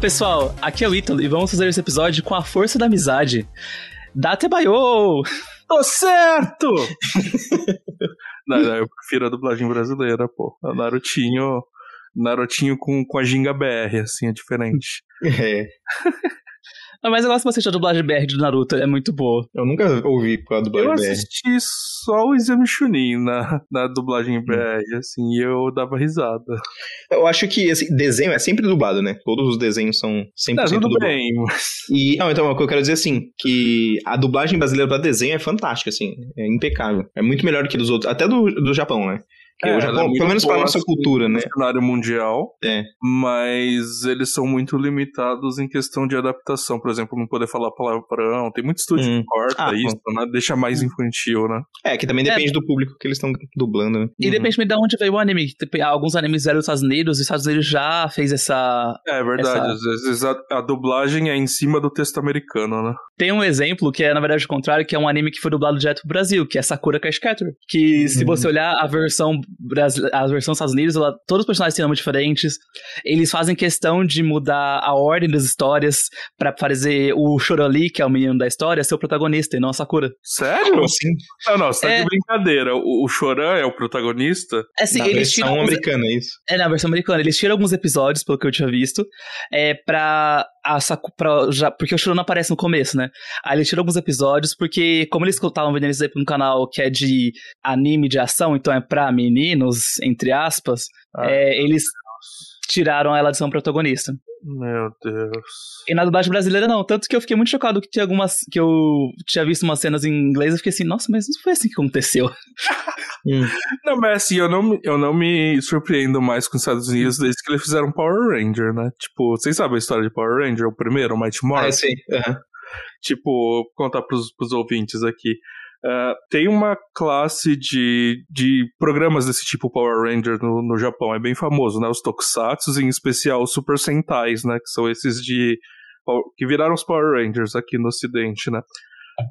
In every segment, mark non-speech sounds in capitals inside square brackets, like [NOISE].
Pessoal, aqui é o Ítalo e vamos fazer esse episódio com a força da amizade. Date Baiô! Tô certo! não, [LAUGHS] não, eu prefiro a dublagem brasileira, pô. O Narutinho, Narutinho com, com a ginga BR, assim, é diferente. É. Mas eu gosto bastante da dublagem BR do Naruto, é muito boa. Eu nunca ouvi com a dublagem Eu BR. assisti só o Exame Chunin na, na dublagem BR, assim, e eu dava risada. Eu acho que assim, desenho é sempre dublado, né? Todos os desenhos são 100% Tá, tudo dublados. bem, mas... E, não, então, o que eu quero dizer assim, que a dublagem brasileira pra desenho é fantástica, assim, é impecável. É muito melhor do que dos outros, até do, do Japão, né? Que É, é muito pelo menos pra boa, nossa assim, cultura, né? No cenário mundial, É. mas eles são muito limitados em questão de adaptação. Por exemplo, não poder falar palavrão. Tem muito estúdio Hum. que corta Ah, isso, né? Deixa mais infantil, né? É, que também É. depende do público que eles estão dublando, né? E depende de onde veio o anime. Tipo, Alguns animes vieram dos Estados Unidos, e os Estados Unidos já fez essa. É verdade, Essa- às vezes a, a dublagem é em cima do texto americano, né? Tem um exemplo que é, na verdade, o contrário, que é um anime que foi dublado direto pro Brasil, que é Sakura Captor. Que se Uhum. você olhar a versão a versão dos Estados Unidos, ela- todos os personagens têm nomes diferentes. Eles fazem questão de mudar a ordem das histórias pra fazer o Choroli, que é o menino da história, ser o protagonista e não a Sakura. Sério? Como assim? Não, não, você tá É. de brincadeira. O, o Choran é o protagonista? É assim, Na eles versão alguns- americana, é isso? É, na versão americana. Eles tiram alguns episódios, pelo que eu tinha visto, é, pra a Saku, pra, já, porque o Shuro não aparece no começo, né? Aí eles tiram alguns episódios, porque como eles estavam vendendo isso aí pra um canal que é de anime de ação, então é pra meninos, entre aspas, Ah. é, eles tiraram ela de ser um protagonista. Meu Deus. E na dublagem brasileira não, tanto que eu fiquei muito chocado que tinha algumas, que eu tinha visto umas cenas em inglês e fiquei assim, nossa, mas não foi assim que aconteceu. [LAUGHS] Hum. Não, mas assim, eu não, me- eu não me surpreendo mais com os Estados Unidos desde que eles fizeram Power Ranger, né? Tipo, vocês sabem a história de Power Ranger, o primeiro, o Mighty Ah, Morphin? eu sei. aham. Tipo, contar pros, pros ouvintes aqui. Ah, tem uma classe de, de programas desse tipo Power Ranger no, no Japão, é bem famoso, né? Os Tokusatsu, em especial os Super Sentais, né? Que são esses de. que viraram os Power Rangers aqui no Ocidente, né?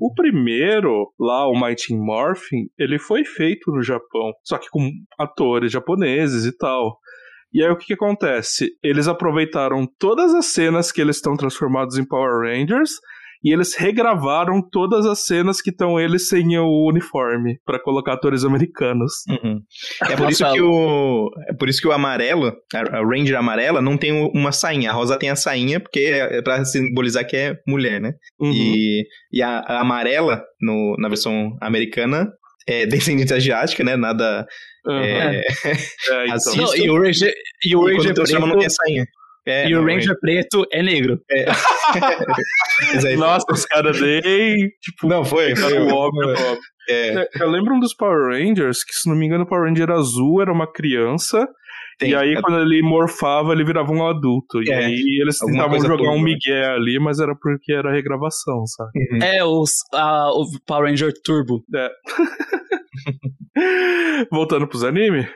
O primeiro, lá, o Mighty Morphin, ele foi feito no Japão, só que com atores japoneses e tal. E aí o que, que acontece? Eles aproveitaram todas as cenas que eles estão transformados em Power Rangers e eles regravaram todas as cenas que estão eles sem o uniforme pra colocar atores americanos. Uhum. É por isso que o é por isso que o amarelo, a Ranger amarela não tem uma sainha. A rosa tem a sainha porque é é para simbolizar que é mulher, né? Uhum. E, e a, a amarela no, na versão americana é [LAUGHS] descendente asiática, né? Nada Uhum. é, É, [LAUGHS] então. assim, Não, e o Ranger, e o e Ranger não tem sainha. É, e o Ranger preto é negro. [LAUGHS] Mas aí- Nossa, os caras nem. Tipo, não foi, foi ficaram óbvio, óbvio. é, Eu lembro um dos Power Rangers, que se não me engano, o Power Ranger azul era uma criança. tem- e aí, quando ele morfava, ele virava um adulto. E É, aí eles alguma tentavam jogar um turbo, né? migué ali, mas era porque era regravação, sabe? Uhum. É, os, a, o Power Ranger Turbo. [LAUGHS] Voltando pros anime.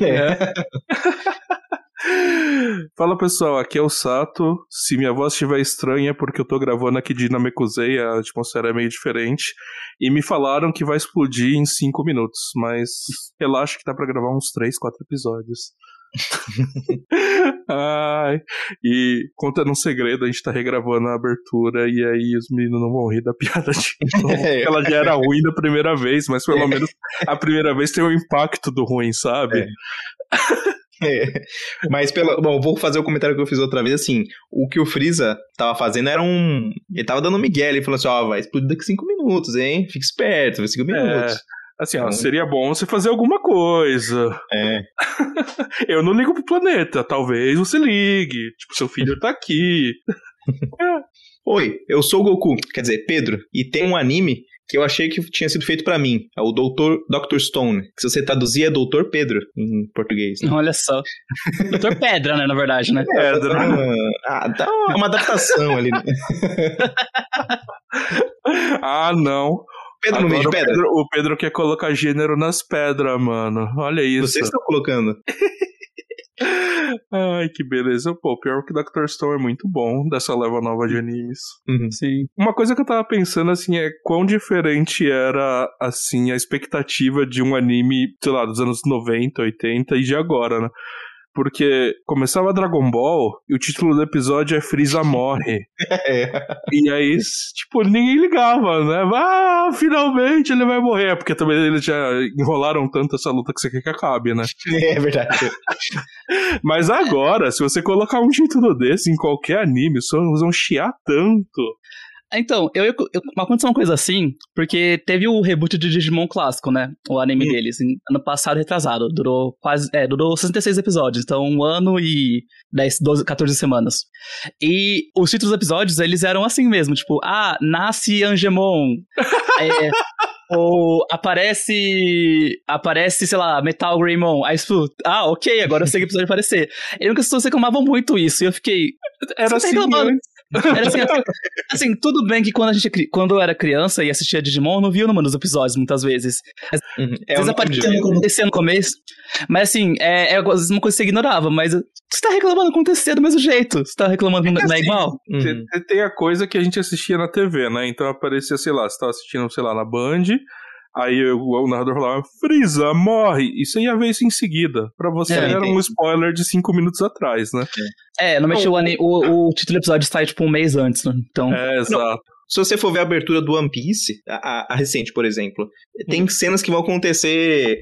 É. [LAUGHS] Fala pessoal, aqui é o Sato. Se minha voz estiver estranha é porque eu tô gravando aqui de Namekusei, a atmosfera é meio diferente. E me falaram que vai explodir em 5 minutos, mas relaxa que dá pra gravar uns 3, 4 episódios. [LAUGHS] Ai, e contando um segredo, a gente tá regravando a abertura e aí os meninos não vão rir da [LAUGHS] piada de novo, É. Ela já era ruim da primeira vez, mas pelo menos a primeira vez tem o impacto do ruim, sabe? É. [LAUGHS] É. Mas pela. Bom, vou fazer o comentário que eu fiz outra vez, assim. O que o Freeza tava fazendo era um. Ele tava dando Miguel, ele falou assim: ó, vai explodir daqui cinco minutos, hein? Fique esperto, vai cinco minutos. Assim, ó, Então- seria bom você fazer alguma coisa. É. [LAUGHS] Eu não ligo pro planeta, talvez você ligue. Tipo, seu filho tá aqui. [LAUGHS] Oi, eu sou o Goku, quer dizer, Pedro, e tem um anime que eu achei que tinha sido feito pra mim. É o Doutor Dr. Stone, que se você traduzir é Doutor Pedro em português. né? [LAUGHS] Olha só. Doutor Pedra, né, na verdade, né? É, Ah, dá uma, uma adaptação ali. né? [LAUGHS] ah, não. Pedro não vem de Agora o pedra? Pedro, o Pedro quer colocar gênero nas pedras, mano. Olha isso. Vocês estão colocando. Ai, que beleza. Pô, pior que Dr. Stone é muito bom dessa leva nova de animes. Uhum. Sim. Uma coisa que eu tava pensando, assim, é quão diferente era, assim, a expectativa de um anime, sei lá, dos anos 90, 80 e de agora, né? Porque começava Dragon Ball e o título do episódio é Freeza morre. [LAUGHS] É. E aí, tipo, ninguém ligava, né? Ah, finalmente ele vai morrer. Porque também eles já enrolaram tanto essa luta que você quer que acabe, né? [LAUGHS] É verdade. Mas agora, se você colocar um título desse em qualquer anime, os fãs vão chiar tanto. Então, eu, eu, aconteceu uma coisa assim, porque teve o reboot de Digimon clássico, né? O anime Hum. deles, em- ano passado, retrasado. Durou quase. É, durou 66 episódios, então um ano e 10, 12, 14 semanas. E os títulos dos episódios, eles eram assim mesmo, tipo, ah, nasce Angemon. [LAUGHS] é, ou aparece. Aparece, sei lá, Metal Greymon. Aí, tipo, ah, ok, agora eu sei que o episódio vai aparecer. Eu que as pessoas reclamavam muito isso, e eu fiquei. Era assim reclamando? antes. Era assim, assim, tudo bem que quando a gente, é quando eu era criança e assistia Digimon, eu não via o número dos episódios muitas vezes. Uhum. Às É vezes o aparecia no, acontecia no começo. Mas assim, é, é às vezes uma coisa que você ignorava, mas você tá reclamando acontecer do mesmo jeito. Você tá reclamando que não é assim, igual. Uhum. Te- te- Tem a coisa que a gente assistia na TV, né? Então aparecia, sei lá, você tava assistindo, sei lá, na Band, aí o, o narrador falava, Freeza, morre! E você ia ver isso em seguida. Pra você É, era um spoiler de cinco minutos atrás, né? É, normalmente o, ani- o, o título do episódio sai tipo um mês antes, né? Então. É, exato. Se você for ver a abertura do One Piece, a, a- a recente, por exemplo, tem Hum. cenas que vão acontecer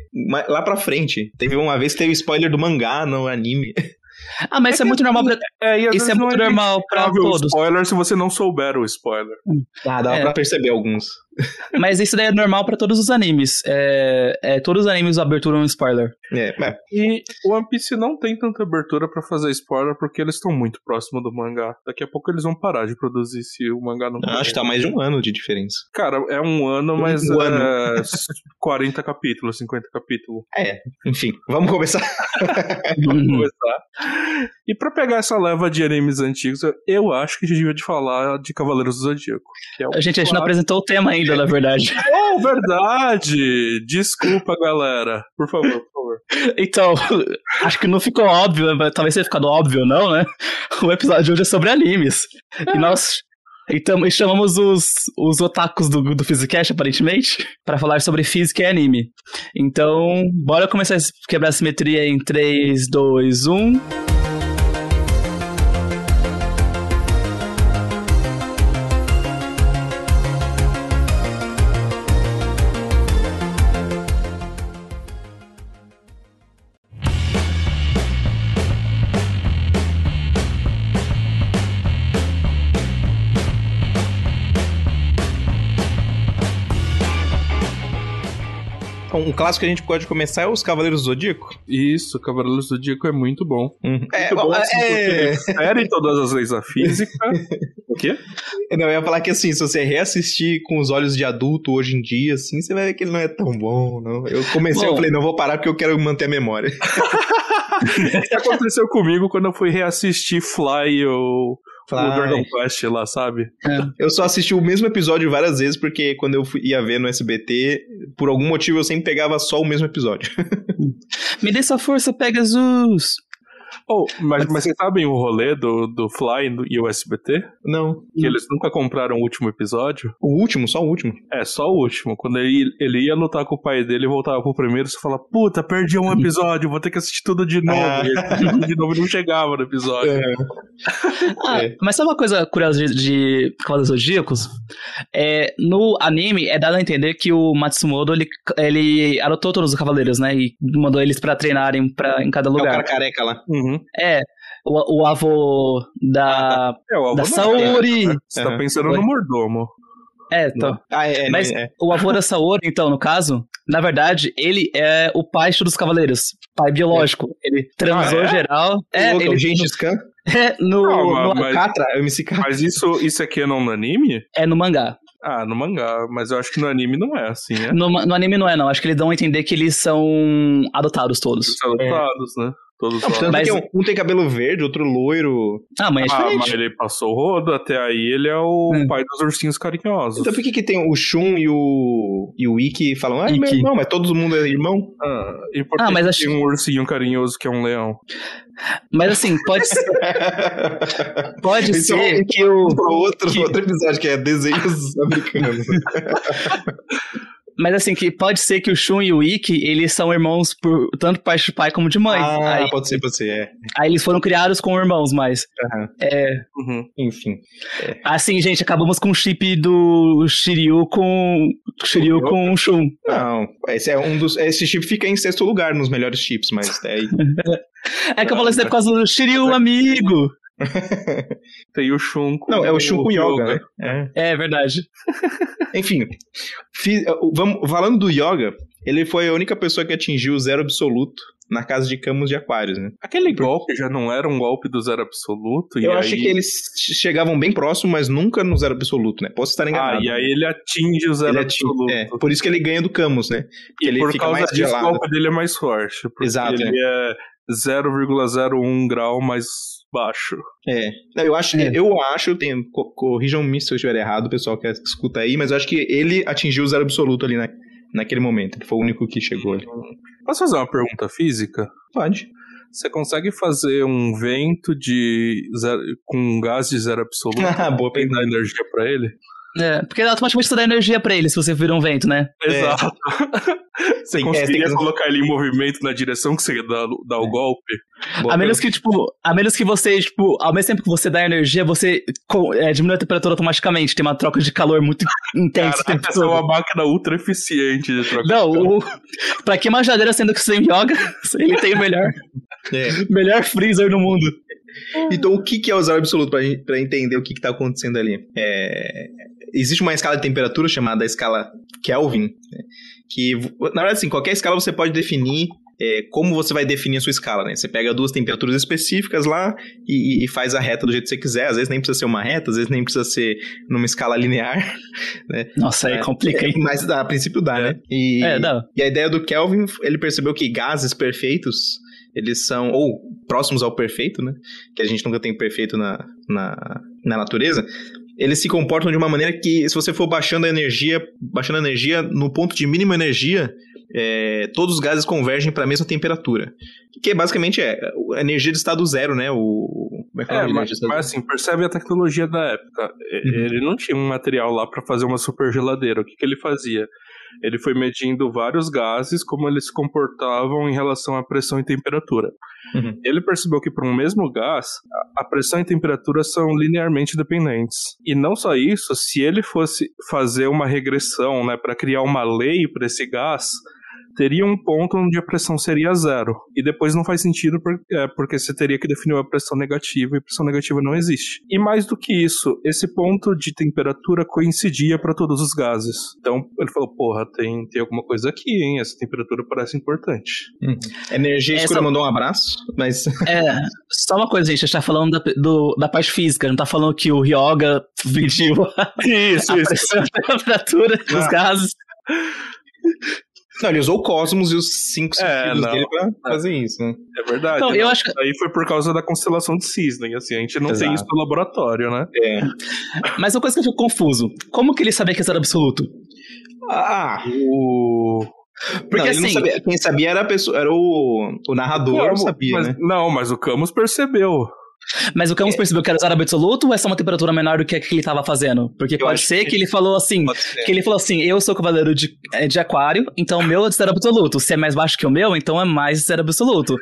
lá pra frente. Teve uma vez que teve spoiler do mangá no anime. [LAUGHS] Ah, mas isso é muito normal pra. É, Isso é não muito normal pra o todos. spoiler se você não souber o spoiler. Ah, dá É. pra perceber alguns. Mas isso daí é normal pra todos os animes. É, é, todos os animes abertura é um spoiler. É, mas E o One Piece não tem tanta abertura pra fazer spoiler porque eles estão muito próximo do mangá. Daqui a pouco eles vão parar de produzir se o mangá não acho que tá mais de um ano de diferença. Cara, é um ano, mas Um é ano. 40 capítulos, 50 capítulos. É, enfim, vamos começar. Vamos começar. E pra pegar essa leva de animes antigos, eu- acho que a gente devia de falar de Cavaleiros do Zodíaco. Que é o A gente, a gente não apresentou o tema ainda, na verdade. Oh, [LAUGHS] verdade! Desculpa, galera. Por favor, por favor. Então, acho que não ficou óbvio, talvez tenha ficado óbvio, não, né? O episódio de hoje é sobre animes. E nós então, chamamos os, os otakus do, do Physicast, aparentemente, pra falar sobre física e anime. Então, bora começar a quebrar a simetria em um. 3, 2, 1. Clássico que a gente pode começar é os Cavaleiros do Zodíaco. Isso, Cavaleiros do Zodíaco é muito bom. Uhum. É, Muito bom, assim, porque é... fere todas as leis da física. [LAUGHS] o quê? Não, eu ia falar que assim, se você reassistir com os olhos de adulto hoje em dia, assim, você vai ver que ele não é tão bom, não. Eu comecei, Bom. eu falei, não, vou parar porque eu quero manter a memória. [LAUGHS] Isso aconteceu comigo quando eu fui reassistir Fly ou o Fly. Dragon Quest lá, sabe? Eu só assisti o mesmo episódio várias vezes, porque quando eu fui- ia ver no SBT, por algum motivo eu sempre pegava só o mesmo episódio. [LAUGHS] Me dê sua força, Pegasus! Oh, mas, mas vocês sabem o rolê do, do Fly e o SBT? Não. Que eles nunca compraram o último episódio? O último, só o último. É, só o último. Quando ele, ele ia lutar com o pai dele e voltava pro primeiro, você fala, puta, perdi um [LAUGHS] episódio, vou ter que assistir tudo de novo. Ah. E ele assistia tudo de novo e não chegava no episódio. Ah, É. mas sabe uma coisa curiosa de, de Cavaleiros Zodíacos? É, no anime é dado a entender que o Matsumoto ele, ele adotou todos os cavaleiros, né? E mandou eles pra treinarem pra, em cada É o lugar. cara careca lá. Uhum. É, o, o avô da, É, o avô da Saori. é. Você tá Aham. pensando no mordomo. É, então. Ah, é, é, Mas é. o avô da Saori, então, no caso, na verdade, ele é o pai de todos os cavaleiros. Pai biológico. Ele transou Ah, é? geral. É, Louco, ele, o Gengis Khan? [LAUGHS] é no, Calma, no- mas- Catra, o MC Catra. Mas isso, isso é canon no anime? é no mangá. Ah, no mangá. Mas eu acho que no anime não é assim, né? No, no anime não é, não. Acho que eles dão a entender que eles são adotados todos. Eles são adotados, né? Todos Não, tanto Mas- que um, um tem cabelo verde, outro loiro. Ah, mãe é Ah, mas ele passou o rodo, até aí ele é o Hum. pai dos ursinhos carinhosos. Então por que que tem o Shun e o, e o Ikki falam, ah, é meu Ikki. irmão, mas todo mundo é irmão? Ah, e por Ah, que mas que acho- tem um ursinho carinhoso que é um leão? Mas assim, pode ser, [LAUGHS] pode Isso é ser um- que o. Outro, que- outro episódio que é desenhos [LAUGHS] americanos. [LAUGHS] Mas assim, que pode ser que o Shun e o Ikki, eles são irmãos por tanto parte de pai como de mãe. Ah, aí, pode ser, pode ser, é. aí eles foram criados com irmãos, mas. Aham. É. Uhum. Enfim. Assim, gente, acabamos com o chip do Shiryu com. Shiryu com o Shun. Não, esse é um dos. Esse chip fica em sexto lugar nos melhores chips, mas é, [LAUGHS] É que eu falei isso é por causa do Shiryu, amigo. [LAUGHS] Tem o Shun com Não, é o Shun com Yoga, né? É. É verdade. [LAUGHS] Enfim, fi- vamos, falando do Yoga, ele foi a única pessoa que atingiu o zero absoluto na casa de Camus de Aquários, né? Aquele golpe já não era um golpe do zero absoluto? e Eu aí... acho que eles chegavam bem próximo, mas nunca no zero absoluto, né? Posso estar Ah, enganado. e aí ele atinge o zero Ele atinge- absoluto. é, por isso que ele ganha do Camus, né? e ele por fica causa mais disso gelado. o golpe dele é mais forte. Porque Exato, ele é 0,01 grau mais baixo. É. Eu acho, É. eu acho, eu tenho, co- corrijam-me se eu estiver errado, o pessoal que escuta aí, mas eu acho que ele atingiu o zero absoluto ali na, naquele momento. Ele foi o único que chegou ali. Posso fazer uma pergunta física? Pode. Você consegue fazer um vento de zero, com um gás de zero absoluto [LAUGHS] Ah, boa e dar energia pra ele? É, porque automaticamente você dá energia pra ele se você vira um vento, né? Exato. [LAUGHS] Você Sim, é, conseguiria tem que- colocar ele em movimento na direção que você dá, dá o golpe? Boa A menos que, tipo, a menos que você, tipo, ao mesmo tempo que você dá energia, você é, diminui a temperatura automaticamente. Tem uma troca de calor muito [LAUGHS] intensa tempo Essa é todo. uma máquina ultra eficiente de trocar. Não, o, pra que uma geladeira sendo que você tem yoga, [LAUGHS] ele tem o melhor, É. [LAUGHS] melhor freezer no mundo. Então, o que que é o zero absoluto pra, gente- pra entender o que que tá acontecendo ali? É, existe uma escala de temperatura chamada escala Kelvin, né? Que, na verdade, assim, qualquer escala você pode definir é, como você vai definir a sua escala, né? Você pega duas temperaturas específicas lá e, e faz a reta do jeito que você quiser. Às vezes nem precisa ser uma reta, às vezes nem precisa ser numa escala linear, [LAUGHS] Nossa, aí É. complica, hein? mas dá, a princípio dá, né? E, É, dá. e a ideia do Kelvin, ele percebeu que gases perfeitos, eles são, ou próximos ao perfeito, né? Que a gente nunca tem perfeito na, na, na natureza. Eles se comportam de uma maneira que, se você for baixando a energia, baixando a energia no ponto de mínima energia, é, todos os gases convergem para a mesma temperatura. Que basicamente é a energia de estado zero, né? O, como é que é, É, mas, mas assim, percebe a tecnologia da época. Uhum. Ele não tinha um material lá pra fazer uma super geladeira. O que, que ele fazia? Ele foi medindo vários gases, como eles se comportavam em relação à pressão e temperatura. Uhum. Ele percebeu que para um mesmo gás, a- pressão e temperatura são linearmente dependentes. E não só isso, se ele fosse fazer uma regressão, né, para criar uma lei para esse gás, teria um ponto onde a pressão seria zero. E depois não faz sentido por- é, porque você teria que definir uma pressão negativa e pressão negativa não existe. E mais do que isso, esse ponto de temperatura coincidia para todos os gases. Então ele falou: porra, tem, tem alguma coisa aqui, hein? Essa temperatura parece importante. Energia Essa- escura mandou um abraço, mas [LAUGHS] É, só uma coisa, gente, a gente tá falando da, do- da parte física, não tá falando que o Ryoga [LAUGHS] mediu a, Isso, a pressão e a temperatura dos Ah. gases. [LAUGHS] Não, ele usou o Cosmos e os cinco É, sentidos não. dele pra fazer isso, né? É verdade. Então, eu acho que- Aí foi por causa da constelação de Cisne, assim, a gente não tem Exato. isso no laboratório, né? É. Mas uma coisa que eu fico confuso, como que ele sabia que isso era absoluto? Ah, O... Porque não, assim- sabia. Quem sabia era a pessoa, era o, o narrador, Não, sabia, mas, né? Não, mas o Camus percebeu. Mas o Camus percebeu que era zero absoluto ou é só uma temperatura menor do que a que ele tava fazendo? Porque Eu pode ser que- que ele falou assim, que ele falou assim, eu sou cavaleiro de, é, de aquário, então o meu é de zero absoluto. Se é mais baixo que o meu, então é mais zero absoluto.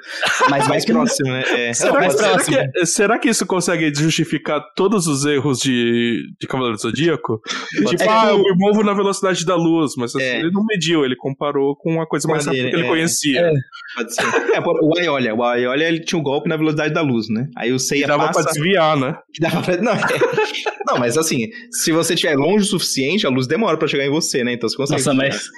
Mas Mais próximo, né? É. Será mais será próximo. que, será que isso consegue justificar todos os erros de, de Cavaleiro do Zodíaco? tipo, É ah, que- eu me movo na velocidade da luz, mas assim, É. ele não mediu, ele comparou com uma coisa mais rápida que ele é. conhecia. É. Pode ser. É, o Aiolia, o ele tinha o golpe na velocidade da luz, né? Aí o E Seiya dava passa... pra desviar, né? que [LAUGHS] dava pra... Não, é... não, mas assim, se você estiver longe o suficiente, a luz demora pra chegar em você, né? Então você consegue... Nossa, mas. [LAUGHS]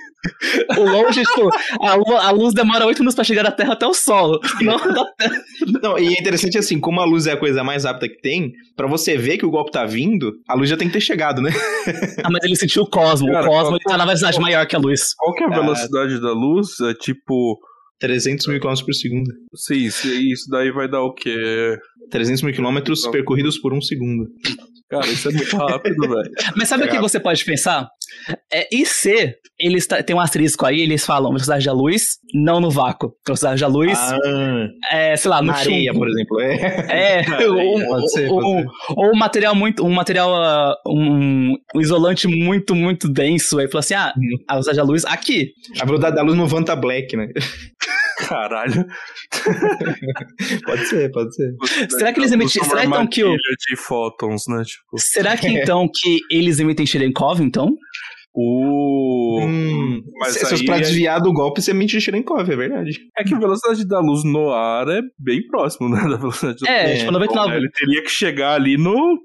O longe, tipo, a, lu- a luz demora 8 minutos pra chegar da Terra até o Sol. Não, da Terra. Não, e é interessante assim, como a luz é a coisa mais rápida que tem, pra você ver que o golpe tá vindo, a luz já tem que ter chegado, né? [LAUGHS] Ah, mas ele sentiu o cosmo. Cara, o cosmo qual- ele tá na velocidade maior que a luz. Qual que é a Ah. velocidade da luz? É tipo. 300 mil quilômetros por segundo. Sim, isso daí vai dar o quê? 300 mil quilômetros percorridos por um segundo. Cara, isso é muito rápido, [LAUGHS] velho. Mas sabe o que você pode pensar? É, e se eles tem um asterisco aí, eles falam velocidade da luz, não no vácuo. Velocidade da luz, Ah, é, sei lá, no areia, chumbo. por exemplo. É. É, ou, [LAUGHS] pode ser, ou- pode ser. ou um material muito, um material, ah, um, um isolante muito, muito denso. Aí fala assim, ah, a velocidade da luz aqui. A velocidade da luz no Vanta Black, né? [LAUGHS] Caralho. [LAUGHS] Pode ser, pode ser. Será que eles emitem- será então que o- de fótons, né? Tipo, Será que então que eles emitem Cherenkov, então? o. Hum, mas se, pra é- desviar do golpe, você mente Cherenkov, é verdade. É que a velocidade da luz no ar é bem próximo, né? Da velocidade da É, É, tipo, 99. Então, Ele teria que chegar ali no.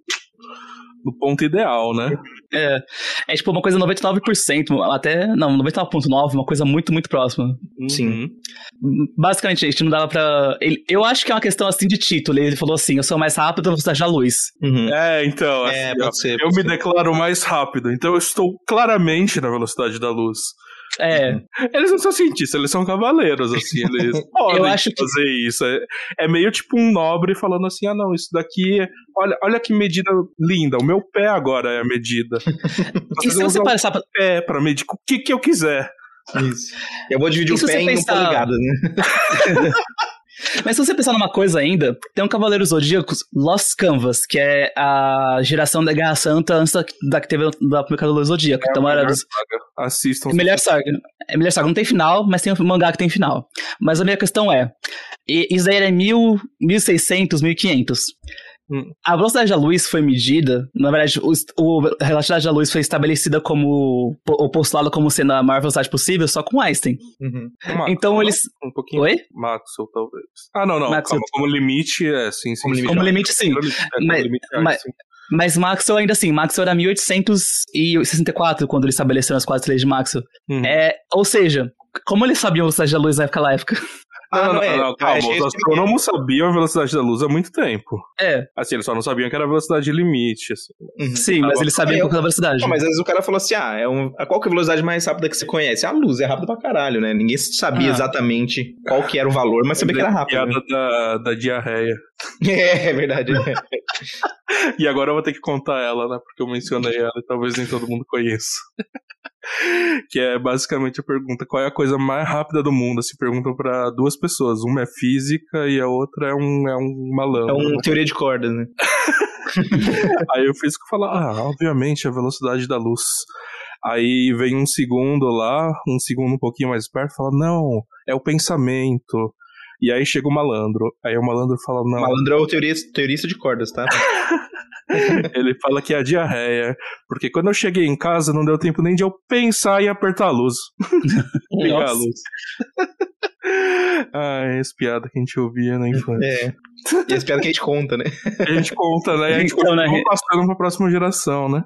No ponto ideal, né? É, é tipo uma coisa 99%, até. Não, 99,9%, uma coisa muito, muito próxima. Sim. Uhum. Basicamente, gente, não dava pra. Ele, eu acho que é uma questão assim de título. Ele falou assim: eu sou mais rápido da velocidade da luz. Uhum. É, então. É, assim, ó, pode ser. eu pode me ser. declaro mais rápido, então eu estou claramente na velocidade da luz. É, [LAUGHS] Eles não são cientistas, eles são cavaleiros, assim, eles [LAUGHS] podem acho que- fazer isso. É, é meio tipo um nobre falando assim, ah não, isso daqui, é- olha, olha que medida linda, o meu pé agora é a medida. [LAUGHS] e se você pensar. o pé pra medir o que, que eu quiser. Isso. Eu vou dividir E o pé em pensar- polegadas, né? Mas se você pensar numa coisa ainda, tem um Cavaleiro Zodíaco, Lost Canvas, que é a geração da Guerra Santa antes da, da que teve da primeira Cavaleiro Zodíaco. então era melhor dos, saga. Assistam. É melhor saga. É melhor saga. Não tem final, mas tem um mangá que tem final. Mas a minha questão é: isso daí era 1000, 1600, 1500. Hum. A velocidade da luz foi medida, na verdade, o, o- a velocidade da luz foi estabelecida como, ou postulada como sendo a maior velocidade possível só com Einstein. Uhum. Então eles. Um pouquinho. Oi? Maxwell, talvez. Ah, não, não. Maxwell. Calma, como limite, é, sim, sim. Como limite, Como limite, sim. É, Mas- limite, é, mas-. Mas Maxwell ainda assim, Maxwell era 1864 quando eles estabeleceram as quatro leis de Maxwell. Uhum. É, ou seja, como eles sabiam a velocidade da luz naquela época? Não, não, não, é, não, ah, calma. Os astrônomos sabiam a velocidade da luz há muito tempo. É, Assim, eles só não sabiam que era a velocidade limite. Assim. Uhum. sim, mas eles sabiam É, qual que era a velocidade. Não, mas às vezes o cara falou assim: ah, é um, a qual que é a velocidade mais rápida que você conhece? A luz, é rápido pra caralho, né? Ninguém sabia Ah. exatamente qual que era o valor, mas sabia que era rápido. Piada né? da, da diarreia. [LAUGHS] É, é verdade. [LAUGHS] E agora eu vou ter que contar ela, né? Porque eu mencionei ela e talvez nem todo mundo conheça. [LAUGHS] [LAUGHS] que é basicamente a pergunta: qual é a coisa mais rápida do mundo? Se perguntam pra duas pessoas. Uma é física e a outra é um, é um É malandro. uma teoria de cordas, né? [LAUGHS] Aí o físico fala: ah, obviamente a velocidade da luz. Aí vem um segundo lá, um segundo um pouquinho mais perto, fala: não, é o pensamento. E aí chega o malandro. Aí o malandro fala: não, Malandro é o teoria, teorista de cordas, tá? [LAUGHS] Ele fala que é a diarreia. Porque quando eu cheguei em casa, não deu tempo nem de eu pensar em apertar a luz. [LAUGHS] Ligar a luz. Ai, essa piada que a gente ouvia na infância. É. E as piadas que a gente conta, né? [LAUGHS] A gente conta, né? A gente Então, né? continua passando pra próxima geração, né?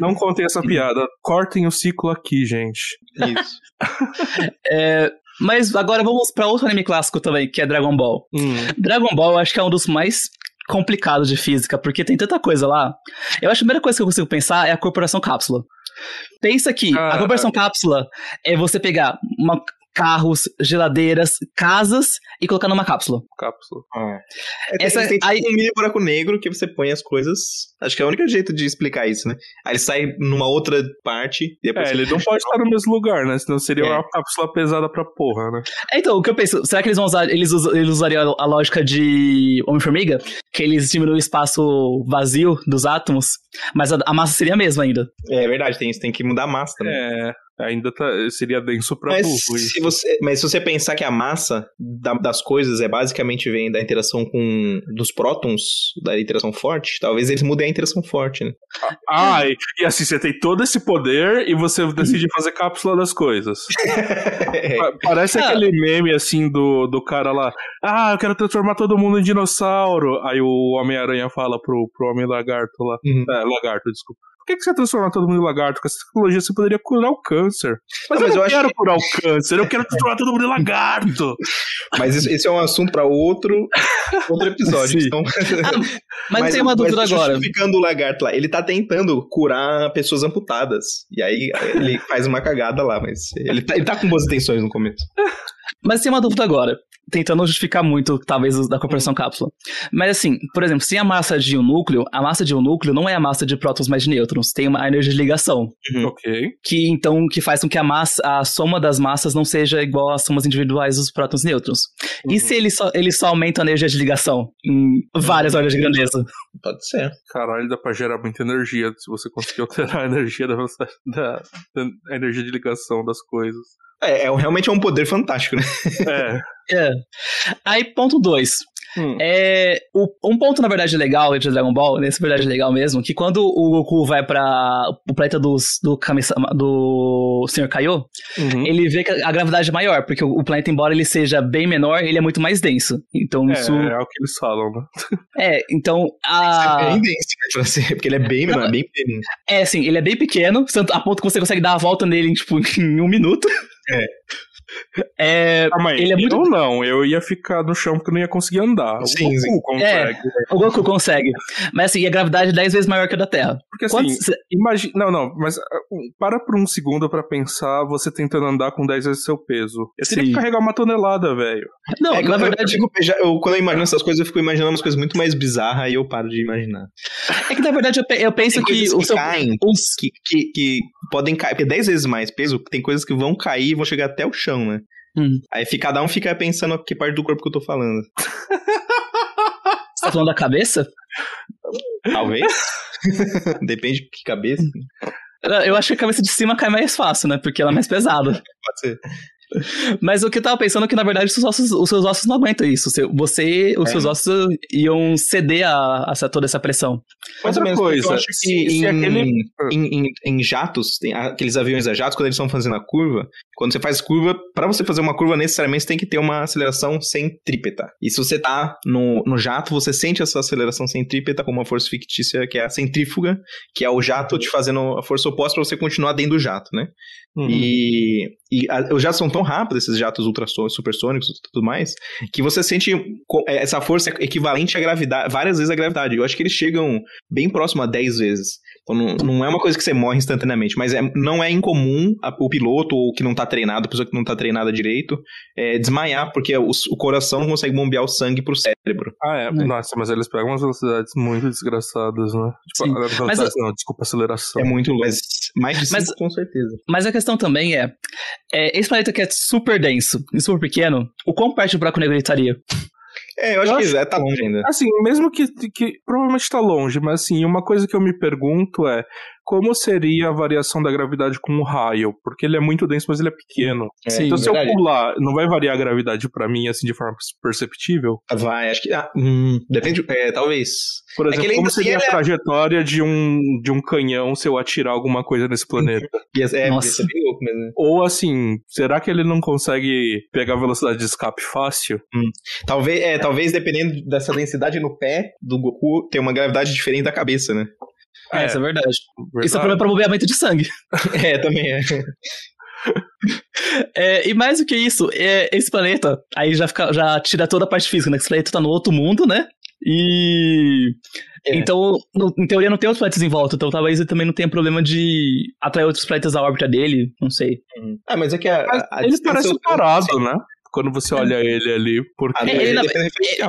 Não contem essa piada. Cortem o ciclo aqui, gente. Isso. É, mas agora vamos pra outro anime clássico também, que é Dragon Ball. Hum. Dragon Ball eu acho que é um dos mais complicados de física, porque tem tanta coisa lá. Eu acho que a primeira coisa que eu consigo pensar é a corporação cápsula. Pensa que Ah, a corporação cápsula é você pegar uma- carros, geladeiras, casas e colocar numa cápsula. Cápsula. É, Essa- Essa, tem tipo aí- um mini buraco negro que você põe as coisas. Acho que é o único jeito de explicar isso, né? Aí ele sai numa outra parte e depois. É, ele não pode estar no mesmo lugar, né? Senão seria É. uma cápsula pesada pra porra, né? É, Então, o que eu penso, será que eles vão usar, eles, us- eles usariam a lógica de Homem-Formiga? Que eles diminuem o espaço vazio dos átomos, mas a, a massa seria a mesma ainda. É verdade, tem isso, tem que mudar a massa também. É, ainda tá, seria denso pra Mas burro. se, você, mas se você pensar que a massa da- das coisas é basicamente vem da interação com dos prótons, da interação forte, talvez eles mudem a interação forte, né? Ah, e, e assim, você tem todo esse poder e você decide fazer cápsula das coisas. [LAUGHS] Pa- Parece Ah. aquele meme, assim, do, do cara lá. Ah, eu quero transformar todo mundo em dinossauro. Aí o Homem-Aranha fala pro, pro Homem-Lagarto lá. Uhum. É, lagarto, desculpa. Por que, que você transforma todo mundo em lagarto? Com essa tecnologia você poderia curar o câncer. Mas Não, eu mas não eu quero que- curar o câncer, eu quero transformar todo mundo em lagarto. [LAUGHS] Mas isso- esse é um assunto pra outro, outro episódio. Então, Mas, [LAUGHS] eu tenho uma dúvida agora. Justificando o lagarto lá, ele tá tentando curar pessoas amputadas. E aí ele faz uma cagada lá, mas ele tá, ele tá com boas intenções no começo. Mas tem uma dúvida agora tentando justificar muito, talvez, da corporação cápsula. Mas assim, por exemplo, se a massa de um núcleo, a massa de um núcleo não é a massa de prótons mais de nêutrons, tem uma energia de ligação. Uhum. Ok. Que então que faz com que a massa, a soma das massas não seja igual às somas individuais dos prótons e nêutrons. Uhum. E se ele só, ele só aumenta a energia de ligação em várias uhum. ordens de grandeza? Pode ser. Caralho, dá pra gerar muita energia se você conseguir alterar a energia da, da, da energia de ligação das coisas. É, é, realmente é um poder fantástico, né? É. é. Aí, ponto 2. Hum. É, o, um ponto, na verdade, legal de Dragon Ball, nesse verdade legal mesmo, que quando o Goku vai pra o planeta dos, do, do Sr. Kaiô, uhum. ele vê que a gravidade é maior, porque o, o, planeta, embora ele seja bem menor, ele é muito mais denso. Então é, isso... É o que eles falam, né? [LAUGHS] É, então a... É bem denso, né, porque ele é bem menor, Não, bem pequeno. É, sim, ele é bem pequeno, a ponto que você consegue dar a volta nele tipo, [LAUGHS] em um minuto. É. É, ah, ele é muito... Eu não, eu ia ficar no chão porque eu não ia conseguir andar. Sim, o Goku sim. consegue. É, o Goku consegue. Mas assim, a gravidade é 10 vezes maior que a da Terra. Porque assim, Quantos... imagina. Não, não, mas uh, para por um segundo para pensar você tentando andar com 10 vezes seu peso. Eu teria sim. que carregar uma tonelada, velho. Não, é, na verdade. Eu, eu, eu, quando eu imagino essas coisas, eu fico imaginando umas coisas muito mais bizarras e eu paro de imaginar. É que na verdade eu, eu penso que, que o seu. Caem, os... que, que, que podem cair, porque 10 vezes mais peso, tem coisas que vão cair e vão chegar até o chão, né? Hum. Aí cada um fica pensando que parte do corpo que eu tô falando. [LAUGHS] Você tá falando da cabeça? Talvez. [LAUGHS] Depende de que cabeça. Eu acho que a cabeça de cima cai mais fácil, né? Porque ela é mais pesada. Pode ser. Mas o que eu tava pensando é que, na verdade, os seus ossos, os seus ossos não aguentam isso. Você, os é. seus ossos iam ceder a, a, toda essa pressão. Outra menos, coisa, eu acho que se, em, aquele... em, em, em, jatos, tem aqueles aviões a jatos, quando eles estão fazendo a curva, quando você faz curva, para você fazer uma curva, necessariamente você tem que ter uma aceleração centrípeta. E se você tá no, no jato, você sente essa aceleração centrípeta com uma força fictícia, que é a centrífuga, que é o jato te fazendo a força oposta para você continuar dentro do jato, né? Uhum. E, e a, os jatos são tão rápidos, esses jatos ultrassônicos, supersônicos e tudo mais, que você sente é, essa força equivalente à gravidade, várias vezes a gravidade. Eu acho que eles chegam bem próximo a 10 vezes. Então não, não é uma coisa que você morre instantaneamente, mas é, não é incomum a, o piloto ou que não tá treinado, a pessoa que não tá treinada direito, é, desmaiar, porque o, o, coração não consegue bombear o sangue pro cérebro. Ah, é. é. Nossa, mas eles pegam umas velocidades muito desgraçadas, né? Tipo, a mas, não, desculpa, aceleração. É muito, mas mais de 5 com certeza. Mas a questão também é, é, esse planeta que é super denso e super pequeno, o quão perto do buraco negro ele estaria? É, eu acho eu que acho, é, tá longe ainda. Assim, mesmo que, que provavelmente tá longe, mas assim, uma coisa que eu me pergunto é como seria a variação da gravidade com o raio, porque ele é muito denso, mas ele é pequeno. É, Sim, então, se verdade. eu pular, não vai variar a gravidade para mim, assim, de forma perceptível? Vai, acho que. Ah, hum, depende. É, talvez. Por exemplo, é como seria a é trajetória de, um, de um canhão se eu atirar alguma coisa nesse planeta? [LAUGHS] é, Nossa. bem louco mesmo. Ou assim, será que ele não consegue pegar a velocidade de escape fácil? Hum. Talvez, é, talvez dependendo dessa densidade no pé do Goku, tem uma gravidade diferente da cabeça, né? É, isso é verdade. verdade. Isso é problema para movimentos de sangue. [LAUGHS] é, também é. [LAUGHS] é. E mais do que isso, é, esse planeta, aí já, fica, já tira toda a parte física, né? Esse planeta tá no outro mundo, né? E. É. Então, no, em teoria, não tem outros planetas em volta, então talvez ele também não tenha problema de atrair outros planetas à órbita dele, não sei. Uhum. Ah, mas é que a. a, a ele parece parado, né? Quando você olha ele ali, porque ele, ele,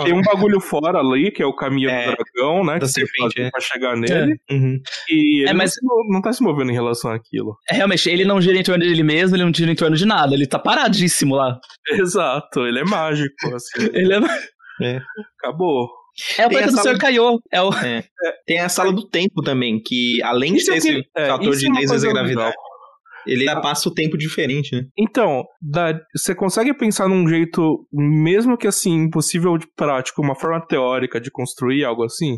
tem um bagulho fora ali, que é o caminho é, do dragão, né? Da que serpente, é. pra chegar nele. É. Uhum. E ele é, mas... não, não tá se movendo em relação àquilo. É, realmente, ele não gira em torno dele mesmo, ele não gira em torno de nada, ele tá paradíssimo lá. Exato, ele é mágico, assim. [LAUGHS] ele é... é. Acabou. É o planeta do Sr. Kaiô. É o... É. Tem a sala do tempo também, que além de ter esse fator de 10 vezes a gravidade. Ele passa o tempo diferente, né? Então, dá, você consegue pensar num jeito, mesmo que assim, impossível de prático, uma forma teórica de construir algo assim?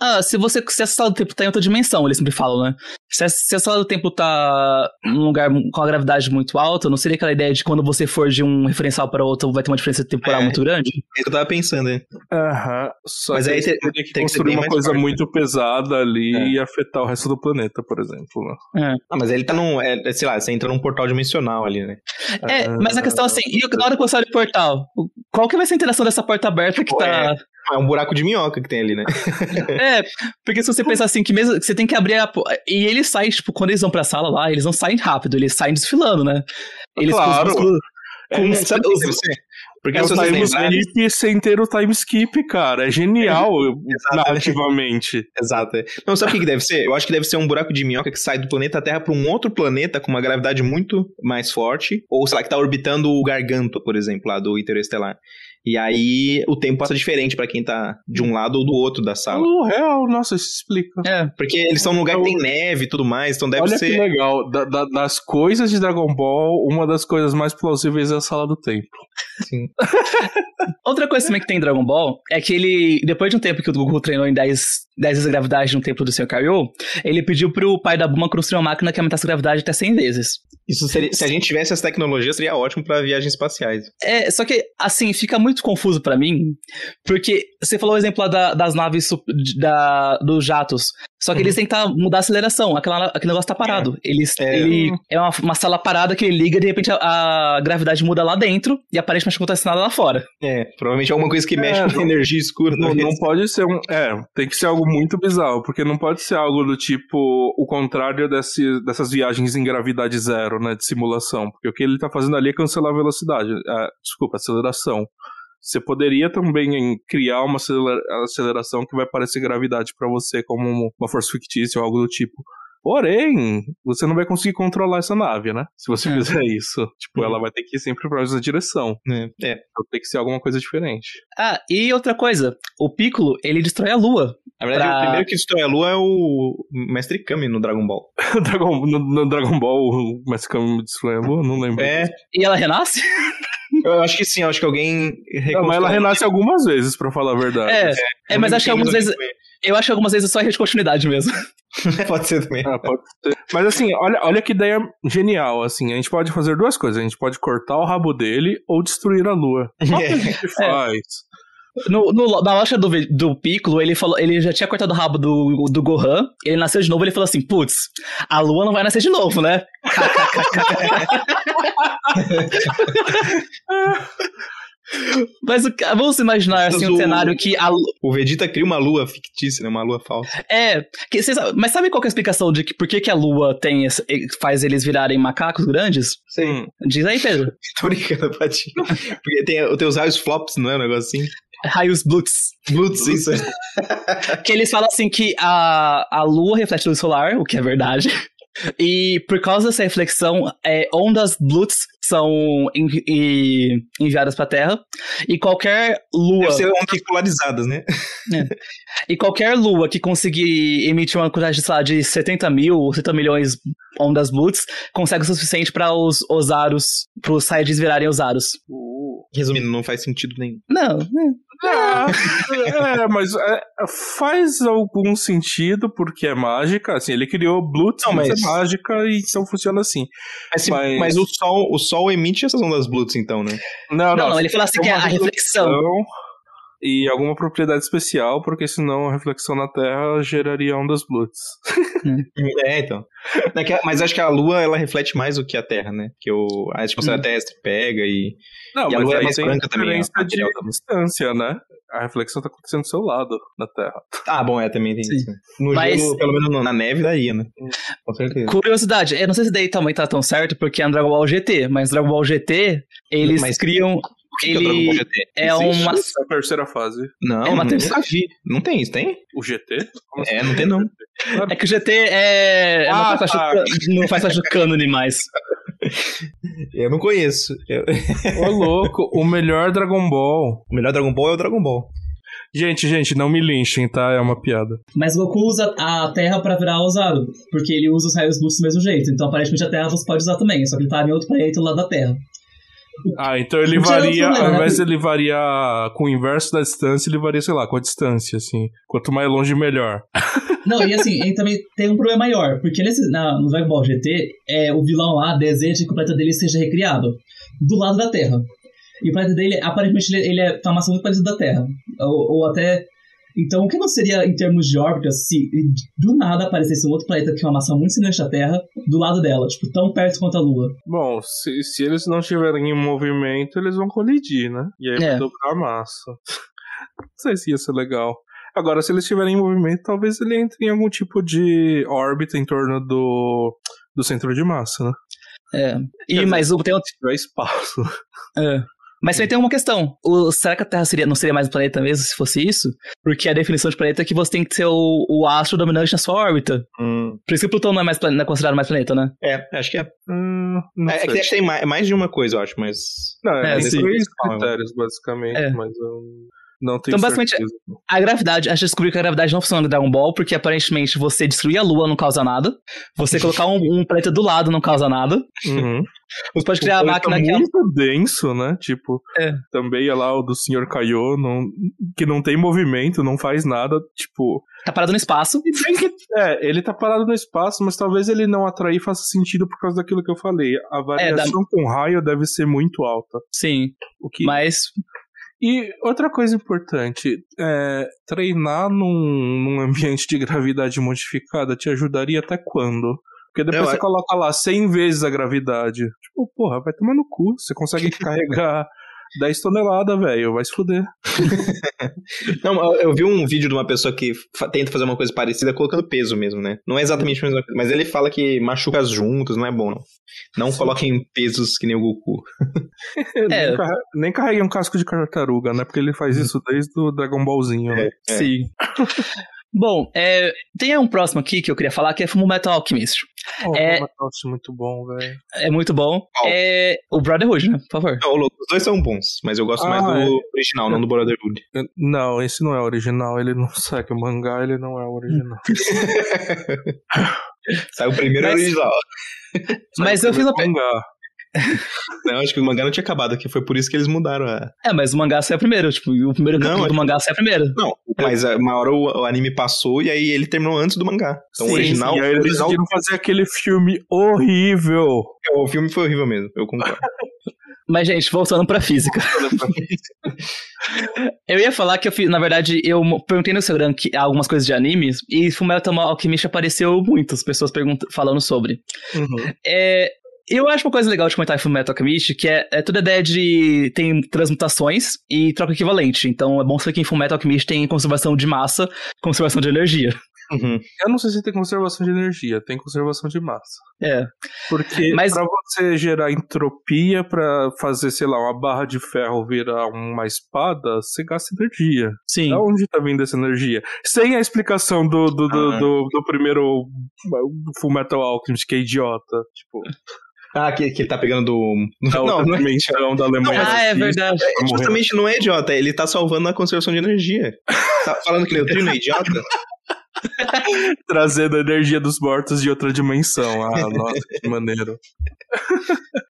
Ah, se você se a sala do tempo tá em outra dimensão, eles sempre falam, né? Se a, se a sala do tempo tá num lugar com a gravidade muito alta, não seria aquela ideia de quando você for de um referencial para outro vai ter uma diferença temporal é, muito grande? É que eu tava pensando, hein? Aham. Só Mas que aí teria que tem construir que uma coisa forte. muito pesada ali é. e afetar o resto do planeta, por exemplo. Né? É. Ah, mas ele tá num. É, é, sei lá, você entra num portal dimensional ali, né? É, mas a questão é assim, e na hora que você olha o portal, qual que vai ser a interação dessa porta aberta que tá. É. É um buraco de minhoca que tem ali, né? [LAUGHS] é, porque se você pensar assim, que mesmo que você tem que abrir a. E eles saem, tipo, quando eles vão pra sala lá, eles não saem rápido, eles saem desfilando, né? Eles claro. Com, sabe o que deve ser? Porque é o time skip sem ter o time skip, cara. É genial é, narrativamente. Exato. Não, sabe o que deve ser? Eu acho que deve ser um buraco de minhoca que sai do planeta Terra para um outro planeta com uma gravidade muito mais forte. Ou, sei lá, que tá orbitando o Garganto, por exemplo, lá do Interestelar. E aí o tempo passa diferente para quem tá de um lado ou do outro da sala. Oh, real, nossa, isso explica. É, porque eles estão num lugar que tem neve e tudo mais, então deve Olha ser. Olha que legal. Da, da, das coisas de Dragon Ball, uma das coisas mais plausíveis é a sala do tempo. Sim. [LAUGHS] Outra coisa também que tem em Dragon Ball é que ele, depois de um tempo que o Goku treinou em 10, 10 vezes a gravidade no templo do Sr. Kaiô, ele pediu pro pai da Buma construir uma máquina que aumentasse a gravidade até 100 vezes. Isso seria, se a gente tivesse essa tecnologia, seria ótimo para viagens espaciais. É, só que, assim, fica muito confuso para mim, porque você falou o exemplo lá da, das naves da, dos jatos. Só que uhum. eles tentam mudar a aceleração, aquela, aquele negócio tá parado. É. Eles, é. Ele é uma, uma, sala parada que ele liga e de repente a, a, gravidade muda lá dentro e aparentemente não acontece nada lá fora. É, provavelmente é alguma coisa que mexe é, com a energia escura. Não, não pode ser um. É, tem que ser algo muito bizarro, porque não pode ser algo do tipo o contrário desse, dessas viagens em gravidade zero, né, de simulação. Porque o que ele tá fazendo ali é cancelar a velocidade. É, desculpa, aceleração. Você poderia também criar uma aceleração que vai parecer gravidade para você como uma força fictícia ou algo do tipo. Porém, você não vai conseguir controlar essa nave, né? Se você é. fizer isso. Tipo, uhum. ela vai ter que ir sempre pra mesma direção. É. é. Então tem que ser alguma coisa diferente. Ah, e outra coisa. O Piccolo, ele destrói a Lua. Na verdade, pra... o primeiro que destrói a Lua é o Mestre Kami no Dragon Ball. [LAUGHS] Dragon, no, no, Dragon Ball, o Mestre Kami destrói a Lua? Não lembro. É. E ela renasce? [LAUGHS] Eu acho que sim, acho que alguém. Não, mas ela renasce algumas vezes, pra falar a verdade. É, é, é mas acho que algumas vezes. Eu acho que algumas vezes é só continuidade mesmo. [LAUGHS] pode ser também. Ah, pode ser. Mas assim, olha, olha que ideia genial, assim. A gente pode fazer duas coisas. A gente pode cortar o rabo dele ou destruir a lua. O que a [LAUGHS] gente faz? No, no, na loja do, do Piccolo, ele falou, ele já tinha cortado o rabo do, do Gohan, ele nasceu de novo, ele falou assim, putz, a lua não vai nascer de novo, né? [LAUGHS] Mas vamos imaginar assim, um o, cenário que a... O Vegeta cria uma lua fictícia, né? Uma lua falsa. É, que, mas sabe qual é a explicação de que por que, que a lua tem faz eles virarem macacos grandes? Sim. Diz aí, Pedro. [LAUGHS] Tô brincando, Patinho. Porque tem, tem os raios flops, não é um negócio assim? Raios Blutz. Blutz, isso. [LAUGHS] que eles falam assim que a, a lua reflete luz solar, o que é verdade. E por causa dessa reflexão, é, ondas Blutz são enviadas para a Terra e qualquer lua Deve ser ondas polarizadas, né? É. E qualquer lua que conseguir emitir uma quantidade sei lá, de 70 mil ou 70 milhões ondas Blutz consegue o suficiente para os Ozaros, para os Saiyajins virarem Ozaros. Uh, resumindo, não faz sentido nenhum. Não, é, é mas é, faz algum sentido porque é mágica. Assim, ele criou Blutz, não, mas é mágica e então funciona assim. Mas, mas... mas o Sol, o Sol emite essas ondas Blutz, então, né? Não, não. não ele fala assim que é a reflexão. E alguma propriedade especial, porque senão a reflexão na Terra geraria ondas Blutz. [LAUGHS] é, então. É mas acho que a Lua ela reflete mais do que a Terra, né? Que o, a atmosfera hum. terrestre pega e. Não, e a Lua é mais branca também. A de distância, né? A reflexão tá acontecendo do seu lado da Terra. Ah, bom, é, também tem Sim. isso. No Mas... gelo, pelo menos na neve daria, né? Com certeza. Curiosidade, eu não sei se daí também tá tão certo, porque é um Dragon Ball GT, mas Dragon Ball GT, eles mas... criam que ele que é, é uma. a terceira fase. Não, é uma terceira. nunca vi. Não tem isso, tem? O GT? Como é, assim? não tem não. É que o GT é. Ah, não, faz tá. não faz do cânone mais. Eu não conheço. Eu... Ô, louco, o melhor Dragon Ball. O melhor Dragon Ball é o Dragon Ball. Gente, gente, não me linchem, tá? É uma piada. Mas Goku usa a Terra pra virar Ozaru, porque ele usa os raios luz do mesmo jeito. Então, aparentemente, a Terra você pode usar também, só que ele tá em outro planeta do lado da Terra. Ah, então ele varia, problema, ao invés né? de ele variar com o inverso da distância, ele varia, sei lá, com a distância, assim. Quanto mais longe, melhor. [LAUGHS] Não, e assim, ele também tem um problema maior, porque nesse, na, no Dragon Ball GT, é, o vilão lá deseja que o planeta dele seja recriado do lado da Terra. E o planeta dele, aparentemente, ele, ele é uma massa muito parecida da Terra. Ou, ou até então, o que não seria em termos de órbita se do nada aparecesse um outro planeta que é uma massa muito semelhante à Terra do lado dela, tipo, tão perto quanto a Lua? Bom, se, se eles não estiverem em movimento, eles vão colidir, né? E aí é. vai dobrar a massa. não sei se ia ser legal. Agora, se eles estiverem em movimento, talvez ele entre em algum tipo de órbita em torno do, do centro de massa, né? É. E, mas o, tem outro. É espaço. É. Mas também tem uma questão. O, será que a Terra seria, não seria mais um planeta mesmo se fosse isso? Porque a definição de planeta é que você tem que ser o, o astro dominante na sua órbita. Hum. Por isso que Plutão não é, mais, não é considerado mais planeta, né? É, acho que é. Hum, não É, é que tem mais, mais de uma coisa, eu acho, mas. Não, é, É, três critérios, basicamente, É. mas eu não tenho Então, basicamente, certeza. A gravidade, a gente descobriu que a gravidade não funciona no Dragon Ball, porque aparentemente você destruir a Lua não causa nada. Você colocar um, um planeta do lado não causa nada. Uhum. [LAUGHS] Você pode criar a O máquina planeta que. muito denso, né? Tipo, É. também é lá o do Sr. Kaiô, não, que não tem movimento, não faz nada, tipo... Tá parado no espaço. [LAUGHS] É, ele tá parado no espaço, mas talvez ele não atrair faça sentido por causa daquilo que eu falei. A variação com raio deve ser muito alta. Sim. O que... Mas. E outra coisa importante, é, treinar num, num ambiente de gravidade modificada te ajudaria até quando? Porque depois Eu você acho- coloca lá 100 vezes a gravidade. Tipo, porra, vai tomar no cu. Você consegue [LAUGHS] carregar 10 toneladas, velho. Vai se fuder. [LAUGHS] Não, eu, vi um vídeo de uma pessoa que tenta fazer uma coisa parecida colocando peso mesmo, né? Não é exatamente a mesma coisa, mas ele fala que machuca as juntas, não é bom, não. Não coloquem pesos que nem o Goku. [LAUGHS] É. Nem, carre... nem carregue um casco de tartaruga, né? Porque ele faz isso desde o Dragon Ballzinho. né? É. Sim. [LAUGHS] Bom, é, tem um próximo aqui que eu queria falar que é Full Metal Alchemist. Oh, É- muito bom, velho. É muito bom. Qual? É o Brotherhood, né? Por favor. Não, louco, os dois são bons, mas eu gosto Ah, mais do é. original, não do Brotherhood. Não, esse não é o original. Ele não segue o mangá, ele não é o original. [LAUGHS] Saiu o primeiro Mas- original. Mas eu fiz uma. pe- mangá. [LAUGHS] Não, acho que o mangá não tinha acabado aqui, foi por isso que eles mudaram a. É, mas o mangá saiu primeiro. Tipo, o primeiro Não, capítulo é- do mangá saiu primeiro. Não, mas a- uma hora o, o anime passou e aí ele terminou antes do mangá. Então Sim, o original. E aí eles original decidiram fazer aquele filme horrível. o filme foi horrível mesmo, eu concordo. [LAUGHS] Mas, gente, voltando pra [LAUGHS] física. Eu ia falar que eu fiz, na verdade, eu perguntei no Instagram que, algumas coisas de animes e Fullmetal Alchemist apareceu muitas pessoas falando sobre. Uhum. É, eu acho uma coisa legal de comentar em Fullmetal Alchemist que é, é toda a ideia de tem transmutações e troca equivalente. Então é bom saber que em Fullmetal Alchemist tem conservação de massa, conservação de energia. Uhum. Eu não sei se tem conservação de energia, tem conservação de massa. É. Porque Mas- pra você gerar entropia pra fazer, sei lá, uma barra de ferro virar uma espada, você gasta energia. Sim. Da onde tá vindo essa energia? Sem a explicação do, do, do, Ah. do, do primeiro Full Metal Alchemist, que é idiota. Tipo, Ah, que, que ele tá pegando do. da Não, outra não é, da Alemanha. ah, é verdade. morrer. justamente não é idiota, ele tá salvando a conservação de energia. [LAUGHS] Tá falando que neutrino é idiota? [LAUGHS] Trazendo a energia dos mortos de outra dimensão. Ah, nossa, que maneiro. [LAUGHS]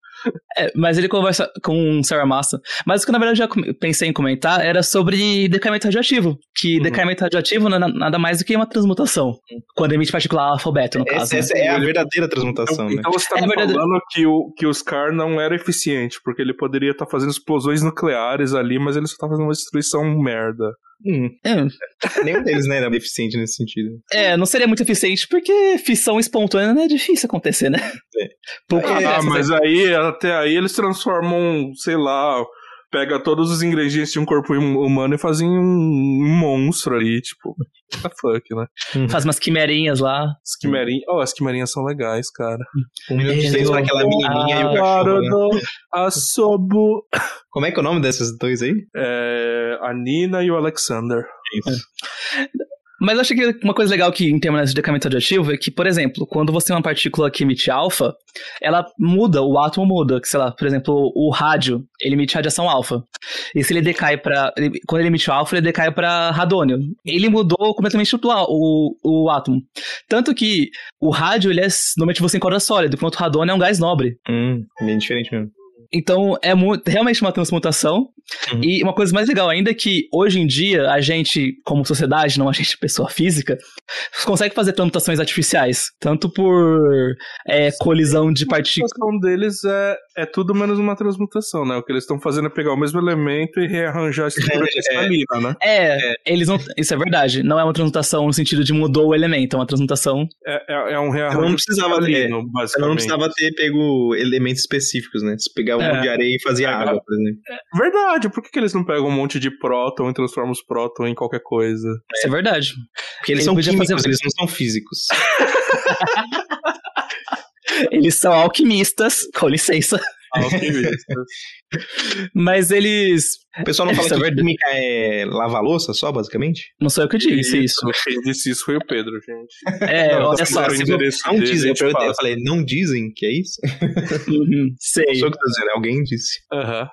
É, mas ele conversa com o Sarah Massa. Mas o que na verdade eu já pensei em comentar era sobre decaimento radioativo. Que Uhum. decaimento radioativo é na- nada mais do que uma transmutação. Quando emite partícula alfabeto, no caso. Essa, né? é a verdadeira transmutação, Então, né? então você tá É falando que o, que o Scar não era eficiente, porque ele poderia estar fazendo explosões nucleares ali, mas ele só tá fazendo uma destruição merda. Hum, É, [LAUGHS] nenhum deles né, era eficiente nesse sentido. é, não seria muito eficiente, porque fissão espontânea é difícil acontecer, né? É. Pouco ah, mas né? aí, até aí, eles transformam, sei lá, pega todos os ingredientes de um corpo hum- humano e fazem um, um monstro ali, tipo, what the fuck, né? Faz umas quimerinhas lá. As quimarinhas, oh, as quimarinhas são legais, cara. Um minuto de silêncio pra aquela menininha e o Claro, cachorro, né? no Asobo. Como é que é o nome desses dois aí? É, a Nina e o Alexander. Isso. Mas acho que uma coisa legal que em termos de decaimento radioativo é que, por exemplo, quando você tem uma partícula que emite alfa, ela muda, o átomo muda. Que, sei lá, por exemplo, o rádio, ele emite radiação alfa. E se ele decai para Quando ele emite alfa, ele decai para radônio. Ele mudou completamente o, o átomo. Tanto que o rádio, ele é. Normalmente você encontra sólido, enquanto o radônio é um gás nobre. Hum, bem diferente mesmo. Então, é mu- realmente uma transmutação. Uhum. E uma coisa mais legal ainda é que, hoje em dia, a gente, como sociedade, não a gente [LAUGHS] pessoa física, consegue fazer transmutações artificiais. Tanto por é, colisão de A partículas. transmutação deles é, é tudo menos uma transmutação, né? O que eles estão fazendo é pegar o mesmo elemento e rearranjar a estrutura [LAUGHS] É. cristalina, né? É, eles não. Isso é verdade. Não é uma transmutação no sentido de mudou o elemento, é uma transmutação. É, é, é um Eu rearranjo não precisava ter. Eu basicamente. não precisava ter pego elementos específicos, né? Se pegar um É. de areia e fazia É. água, por exemplo. Verdade, por que, que eles não pegam um monte de próton e transformam os próton em qualquer coisa? Isso é verdade. Porque eles Ele são químicos, fazer- eles não são físicos. [LAUGHS] [LAUGHS] Eles são alquimistas, com licença. Mas eles. O pessoal não fala Isso é que verdade. química é lavar louça só, basicamente? Não sou eu que disse isso. Quem disse isso foi o Pedro, gente. É, Não, olha só. Não dele, dizem, eu, perguntei, eu falei, não dizem que é isso? Uhum, sei. Não sou eu que tô dizendo, alguém disse. Aham.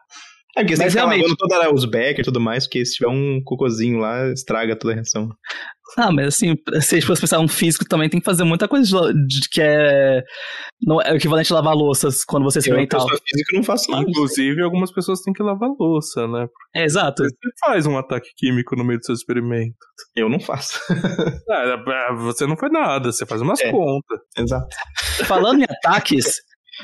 É porque você Mas realmente- lavando toda os back e tudo mais, porque se tiver um cocôzinho lá, estraga toda a reação. Ah, mas assim, se a gente fosse pensar um físico também tem que fazer muita coisa de, de- que é. Não é o equivalente a lavar louças quando você Eu, experimentar. pessoa física, não faço nada. Inclusive, algumas pessoas têm que lavar louça, né? É, exato. Você faz um ataque químico no meio do seu experimento. Eu não faço. [LAUGHS] Ah, é, você não faz nada, você faz umas É. contas. Exato. Falando em ataques,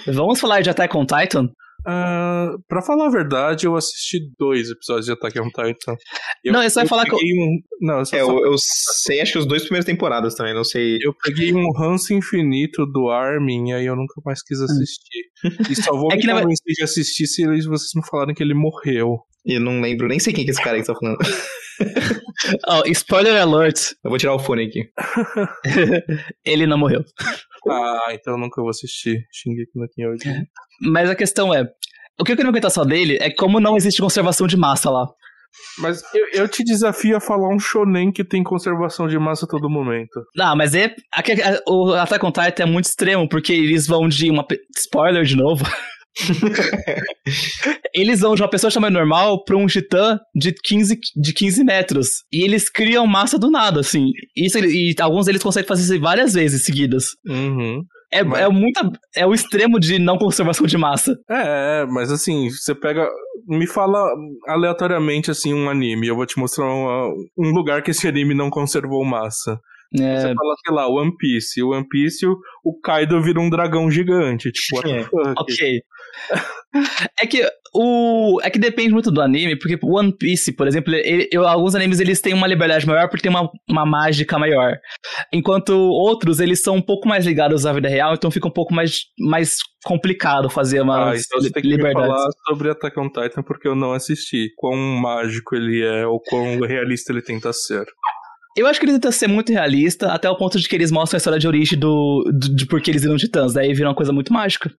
vamos falar de Attack on Titan? Ah, pra falar a verdade, eu assisti dois episódios de Attack on Titan. Eu, Não, eu só ia falar que eu- um... Não, eu só, É, só- eu, eu sei, acho que os dois primeiras temporadas também, não sei. eu peguei um ranço infinito do Armin, e aí eu nunca mais quis assistir. E só vou [LAUGHS] É me que convencer de assistir se eles- vocês me falarem que ele morreu. Eu não lembro, nem sei quem que é esse cara que tá falando. [LAUGHS] Ó, spoiler alert. Eu vou tirar o fone aqui. [LAUGHS] Ele não morreu. Ah, então eu nunca vou assistir Shingeki no Kyojin. [LAUGHS] Mas a questão é. O que eu queria comentar só dele é como não existe conservação de massa lá. Mas eu, eu te desafio a falar um shonen que tem conservação de massa a todo momento. Ah, mas é. a- o Attack on Titan é muito extremo, porque eles vão de uma. Spoiler de novo. [LAUGHS] [LAUGHS] eles vão de uma pessoa de tamanho normal pra um titã de 15, de 15 metros. E eles criam massa do nada, assim. Isso, e alguns deles conseguem fazer isso várias vezes seguidas. Uhum. É, Mas- é, muita, é o extremo de não conservação de massa. É, mas assim, você pega. Me fala aleatoriamente assim um anime. Eu vou te mostrar uma- um lugar que esse anime não conservou massa. É, Você fala, sei lá, One Piece. O One Piece, o, o Kaido vira um dragão gigante. Tipo, É, ok. É que o é que depende muito do anime, porque One Piece, por exemplo, ele- eu- alguns animes eles têm uma liberdade maior porque tem uma, uma mágica maior, enquanto outros eles são um pouco mais ligados à vida real, então fica um pouco mais, mais complicado fazer uma Ah, então você tem que liberdade. falar sobre Attack on Titan porque eu não assisti. Quão mágico ele é ou quão realista ele tenta ser. Eu acho que ele tenta ser muito realista, até o ponto de que eles mostram a história de origem do, do- de por que eles viram titãs, daí vira uma coisa muito mágica.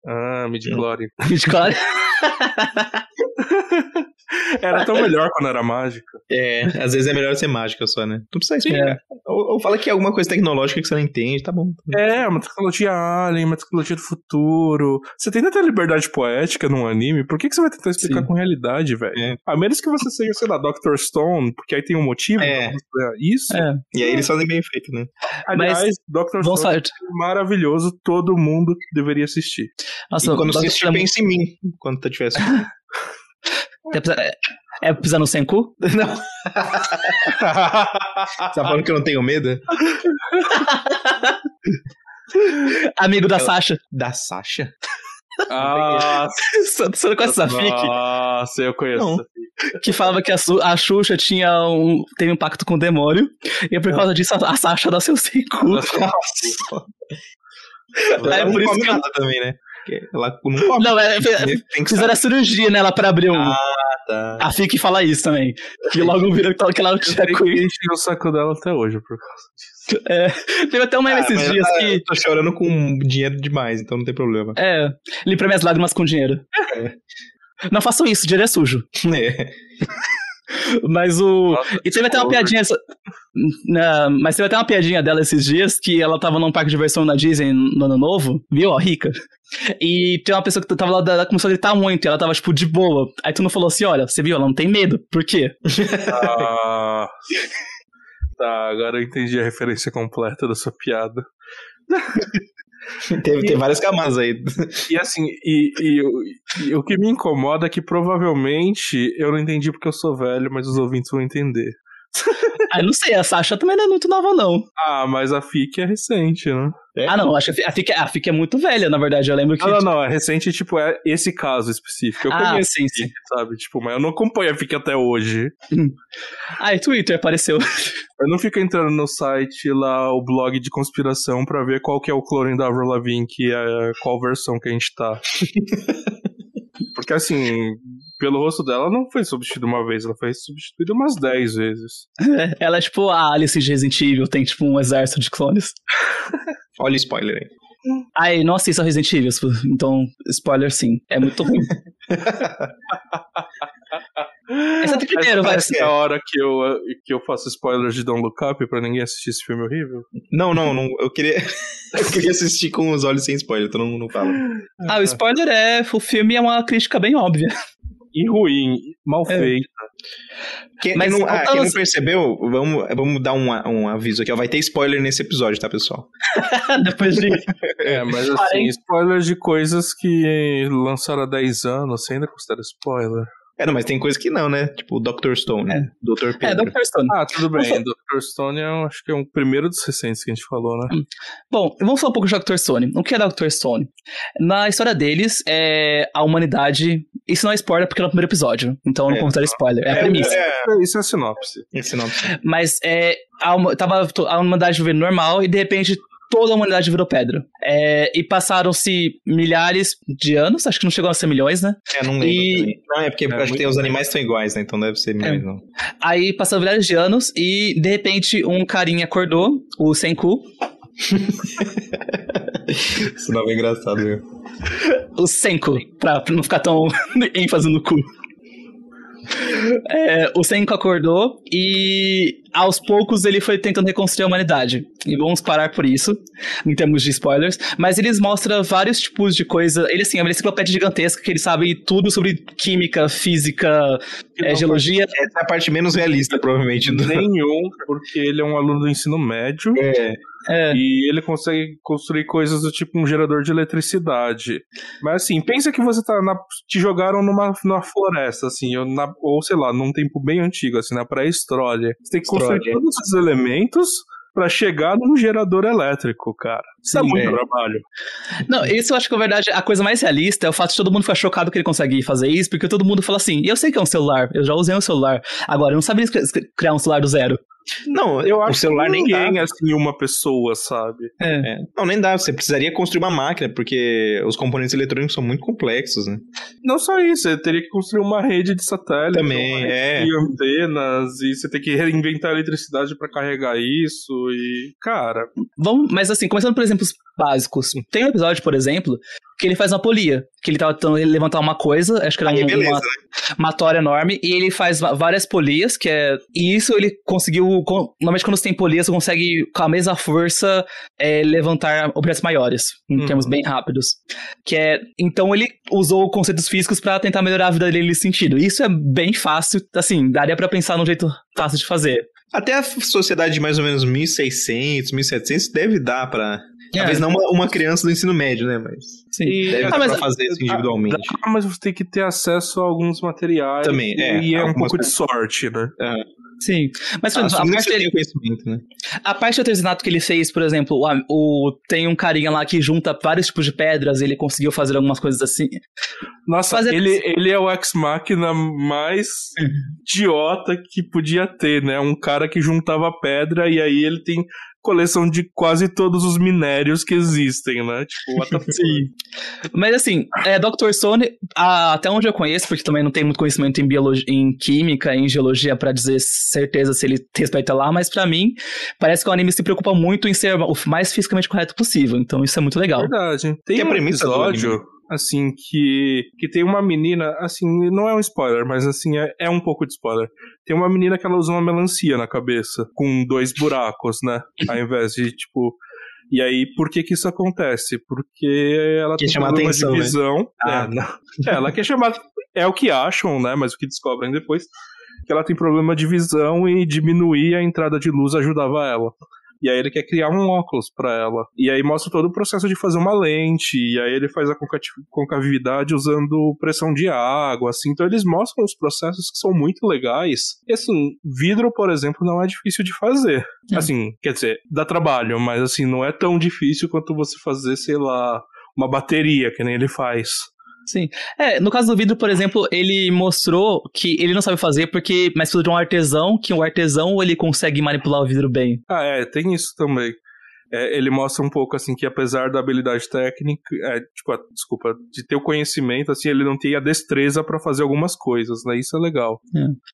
Ah. De claro. [LAUGHS] [LAUGHS] Era tão melhor quando era mágico. É, às vezes é melhor ser mágica só, né? Não precisa explicar. Ou, ou fala que é alguma coisa tecnológica que você não entende, tá bom. É, uma tecnologia alien, uma tecnologia do futuro. Você tem tanta liberdade poética num anime, por que, que você vai tentar explicar Sim. com realidade, velho? É. A menos que você seja, sei lá, Dr. Stone, porque aí tem um motivo. É. Isso. É, E aí eles fazem bem feito, né? Aliás, Dr. vamos Stone falar. é maravilhoso, todo mundo deveria assistir. Nossa, e quando você Dr. assistir, é pensa em mim. Quando tá tivesse. É, é, é pisar no Senku? [LAUGHS] não. [LAUGHS] você tá falando que eu não tenho medo? [LAUGHS] Amigo da Sasha. Da Sasha? Ah, Você não conhece essa fic? Nossa, eu conheço. Não. Que falava que a, Su- a Xuxa tinha um, teve um pacto com o demônio. E por causa disso a, a Sasha dá seu Senku. Nossa. É Ela por isso que eu- também, né? Porque Ela não come. Não, é, Tem que fizeram a cirurgia nela pra abrir um. Ah, tá. A FIC fala isso também. Que logo vira que ela Eu tinha Queen. que encher o saco dela até hoje por causa disso. [LAUGHS] É, teve até um meme Ah, esses dias ela- que. Eu tô chorando com dinheiro demais, então não tem problema. É, limpa minhas lágrimas com dinheiro. Não façam isso, dinheiro é sujo. [LAUGHS] É. [LAUGHS] Mas o. Nossa, E teve até uma piadinha. Na- mas teve até uma piadinha dela esses dias que ela tava num parque de diversão na Disney no ano novo, viu? Ó, rica. E tem uma pessoa que tava lá, ela começou a gritar muito, e ela tava, tipo, de boa. Aí tu não falou assim: olha, você viu, ela não tem medo. Por quê? Ah, [LAUGHS] tá, agora eu entendi a referência completa da sua piada. [LAUGHS] [LAUGHS] Teve, tem várias camadas aí. E assim, e, e o- e o que me incomoda é que provavelmente eu não entendi porque eu sou velho, mas os ouvintes vão entender. [LAUGHS] Ah, não sei, a Sasha também não é muito nova, não. Ah, mas a FIC é recente, né? É? Ah, não, acho que a FIC, a FIC é muito velha, na verdade. Eu lembro que. Não, não, não, é recente, tipo, é esse caso específico. Eu Ah, conheço sim, FIC, sabe? Tipo, mas eu não acompanho a FIC até hoje. Ah, e Twitter apareceu. [LAUGHS] Eu não fico entrando no site lá, o blog de conspiração, pra ver qual que é o clone da Avril Lavigne, que é qual versão que a gente tá. [LAUGHS] Porque assim, pelo rosto dela não foi substituída uma vez, ela foi substituída umas 10 vezes. [LAUGHS] Ela é tipo a Alice de Resident Evil, tem tipo um exército de clones. [LAUGHS] Olha o spoiler aí. Ai, não assista Resident Evil, então, spoiler sim. É muito ruim. [LAUGHS] Essa é primeiro, vai ser. É a hora que eu, que eu faço spoilers de Don't Look Up pra ninguém assistir esse filme horrível? Não, não, não eu queria [LAUGHS] eu queria assistir com os olhos sem spoiler, então não, não falo. Ah, o spoiler é. O filme é uma crítica bem óbvia. E ruim, mal é. feita. Quem, Mas, quem, não, ah, quem não percebeu, vamos, vamos dar um, um aviso aqui, ó. Vai ter spoiler nesse episódio, tá, pessoal? [LAUGHS] Depois de. É, mas assim, spoilers de coisas que lançaram há 10 anos, você ainda considera spoiler? É, não, mas tem coisa que não, né? Tipo o Dr. Stone. É. Dr. É, Pedro. É, Dr. Stone. Ah, tudo bem. Dr. Stone é, acho que é um primeiro dos recentes que a gente falou, né? Hum. Bom, vamos falar um pouco de Dr. Stone. O que é Dr. Stone? Na história deles, é a humanidade. Isso não é spoiler porque é no primeiro episódio. Então eu não é. considero spoiler. É, a é, premissa. É, isso é a sinopse. É sinopse. Mas é. A, tava a humanidade vivendo normal e de repente toda a humanidade virou pedra. É, e passaram-se milhares de anos, acho que não chegou a ser milhões, né? É, não lembro. E... Não, é porque é, acho que tem, os animais estão iguais, né? Então deve ser milhões, é. não. Aí passaram milhares de anos e, de repente, um carinha acordou, o Senku. Esse nome é engraçado, viu? O Senku, pra não ficar tão [LAUGHS] ênfase no cu. É, o Senko acordou e aos poucos ele foi tentando reconstruir a humanidade. E vamos parar por isso, em termos de spoilers. Mas eles mostram vários tipos de coisa. Ele, assim, é uma enciclopédia gigantesca que ele sabe tudo sobre química, física, é, geologia. Essa é a parte menos realista, provavelmente. Do... Nenhum, porque ele é um aluno do ensino médio. É. É. E ele consegue construir coisas do tipo um gerador de eletricidade. Mas assim, pensa que você tá na, te jogaram numa, numa floresta, assim, ou, na, ou sei lá, num tempo bem antigo, assim, na pré-história. Você tem que construir todos esses elementos para chegar num gerador elétrico, cara. Isso é muito é. trabalho. Não, isso eu acho que, na verdade, a coisa mais realista é o fato de todo mundo ficar chocado que ele consegue fazer isso, porque todo mundo fala assim, eu sei que é um celular, eu já usei um celular, agora eu não sabia criar um celular do zero. Não, eu acho o celular que ninguém dá. assim uma pessoa, sabe? É. é. Não, nem dá. Você precisaria construir uma máquina, porque os componentes eletrônicos são muito complexos, né? Não só isso, você teria que construir uma rede de satélite. Também, é. E antenas, e você tem que reinventar a eletricidade para carregar isso, e. Cara. Vamos, mas assim, começando por exemplos básicos. Tem um episódio, por exemplo, que ele faz uma polia. Que ele tava tentando levantar uma coisa, acho que era Aí, um, beleza, uma, né? uma tora enorme, e ele faz várias polias, que é. E isso ele conseguiu. Normalmente, quando você tem polias, você consegue, com a mesma força, é, levantar objetos maiores, em uhum. termos bem rápidos. Que é. Então ele usou conceitos físicos para tentar melhorar a vida dele nesse sentido. Isso é bem fácil, assim, daria para pensar num jeito fácil de fazer. Até a sociedade de mais ou menos 1600, 1700 deve dar para é. Talvez não uma, uma, criança do ensino médio, né? Mas. Sim. Deve ah, mas, fazer isso individualmente. Ah, mas você tem que ter acesso a alguns materiais. Também, é. E é um pouco coisas. de sorte, né? Uhum. Sim. Mas, por exemplo, ah, a parte dele. Conhecimento, né? A parte do artesanato que ele fez, por exemplo, o, o, tem um carinha lá que junta vários tipos de pedras, ele conseguiu fazer algumas coisas assim. Nossa, fazer... ele, ele é o ex-máquina mais [LAUGHS] idiota que podia ter, né? Um cara que juntava pedra e aí ele tem coleção de quase todos os minérios que existem, né? Tipo, [LAUGHS] Sim. Mas assim, é, Dr. Stone, até onde eu conheço, porque também não tenho muito conhecimento em biologia, em química, em geologia para dizer certeza se ele respeita lá, mas para mim parece que o anime se preocupa muito em ser o mais fisicamente correto possível. Então isso é muito legal. Verdade. Tem, tem um episódio assim, que, que tem uma menina, assim, não é um spoiler, mas assim, é, é um pouco de spoiler. Tem uma menina que ela usa uma melancia na cabeça, com dois buracos, né? [LAUGHS] Ao invés de, tipo. E aí, por que que isso acontece? Porque ela quer tem chamar problema atenção, de né? visão. Né? Ah, é, ela quer chamar. É o que acham, né? Mas o que descobrem depois. Que ela tem problema de visão e diminuir a entrada de luz ajudava ela. E aí ele quer criar um óculos para ela. E aí mostra todo o processo de fazer uma lente. E aí ele faz a concavidade usando pressão de água, assim. Então eles mostram os processos que são muito legais. E assim, vidro, por exemplo, não é difícil de fazer. É. Assim, quer dizer, dá trabalho, mas assim, não é tão difícil quanto você fazer, sei lá, uma bateria, que nem ele faz. Sim. É, no caso do vidro, por exemplo, ele mostrou que ele não sabe fazer porque, mas precisa de um artesão, que o um artesão ele consegue manipular o vidro bem. Ah, é, tem isso também. É, ele mostra um pouco assim que apesar da habilidade técnica, é, tipo, a, desculpa, de ter o conhecimento, assim, ele não tem a destreza para fazer algumas coisas, né? Isso é legal.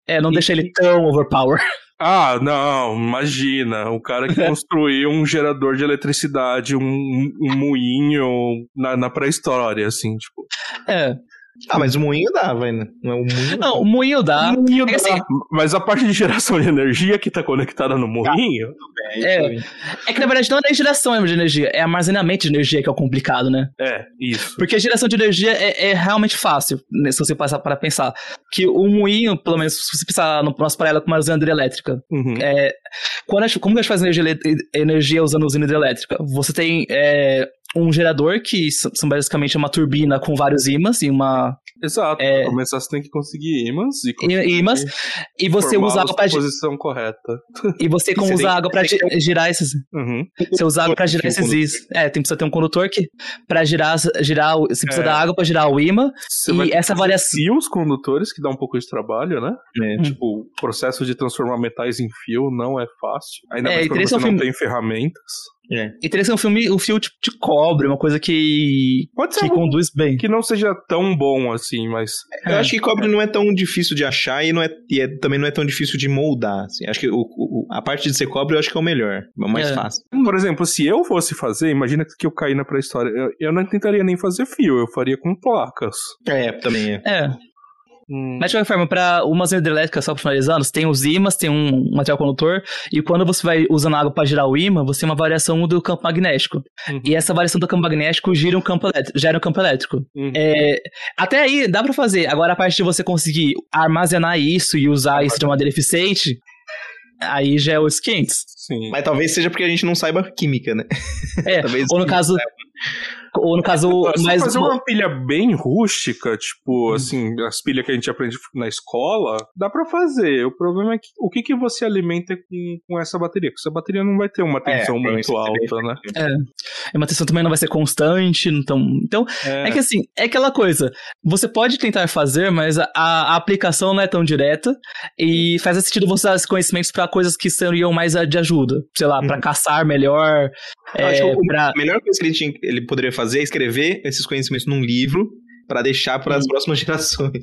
É, é não e, deixa ele tão overpower. Ah, não, imagina. O cara que [LAUGHS] construiu um gerador de eletricidade, um, um moinho na, na pré-história, assim, tipo. É. Ah, mas o moinho dava ainda. Não, é o moinho Não, o moinho dá. O moinho É que assim, Mas a parte de geração de energia que tá conectada no moinho. É. É que na verdade não é geração de energia, é armazenamento de energia que é o complicado, né? É, isso. Porque a geração de energia é, é realmente fácil, né, se você passar para pensar. Que o moinho, pelo menos se você pensar no nosso paralelo com uma usina hidrelétrica, Uhum. é, quando a como que a gente faz energia, energia usando usina hidrelétrica? Você tem é, um gerador, que são basicamente uma turbina com vários ímãs e uma. Exato. É. Começar, você tem que conseguir ímãs e e- conseguir ímãs, e você usa água para posição correta. e você como usa água para girar esses Uhum. você usa água para girar esses is é tem precisa ter um condutor que para girar girar você precisa É. da água para girar o ímã Você E essa que variação- fazer fios condutores, que dá um pouco de trabalho, né? É. Hum. Tipo, o processo de transformar metais em fio não é fácil. Ainda É, mais e quando você que não filme- tem ferramentas. E teria que ser um filme um fio tipo de cobre uma coisa que Pode ser que conduz bem que não seja tão bom assim, mas. Eu acho que cobre não é tão difícil de achar e, não é, e é- também não é tão difícil de moldar. assim. Acho que o, o- a parte de ser cobre eu acho que é o melhor. É o mais É. fácil. Por exemplo, se eu fosse fazer, imagina que eu caí na pré-história. Eu, eu não tentaria nem fazer fio, eu faria com placas. É, também é. é Hum, Mas de qualquer forma, para uma usina hidrelétrica, só para finalizando, você tem os ímãs, tem um material condutor, e quando você vai usando água para girar o ímã, você tem uma variação do campo magnético. Uhum. E essa variação do campo magnético gira um campo elétrico, gera um campo elétrico. uhum. É, até aí dá para fazer. Agora a parte de você conseguir armazenar isso e usar isso de maneira eficiente, aí já é os quentes. Sim. Mas talvez seja porque a gente não saiba química, né? É, [LAUGHS] Talvez ou no caso. Ou no caso, Se mais. fazer uma pilha bem rústica, tipo, Hum. assim, as pilhas que a gente aprende na escola, dá pra fazer. O problema é que o que, que você alimenta com, com essa bateria? Porque essa bateria não vai ter uma tensão É, muito isso é bem alta, né? A manutenção também não vai ser constante. Então, então É, É que assim, é aquela coisa. Você pode tentar fazer, mas a, a aplicação não é tão direta. E faz sentido você usar esses conhecimentos pra coisas que seriam mais a- de ajuda. Sei lá, pra Uhum. caçar melhor. É, que o- pra... A melhor coisa que ele, tinha- ele poderia fazer é escrever esses conhecimentos num livro pra deixar para as próximas [LAUGHS] gerações.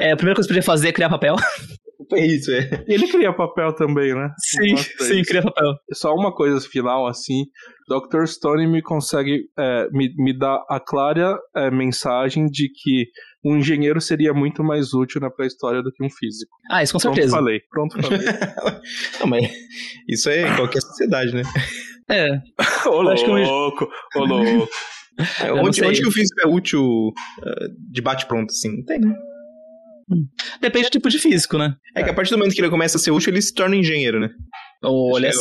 é, a primeira coisa que podia fazer é criar papel. [LAUGHS] É isso, é. Ele cria papel também, né? Sim, [LAUGHS] sim, isso. criar papel. Só uma coisa final, assim. Dr. Stone me consegue. é, me, me dá a clara é, mensagem de que um engenheiro seria muito mais útil na pré-história do que um físico. Ah, isso com Pronto, certeza. falei. Pronto, falei. [LAUGHS] Não, mas isso é em qualquer sociedade, né? É. É. Ô, acho que louco, ô, louco. É, onde, onde que o físico é útil uh, de bate-pronto, assim? Não Tem. Depende do tipo de físico, né? É que a partir do momento que ele começa a ser útil, ele se torna engenheiro, né? Olha que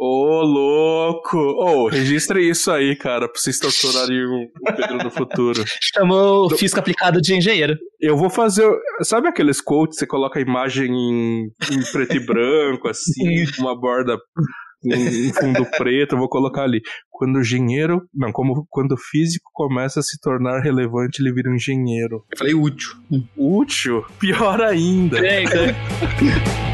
Ô, louco! Ô, registre isso aí, cara, pra vocês estacionarem o, o Pedro do futuro. [LAUGHS] Chamou físico aplicado de engenheiro. Eu vou fazer. Sabe aqueles quotes que você coloca a imagem em, em preto e branco, assim, [LAUGHS] com uma borda em fundo preto? Eu vou colocar ali. Quando o engenheiro. Não, como quando o físico começa a se tornar relevante, ele vira um engenheiro. Eu falei útil. Útil? Pior ainda. É, então- [LAUGHS]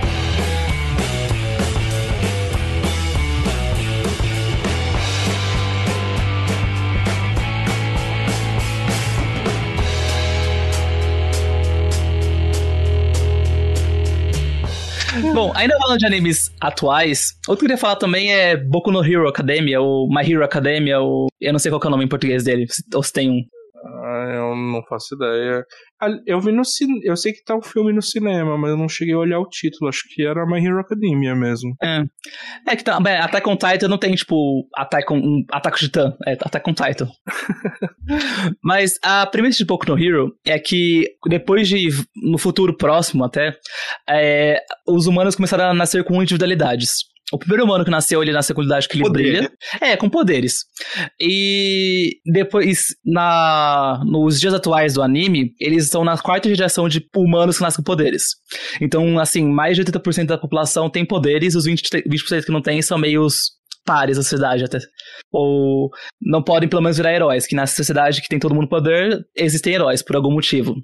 [LAUGHS] Bom, ainda falando de animes atuais, outro que eu queria falar também é Boku no Hero Academia, ou My Hero Academia, ou eu não sei qual é o nome em português dele, ou se tem um. Ah, eu não faço ideia. Eu vi no cinema. Eu sei que tá o filme no cinema, mas eu não cheguei a olhar o título. Acho que era My Hero Academia mesmo. É, é que tá, bem, Attack on Titan não tem, tipo, Attack on, um, Attack on Titan, é Attack on Titan. [LAUGHS] Mas a premissa de Boku no Hero é que depois de, no futuro próximo até, é, os humanos começaram a nascer com individualidades. O primeiro humano que nasceu, ele nasceu com habilidade que ele Poder, brilha. né? É, com poderes. E depois, na, nos dias atuais do anime, eles estão na quarta geração de humanos que nascem com poderes. Então, assim, mais de 80% da população tem poderes, os 20%, 20 que não tem são meios pares da sociedade até. Ou não podem pelo menos virar heróis, que na sociedade que tem todo mundo poder, existem heróis por algum motivo.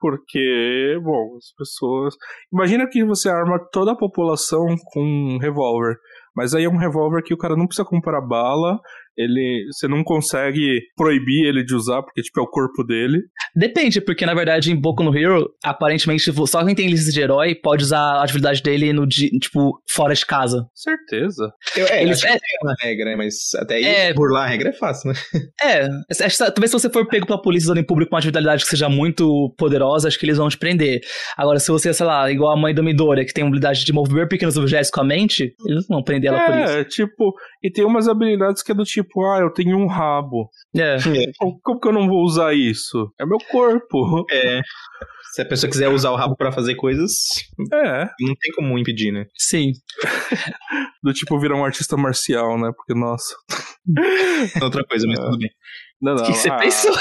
Porque, bom, as pessoas. Imagina que você arma toda a população com um revólver. Mas aí é um revólver que o cara não precisa comprar bala, Ele, você não consegue proibir ele de usar, porque, tipo, é o corpo dele. Depende, porque na verdade em Boku no Hero, aparentemente só quem tem lista de herói pode usar a atividade dele no tipo, fora de casa. Certeza. Eu, é, Eles- é uma regra, né? Mas até aí, É. burlar a regra é fácil, né? [LAUGHS] É, talvez se você for pego pela polícia usando em público uma atividade que seja muito poderosa, acho que eles vão te prender. Agora, se você, sei lá, igual a mãe do Midori, que tem uma habilidade de mover pequenos objetos com a mente, eles não vão prender ela por isso. É, tipo, e tem umas habilidades que é do tipo, ah, eu tenho um rabo. É. Como, como que eu não vou usar isso? É meu corpo. É. Se a pessoa quiser usar o rabo pra fazer coisas, É, não tem como impedir, né? Sim. [LAUGHS] do tipo virar um artista marcial, né? Porque, nossa. Outra coisa, mas tudo bem. Não, não. O que, que você ah, pensou?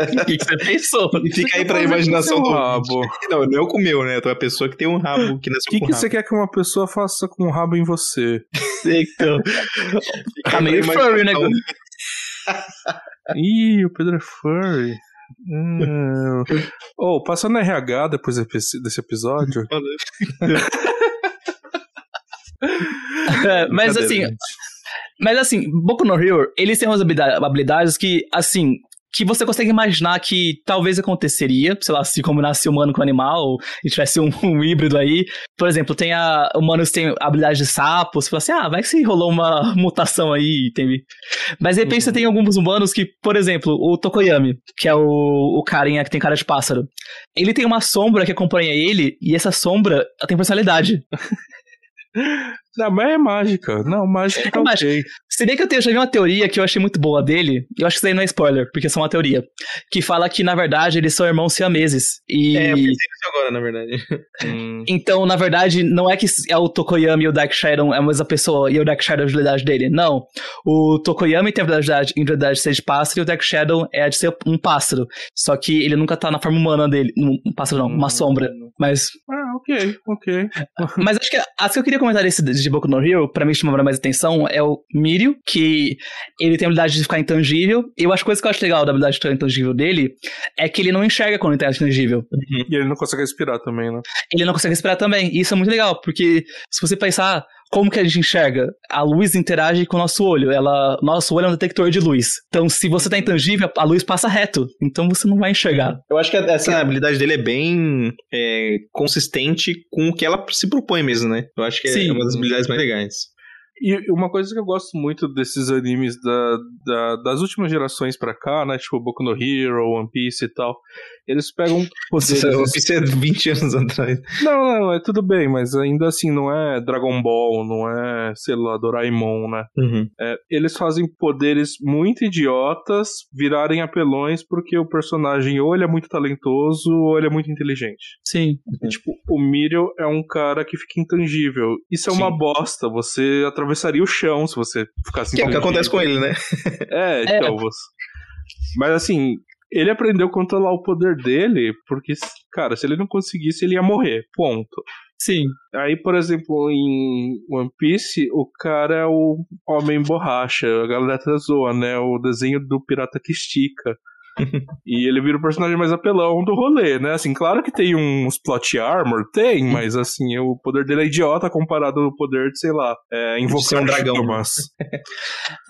O que, que você pensou? E fica aí pra imaginação do rabo. Não, não é o com o meu, né? Eu tô a pessoa que tem um rabo que O nasceu que, com que rabo. você quer que uma pessoa faça com o rabo em você? Então. Fica Tá meio furry, né? [LAUGHS] Ih, o Pedro é furry. Hum. [LAUGHS] Oh, passa no RH depois desse episódio. [LAUGHS] É, mas assim. Mas assim, Boku no Hero, eles têm umas habilidade- habilidades que, assim, que você consegue imaginar que talvez aconteceria, sei lá, se combinasse humano com animal e tivesse um, [LAUGHS] um híbrido aí. Por exemplo, tem a. Humanos têm habilidade de sapo, você fala assim, ah, vai que se rolou uma [LAUGHS] mutação aí, tem. Mas de repente você tem alguns humanos que, por exemplo, o Tokoyami, que é o, o carinha que tem cara de pássaro. Ele tem uma sombra que acompanha ele, e essa sombra tem personalidade. [LAUGHS] Não, mas é mágica. Não, mágica tá É mágica. ok. Se bem que eu, tenho, eu já vi uma teoria que eu achei muito boa dele, eu acho que isso aí não é spoiler, porque é só uma teoria, que fala que, na verdade, eles são irmãos siameses. E... É, eu pensei nisso agora, na verdade. [LAUGHS] Hum, Então, na verdade, não é que é o Tokoyami e o Dark Shadow é a mesma pessoa e o Dark Shadow é a habilidade dele. Não. O Tokoyami tem a habilidade, em verdade, de ser de pássaro e o Dark Shadow é a de ser um pássaro. Só que ele nunca tá na forma humana dele. Um pássaro não, uma sombra. Mas Ah, ok, ok. [LAUGHS] Mas acho que as que eu queria comentar desse de Boku no Hero, pra mim chamar mais atenção, é o Mirio, que ele tem a habilidade de ficar intangível. E eu acho que coisa que eu acho legal da habilidade de ficar intangível dele é que ele não enxerga quando ele tá intangível. E ele não consegue respirar também, né? Ele não consegue respirar também. E isso é muito legal, porque se você pensar como que a gente enxerga, a luz interage com o nosso olho. Ela, nosso olho é um detector de luz. Então, se você tá intangível, a luz passa reto. Então você não vai enxergar. Eu acho que essa habilidade dele é bem é, consistente com o que ela se propõe mesmo, né? Eu acho que Sim. é uma das habilidades mais legais. E uma coisa que eu gosto muito desses animes da, da- das últimas gerações pra cá, né? Tipo Boku no Hero, One Piece e tal. Eles pegam [LAUGHS] poderes. Fiz é 20 anos atrás. Não, não, é tudo bem, mas ainda assim não é Dragon Ball, não é, sei lá, Doraemon, né? Uhum. É, eles fazem poderes muito idiotas virarem apelões porque o personagem ou ele é muito talentoso ou ele é muito inteligente. Sim. Tipo, o Mirio é um cara que fica intangível. Isso é Sim. uma bosta. Você atravessaria o chão se você ficasse Que é o que intangível. acontece com ele, né? É, então, você... Mas assim, ele aprendeu a controlar o poder dele, porque, cara, se ele não conseguisse, ele ia morrer. Ponto. Sim. Aí, por exemplo, em One Piece, o cara é o Homem Borracha. A galera zoa, né? O desenho do pirata que estica. E ele vira o personagem mais apelão do rolê, né? Assim, claro que tem uns plot armor, tem, mas assim, o poder dele é idiota comparado ao poder de, sei lá, é, invocar um dragão. chamas. [LAUGHS]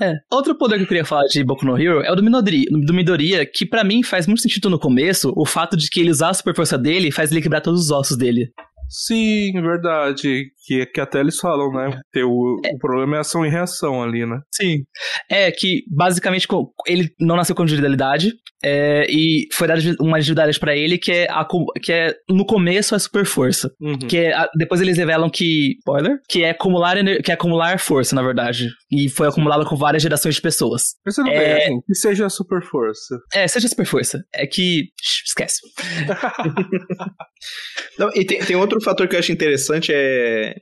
É. Outro poder que eu queria falar de Boku no Hero é o do Midori, do Midoriya, que pra mim faz muito sentido no começo, o fato de que ele usar a super força dele faz ele quebrar todos os ossos dele. Sim, verdade. Que, que até eles falam, né? Ter o, o problema é ação e reação ali, né? Sim. É que, basicamente, ele não nasceu com individualidade, é, e foi dada uma individualidade pra ele que é, acu- que é, no começo, a super força. Uhum. Que é, a- depois eles revelam que. Spoiler? Que é acumular, que é acumular força, na verdade. E foi acumulado com várias gerações de pessoas. Mas tudo É- bem, assim, que seja a super força. É, seja super força. É que. Esquece. [LAUGHS] Não, e tem, tem outro fator que eu acho interessante é.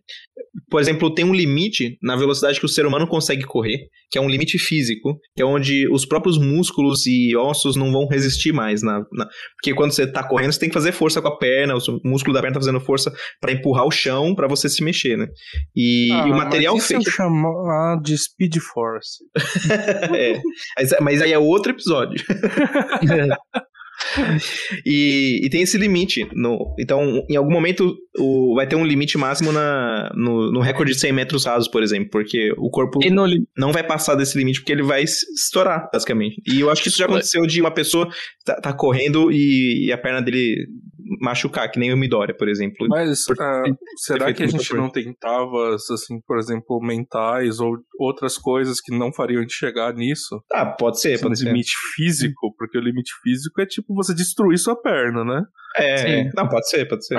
Por exemplo, tem um limite na velocidade que o ser humano consegue correr, que é um limite físico, que é onde os próprios músculos e ossos não vão resistir mais. Na, na- porque quando você tá correndo, você tem que fazer força com a perna, o músculo da perna tá fazendo força pra empurrar o chão pra você se mexer, né? E, Ah, e o material mas isso feito. eu chamar de Speed Force. [LAUGHS] é, mas, mas aí é outro episódio. [LAUGHS] e, e tem esse limite. No, então, em algum momento, o, vai ter um limite máximo na, no, no recorde de 100 metros rasos, por exemplo, porque o corpo no, não vai passar desse limite porque ele vai estourar, basicamente. E eu acho que isso já aconteceu de uma pessoa tá, tá correndo e, e a perna dele machucar, que nem o Midoriya, por exemplo. Mas Por- ah, será que a gente não tentava, assim, por exemplo, mentais ou outras coisas que não fariam gente chegar nisso? Ah, pode ser, pode ser. limite físico, porque o limite físico é tipo você destruir sua perna, né? É, Sim. é. não, pode ser, pode ser.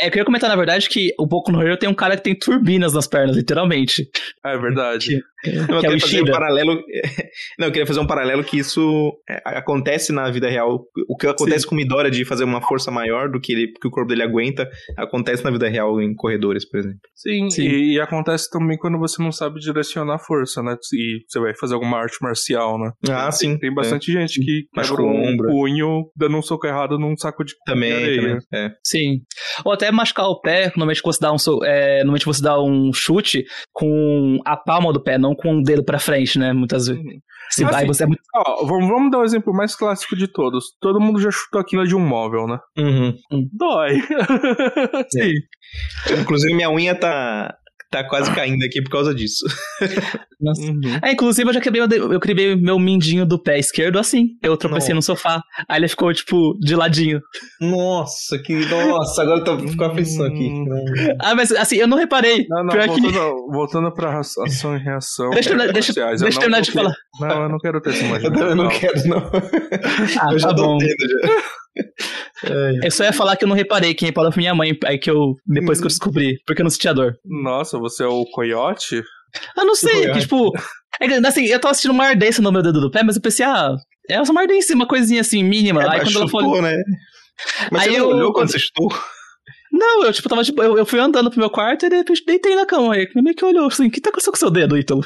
É, eu queria comentar, na verdade, que o Boku no Hero tem um cara que tem turbinas nas pernas, literalmente. É verdade. Não, eu que é o queria fazer um paralelo. [LAUGHS] Não, eu queria fazer um paralelo que isso é, acontece na vida real. O que acontece com o Midoriya de fazer uma força maior do que, ele, que o corpo dele aguenta, acontece na vida real em corredores, por exemplo. Sim, Sim. E, e acontece também quando você não sabe direcionar a força, né? E você vai fazer alguma arte marcial, né? Ah, sim. Tem bastante gente que o um ombro. punho dando um soco errado num saco de Também, areia. também. É. Sim. Ou até machucar o pé, normalmente você dá um, so- é, normalmente você dá um chute com a palma do pé, não com o dedo pra frente, né? Muitas vezes. Uhum. Se vai, assim, você é muito. Ó, vamos, vamos dar o exemplo mais clássico de todos. Todo mundo já chutou aquilo de um móvel, né? Uhum. Dói. [LAUGHS] Sim. Inclusive, minha unha tá, tá quase caindo aqui por causa disso. [LAUGHS] Nossa. Uhum. É, inclusive eu já quebrei, eu quebrei meu mindinho do pé esquerdo assim. Eu tropecei no sofá. Aí ele ficou, tipo, de ladinho. Nossa, que. Nossa, agora tá, ficou aflição aqui. Ah, mas assim, eu não reparei. Não, não, Pior que. voltando, voltando pra ra- ação e reação. Deixa eu terminar- deixa- sociais, eu deixa eu não terminar de falar. Não, eu não quero ter essa imagem. Eu não quero, não. Ah, eu já tá tô bom. tendo já. Eu só ia falar que eu não reparei. Quem reparou foi minha mãe. Aí que eu. Depois que eu descobri. Porque eu não sentia dor. Nossa, você é o coiote? Eu não sei, que tipo. É assim, eu tava sentindo uma ardência no meu dedo do pé, mas eu pensei, ah, é uma ardência, uma coisinha assim, mínima. É, aí quando ela chutou, falou. né? Mas Aí você não eu- olhou quando você chutou? Não, eu tipo, tava tipo, eu, eu fui andando pro meu quarto e de repente deitei na cama. Aí minha mãe que olhou assim, o que tá acontecendo com o seu dedo, Ítalo?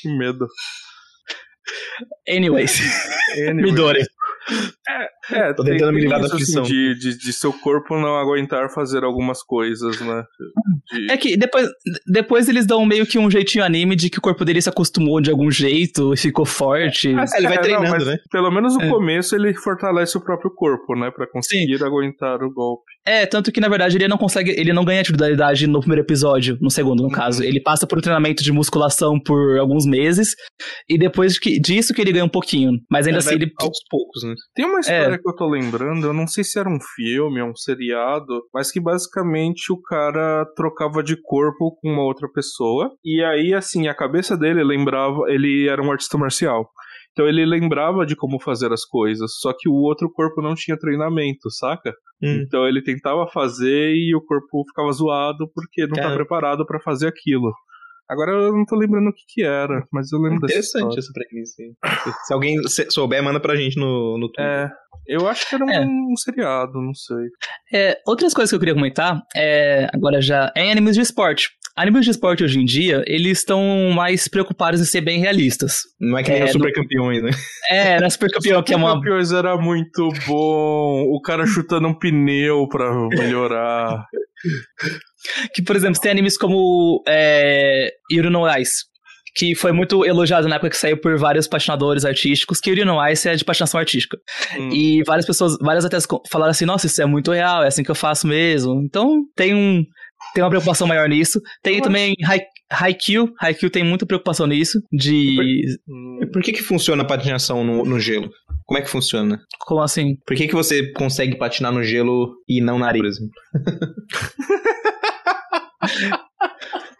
Que medo. Anyways, [LAUGHS] Anyway. Midori. É, Tô tem- tentando me tem livrar da assim, aflição. de, de, de seu corpo não aguentar fazer algumas coisas, né? De- É que depois, depois eles dão meio que um jeitinho anime de que o corpo dele se acostumou de algum jeito e ficou forte. Mas, ele vai treinando, mas né? Pelo menos no É. começo ele fortalece o próprio corpo, né? Pra conseguir aguentar o golpe. É, tanto que na verdade ele não consegue, ele não ganha atividade no primeiro episódio, no segundo, no Uhum. caso. Ele passa por um treinamento de musculação por alguns meses e depois que, disso que ele ganha um pouquinho. Mas ainda assim ele. aos poucos, né? Tem uma É. história que eu tô lembrando, eu não sei se era um filme ou um seriado, mas que basicamente o cara trocava de corpo com uma outra pessoa, e aí, assim, a cabeça dele lembrava, ele era um artista marcial. Então ele lembrava de como fazer as coisas, só que o outro corpo não tinha treinamento, saca? Hum. Então ele tentava fazer e o corpo ficava zoado porque não tá Caramba. preparado pra fazer aquilo. Agora eu não tô lembrando o que que era, mas eu lembro dessa Interessante essa premissa aí. Se alguém souber, manda pra gente no, no Twitter. É, eu acho que era um, É. um seriado, não sei. É, outras coisas que eu queria comentar, é, agora já, é em animes de esporte. Animes de esporte hoje em dia, eles estão mais preocupados em ser bem realistas. Não é que nem É, super campeões, né? É, na Super Campeão, que é uma. Campeões era muito bom. O cara chutando um pneu pra melhorar. Que, por exemplo, tem animes como é, Yuri no Ice, que foi muito elogiado na época que saiu por vários patinadores artísticos, que Yuri no Ice é de patinação artística. Hum. E várias pessoas, várias até falaram assim, nossa, isso é muito real, é assim que eu faço mesmo. Então, tem um... Tem uma preocupação maior nisso. Tem Eu também Hai- Haikyuu. Haikyuu tem muita preocupação nisso. De. Hum. Por que que funciona a patinação no, no gelo? Como é que funciona? Como assim? Por que que você consegue patinar no gelo e não na areia, por exemplo? [LAUGHS]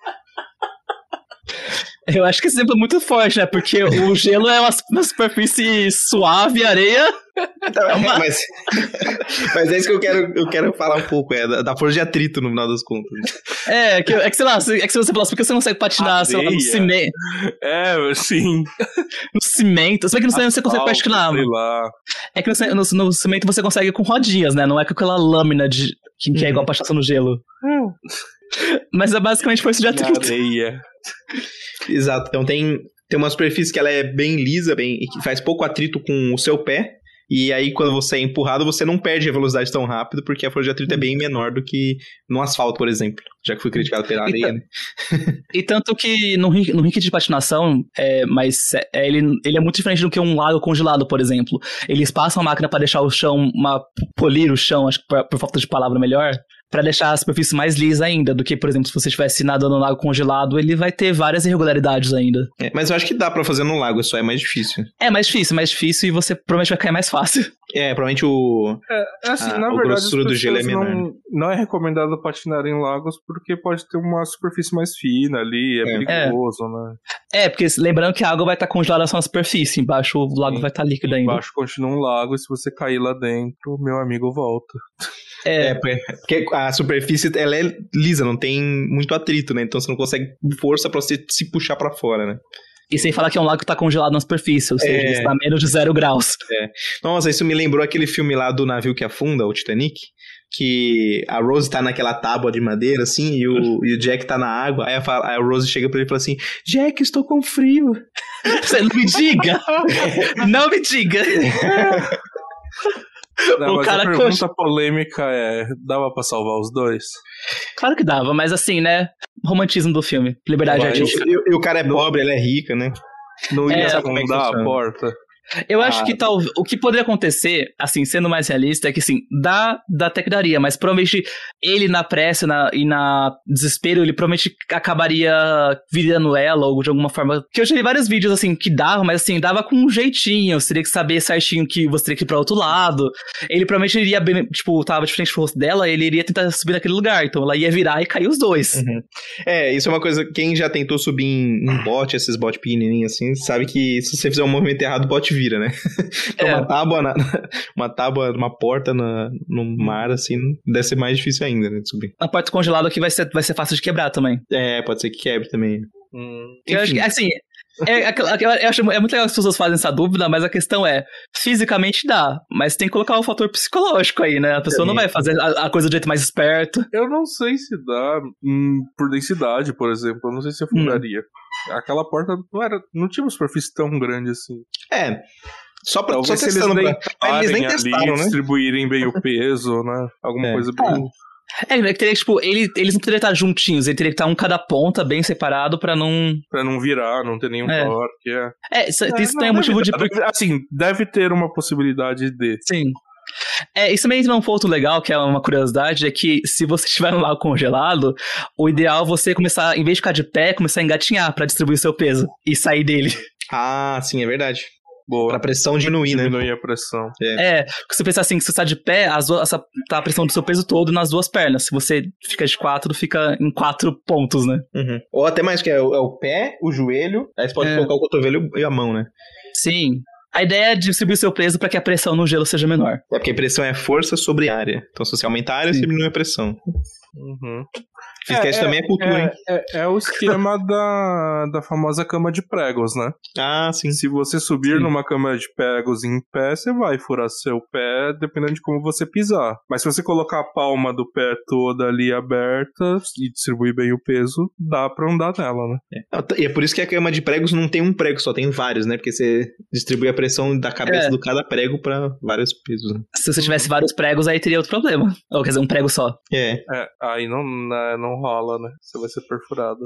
[LAUGHS] Eu acho que esse exemplo é muito forte, né? Porque o [LAUGHS] gelo é uma, uma superfície suave, areia. É, mas, [LAUGHS] mas é isso que eu quero, eu quero falar um pouco, é da, da força de atrito no final das contas. É, que, é que sei lá, é que se você falasse, por que você não consegue patinar, sei lá, no Areia. cimento? É, sim. No cimento. Se bem que no cimento você consegue patinar. Sei lá. É que no, no, no cimento você consegue com rodinhas, né? Não é com aquela lâmina de, que, que é Uhum. igual a patinação no gelo. Mas é basicamente força de atrito. areia. Exato. Então tem, tem uma superfície que ela é bem lisa, bem, e que faz pouco atrito com o seu pé. E aí, quando você é empurrado, você não perde a velocidade tão rápido, porque a força de atrito é bem menor do que no asfalto, por exemplo. Já que foi criticado pela areia, né? [LAUGHS] E tanto que no, no rink de patinação, é, mas é, ele, ele é muito diferente do que um lago congelado, por exemplo. Eles passam a máquina pra deixar o chão, uma, polir o chão, acho que por, por falta de palavra melhor, pra deixar a superfície mais lisa ainda, do que, por exemplo, se você estivesse nadando no lago congelado, ele vai ter várias irregularidades ainda. É, mas eu acho que dá pra fazer no lago, só é mais difícil. É mais difícil, mais difícil, e você provavelmente vai cair mais fácil. É, provavelmente o. É, assim, Ah, na a verdade, grossura do gelo é menor, não, não é recomendado patinar em lagos porque pode ter uma superfície mais fina ali, é, É. perigoso, né? É, porque lembrando que a água vai estar congelada só na superfície, embaixo o lago Sim. vai estar líquido ainda. Embaixo continua um lago e se você cair lá dentro, meu amigo volta. [LAUGHS] É, É, porque a superfície ela é lisa, não tem muito atrito, né? Então você não consegue força pra você se puxar pra fora, né? e sem falar que é um lago que tá congelado na superfície, ou seja, É. está a menos de zero graus. Nossa, isso me lembrou aquele filme lá do navio que afunda, o Titanic. Que a Rose tá naquela tábua de madeira, assim, e o, [LAUGHS] e o Jack tá na água. Aí a, a Rose chega pra ele e fala assim: Jack, estou com frio. Você não me diga! [LAUGHS] não me diga! [LAUGHS] Não, O mas cara a pergunta coxa- polêmica é: dava pra salvar os dois? Claro que dava, mas assim, né? Romantismo do filme. Liberdade artística. E, e o cara é pobre, ela é rica, né? Não ia É, como é que a porta? Eu acho Ah. que tal, o que poderia acontecer, assim, sendo mais realista, é que assim, dá, dá até que daria, mas provavelmente ele na pressa na, e na desespero, ele provavelmente acabaria virando ela ou de alguma forma. Que eu já vi vários vídeos assim que dava, mas assim, dava com um jeitinho. Você teria que saber certinho que você teria que ir pra outro lado. Ele provavelmente iria, bem- tipo, tava de frente pro rosto dela, ele iria tentar subir naquele lugar. Então ela ia virar e cair os dois. É, isso é uma coisa. Quem já tentou subir em, em bot, esses bot pequenininhos assim, sabe que se você fizer um movimento errado, o bot vira, né? [LAUGHS] Então, É. uma tábua, na- [LAUGHS] uma tábua, uma porta na, no mar, assim, deve ser mais difícil ainda, né? De subir. A porta congelada aqui vai ser, vai ser fácil de quebrar também. É, pode ser que quebre também. Hum. Eu acho que, assim, é, aquela- eu acho é muito legal que as pessoas fazem essa dúvida, mas a questão é, fisicamente dá, mas tem que colocar o fator psicológico aí, né? A pessoa não Também. vai fazer a, a coisa do jeito mais esperto. Eu não sei se dá hum, por densidade, por exemplo. Eu não sei se afundaria. Aquela porta não, era, não tinha uma superfície tão grande assim. É. Só pra Talvez só se eles testando pra... Eles nem testaram, né? distribuírem bem o [LAUGHS] peso, né? Alguma É. coisa bem... É, é que teria, tipo, ele, eles não poderiam estar juntinhos, ele teria que estar um cada ponta, bem separado, pra não... Pra não virar, não ter nenhum É. torque. É. É, isso, É, isso não, tem um motivo deve- de... Assim, deve ter uma possibilidade de. Sim. É, isso também entra num ponto legal, que é uma curiosidade, é que se você [LAUGHS] estiver no lago congelado, o ideal é você começar, em vez de ficar de pé, começar a engatinhar pra distribuir seu peso e sair dele. Ah, sim, é verdade. Boa. Pra pressão diminuir, né? Diminuir a pressão. É, porque você pensar assim, que você tá de pé, as duas, essa, tá a pressão do seu peso todo nas duas pernas. Se você fica de quatro, fica em quatro pontos, né? Uhum. Ou até mais, que é o, é o pé, o joelho, aí você pode É. colocar o cotovelo e a mão, né? Sim. A ideia é distribuir seu peso para que a pressão no gelo seja menor. É porque pressão é força sobre área. Então, se você aumentar a área, Sim. você diminui a pressão. Uhum. Física também é cultura, hein? É, é, é o esquema da, da famosa cama de pregos, né? Ah, sim. Se você subir Sim. numa cama de pregos em pé, você vai furar seu pé dependendo de como você pisar. Mas se você colocar a palma do pé toda ali aberta e distribuir bem o peso, dá pra andar nela, né? E é por isso que a cama de pregos não tem um prego só, tem vários, né? Porque você distribui a pressão da cabeça É. do cada prego pra vários pesos. né? Se você tivesse vários pregos, aí teria outro problema. Ou quer dizer, um prego só. É. É, aí não, né, não rola, né? Você vai ser perfurado.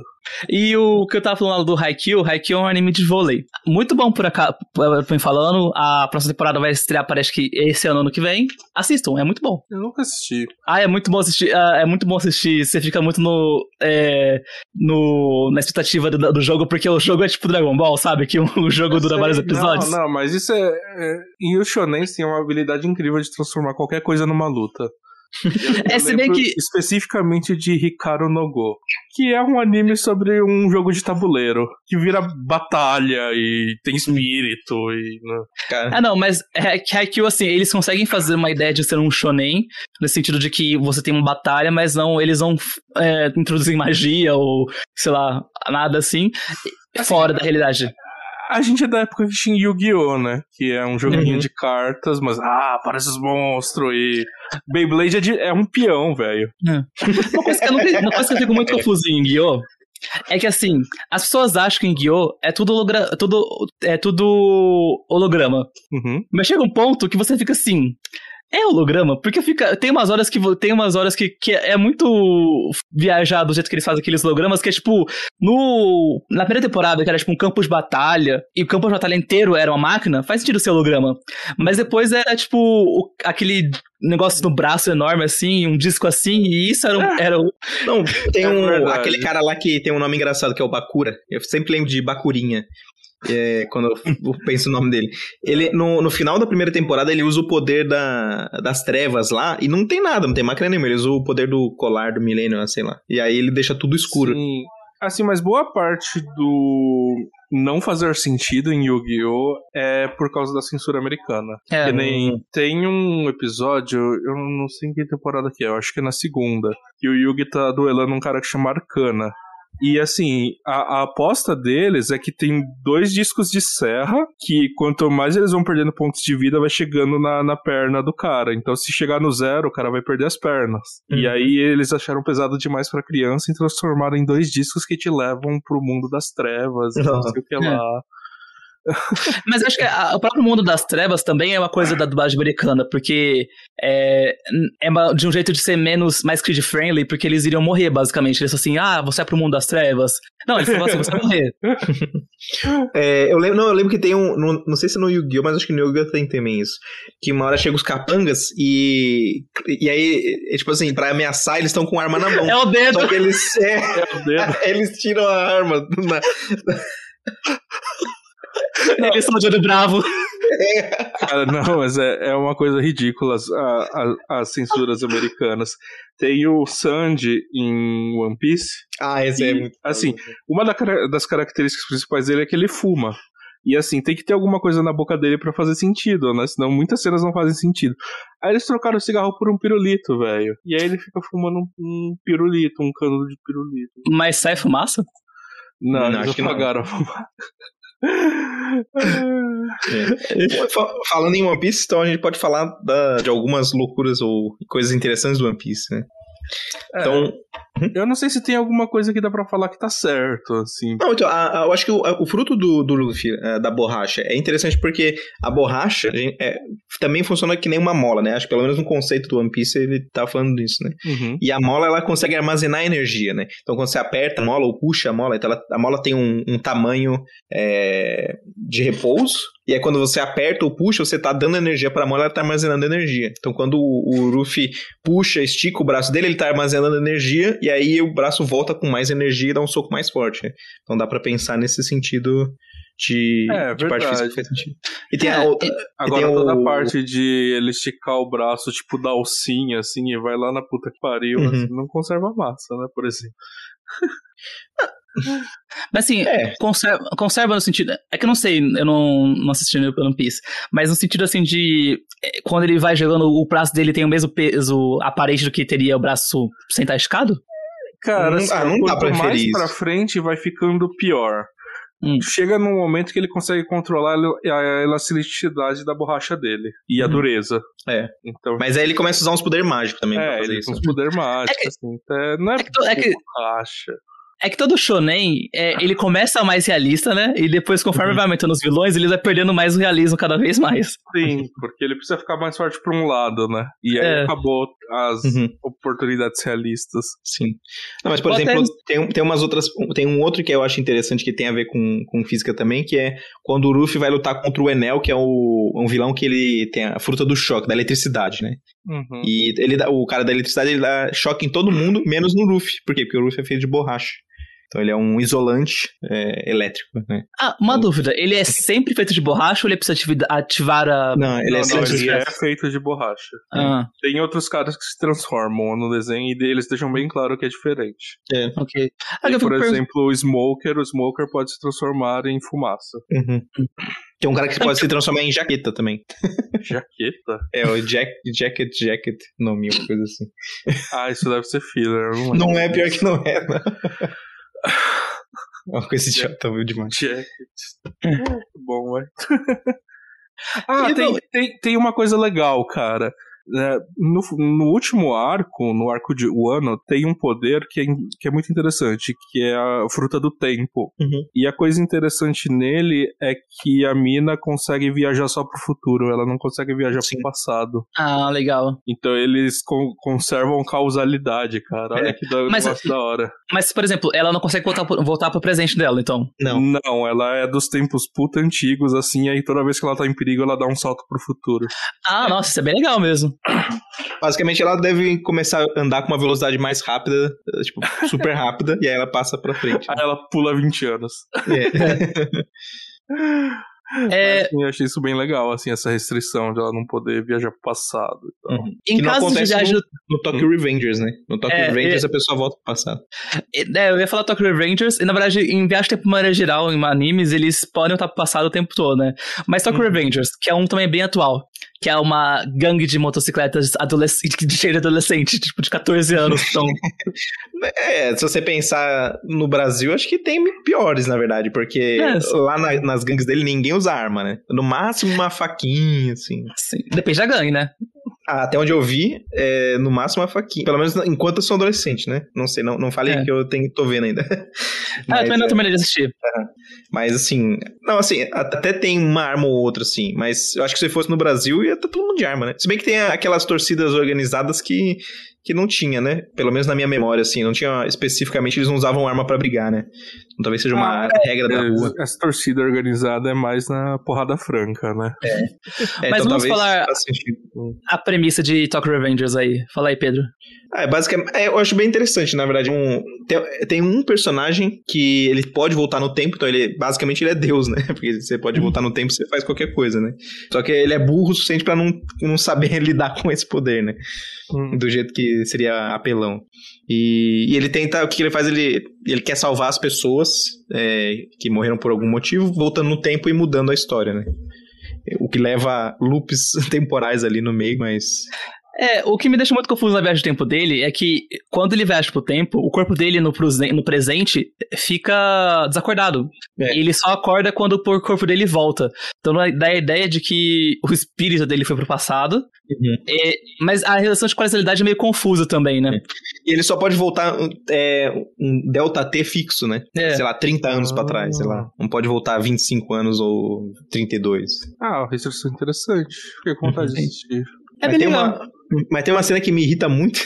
E o que eu tava falando do Haikyuu, Haikyuu é um anime de vôlei. Muito bom por acaso, falando. A próxima temporada vai estrear, parece que esse ano, ano que vem. Assistam, é muito bom. Eu nunca assisti. Ah, é muito bom assistir. ah, é muito bom assistir. Você fica muito no. é, no na expectativa do, do jogo, porque o jogo é tipo Dragon Ball, sabe? Que o jogo Eu dura sei, vários episódios. Não, não, mas isso é. é e o Shonen tem uma habilidade incrível de transformar qualquer coisa numa luta. Eu- [LAUGHS] É, se bem que- Especificamente de Hikaru no Go, que é um anime sobre um jogo de tabuleiro, que vira batalha e tem espírito e. né? Cara, Ah, não, mas é que Haikyuu, assim, eles conseguem fazer uma ideia de ser um shonen, no sentido de que você tem uma batalha, mas não, eles não é, introduzem magia ou, sei lá, nada assim, fora da realidade. A gente é da época que tinha Yu-Gi-Oh!, né? Que é um joguinho Uhum. de cartas, mas ah, parece os monstros e. Beyblade é, de- é um peão, velho. Uma coisa que eu, nunca, uma coisa que eu fico muito [LAUGHS] confuso em Yu-Gi-Oh! É que assim, as pessoas acham que em Gyo é tudo, hologra tudo, é tudo holograma. Uhum. Mas chega um ponto que você fica assim. É holograma? Porque fica. Tem umas horas que tem umas horas que, que é muito viajado do jeito que eles fazem aqueles hologramas, que é tipo. No. Na primeira temporada, que era tipo um campo de batalha, e o campo de batalha inteiro era uma máquina, faz sentido ser holograma. Mas depois era tipo o, aquele negócio no braço enorme assim, um disco assim, e isso era, um, era um... Não, tem É um. aquele cara lá que tem um nome engraçado, que é o Bakura. Eu sempre lembro de Bakurinha. É, quando eu penso no nome dele. Ele, no, no final da primeira temporada, ele usa o poder da, das trevas lá, e não tem nada, não tem máquina nenhuma. Ele usa o poder do colar do milênio, sei lá. E aí ele deixa tudo escuro. Sim. Assim, mas boa parte do não fazer sentido em Yu-Gi-Oh! é por causa da censura americana. É, que nem tem um episódio, eu não sei em que temporada que é, eu acho que é na segunda, que o Yugi tá duelando um cara que chama Arcana. E assim, a, a aposta deles é que tem dois discos de serra que quanto mais eles vão perdendo pontos de vida, vai chegando na, na perna do cara. Então, se chegar no zero, o cara vai perder as pernas. E Uhum. aí eles acharam pesado demais pra criança e transformaram em dois discos que te levam pro mundo das trevas, e não sei o que lá. [LAUGHS] [LAUGHS] Mas eu acho que a- o próprio mundo das trevas também é uma coisa da dublagem americana, porque é, é uma- de um jeito de ser menos, mais kid-friendly, porque eles iriam morrer, basicamente. Eles assim, ah, você é pro mundo das trevas. Não, eles falam assim, você vai morrer. [LAUGHS] É, eu lembro, não, eu lembro que tem um. no- não sei se no Yu-Gi-Oh!, mas acho que no Yu-Gi-Oh! tem também isso. Que uma hora chega os capangas e. E aí, é, tipo assim, pra ameaçar, eles estão com arma na mão. É o dedo. Só que eles. é, É o dedo. [LAUGHS] eles tiram a arma. na- [LAUGHS] Eles são de olho bravo. [LAUGHS] Cara, não, mas é, é uma coisa ridícula as, a- a- as censuras americanas. Tem o Sanji em One Piece. Ah, esse é E, muito. assim, Uma das características principais dele é que ele fuma. E assim, tem que ter alguma coisa na boca dele pra fazer sentido, né? Senão muitas cenas não fazem sentido. Aí eles trocaram o cigarro por um pirulito, velho. E aí ele fica fumando um, um pirulito, um cano de pirulito. Mas sai fumaça? Não, Não, eles acho que não. apagaram a fumaça. É. Fa- Falando em One Piece, então a gente pode falar da- de algumas loucuras ou coisas interessantes do One Piece, né? É. Então, Eu não sei se tem alguma coisa que dá pra falar que tá certo, assim. Não, então, a- a- eu acho que o, a- o fruto do, do Luffy, eh, da borracha, é interessante porque a borracha é, também funciona que nem uma mola, né? Acho que pelo menos no conceito do One Piece ele tá falando disso, né? Uhum. E a mola, ela consegue armazenar energia, né? Então, quando você aperta a mola ou puxa a mola, então ela- a mola tem um, um tamanho é, de repouso. E aí, quando você aperta ou puxa, você tá dando energia pra mola, ela tá armazenando energia. Então, quando o, o Luffy puxa, estica o braço dele, ele tá armazenando energia. E aí, o braço volta com mais energia e dá um soco mais forte. Então, dá pra pensar nesse sentido de, É, de parte física que faz sentido. E tem a É, outra. Agora tem toda o- a parte de ele esticar o braço, tipo, da alcinha, assim, e vai lá na puta que pariu, Uhum. assim, não conserva massa, né, por exemplo. [LAUGHS] Mas assim, É. conserva, conserva no sentido. É que eu não sei, eu não, não assisti no One Piece. Mas no sentido assim de. é, Quando ele vai jogando, o braço dele tem o mesmo peso aparente do que teria o braço sem estar esticado? Cara, Não- assim, ah, não dá pra mais isso. pra frente vai ficando pior. Hum. Chega num momento que ele consegue controlar a el- a elasticidade da borracha dele e a Uhum. dureza. É. Então, Mas aí ele começa a usar uns poderes mágicos também pra é, fazer ele tem uns poder mágico, assim. É, não é, É que, é que, borracha. É que todo shonen, é, ele começa mais realista, né? E depois, conforme Uhum. vai aumentando os vilões, ele vai perdendo mais o realismo cada vez mais. Sim, porque ele precisa ficar mais forte pra um lado, né? E aí É. acabou as Uhum. oportunidades realistas. Sim. Não, mas, por Ou exemplo, até- tem, um- tem umas outras. Tem um outro que eu acho interessante que tem a ver com, com física também, que é quando o Luffy vai lutar contra o Enel, que é o, um vilão que ele tem a fruta do choque, da eletricidade, né? Uhum. E ele dá- o cara da eletricidade ele dá choque em todo mundo, menos no Luffy. Por quê? Porque o Luffy é feito de borracha. Então ele é um isolante é, elétrico, né? Ah, uma dúvida. Ele é sempre feito de borracha ou ele precisa ativar a. Não, ele não, é não, sempre ele é feito de borracha. Ah, Tem outros caras que se transformam no desenho e eles deixam bem claro que é diferente. ok. Ah, E, por exemplo, o Smoker, o Smoker pode se transformar em fumaça. Uhum. Tem um cara que pode [LAUGHS] se transformar em jaqueta também. Jaqueta? É o Jack, Jacket Jacket nome, uma coisa assim. Ah, isso deve ser filler. Não é. Não é pior que não é, não. [LAUGHS] É uma coisa idiota, viu, demais. Jacket. Muito [LAUGHS] bom, vai. ah, tem, tem, tem uma coisa legal, cara. É, no, no último arco, no arco de Wano, tem um poder que é, que é muito interessante, que é a fruta do tempo. Uhum. E a coisa interessante nele é que a mina consegue viajar só pro futuro, ela não consegue viajar Sim. pro passado. Ah, legal. Então eles con- conservam causalidade, cara. Olha É, que da, mas- negócio da hora. Mas, por exemplo, ela não consegue voltar pro, voltar pro presente dela, então. Não. Não, ela é dos tempos puta antigos, assim, aí toda vez que ela tá em perigo, ela dá um salto pro futuro. Ah, nossa, isso é bem legal mesmo. Basicamente, ela deve começar a andar com uma velocidade mais rápida, tipo, [LAUGHS] super rápida, e aí ela passa pra frente. Aí ela pula 20 anos. É. [LAUGHS] É, Assim, eu achei isso bem legal, assim, essa restrição de ela não poder viajar pro passado. e tal. Uhum. em Que não casos de viagem. no, no Tokyo Revengers, né? No Tokyo É, Revengers é- a pessoa volta pro passado. É, eu ia falar Tokyo Revengers, e na verdade, em viagem de tempo maneira geral, em animes, eles podem estar pro passado o tempo todo, né? Mas Tokyo Uhum. Revengers, que é um também bem atual, que é uma gangue de motocicletas adolescente, de cheio de adolescente, tipo, de 14 anos. Então, [LAUGHS] É, se você pensar no Brasil, acho que tem piores, na verdade, porque É, sim. lá na- nas gangues dele ninguém usa arma, né? No máximo uma faquinha, assim. assim, depende da gangue, né? Ah, Até onde eu vi, é, no máximo uma faquinha. Pelo menos enquanto eu sou adolescente, né? Não sei, não, não falei É. que eu tenho, tô vendo ainda. [LAUGHS] Ah, eu também não é, terminei de assistir. Mas assim, não, assim, até tem uma arma ou outra, assim, mas eu acho que se fosse no Brasil ia estar todo mundo de arma, né? Se bem que tem aquelas torcidas organizadas que, que não tinha, né? Pelo menos na minha memória, assim, não tinha especificamente, eles não usavam arma pra brigar, né? Então, talvez seja uma regra da rua. É, Essa torcida organizada é mais na porrada franca, né? É, [LAUGHS] Mas então vamos falar-. A premissa de Tokyo Revengers aí. Fala aí, Pedro. Ah, é basicamente, é, eu acho bem interessante, na verdade. Um, tem, tem um personagem que ele pode voltar no tempo, então ele basicamente ele é Deus, né? [LAUGHS] Porque você pode voltar no tempo, você faz qualquer coisa, né? Só que ele é burro o suficiente pra não, não saber [LAUGHS] lidar com esse poder, né? Hum. Do jeito que seria apelão. E, e ele tenta, o que ele faz? Ele, ele quer salvar as pessoas é, que morreram por algum motivo, voltando no tempo e mudando a história, né? O que leva loops [LAUGHS] temporais ali no meio, mas. É, o que me deixa muito confuso na viagem do tempo dele é que quando ele viaja pro tempo, o corpo dele no, no presente fica desacordado. É. E ele só acorda quando o corpo dele volta. Então dá a ideia de que o espírito dele foi pro passado. É, mas a relação de qualidade é meio confusa também, né? E ele só pode voltar é, um delta T fixo, né? É. Sei lá, 30 anos pra trás, sei lá. Não pode voltar 25 anos ou 32. Ah, uma restrição interessante. Fiquei com vontade de assistir. É bem legal. uma, mas tem uma cena que me irrita muito,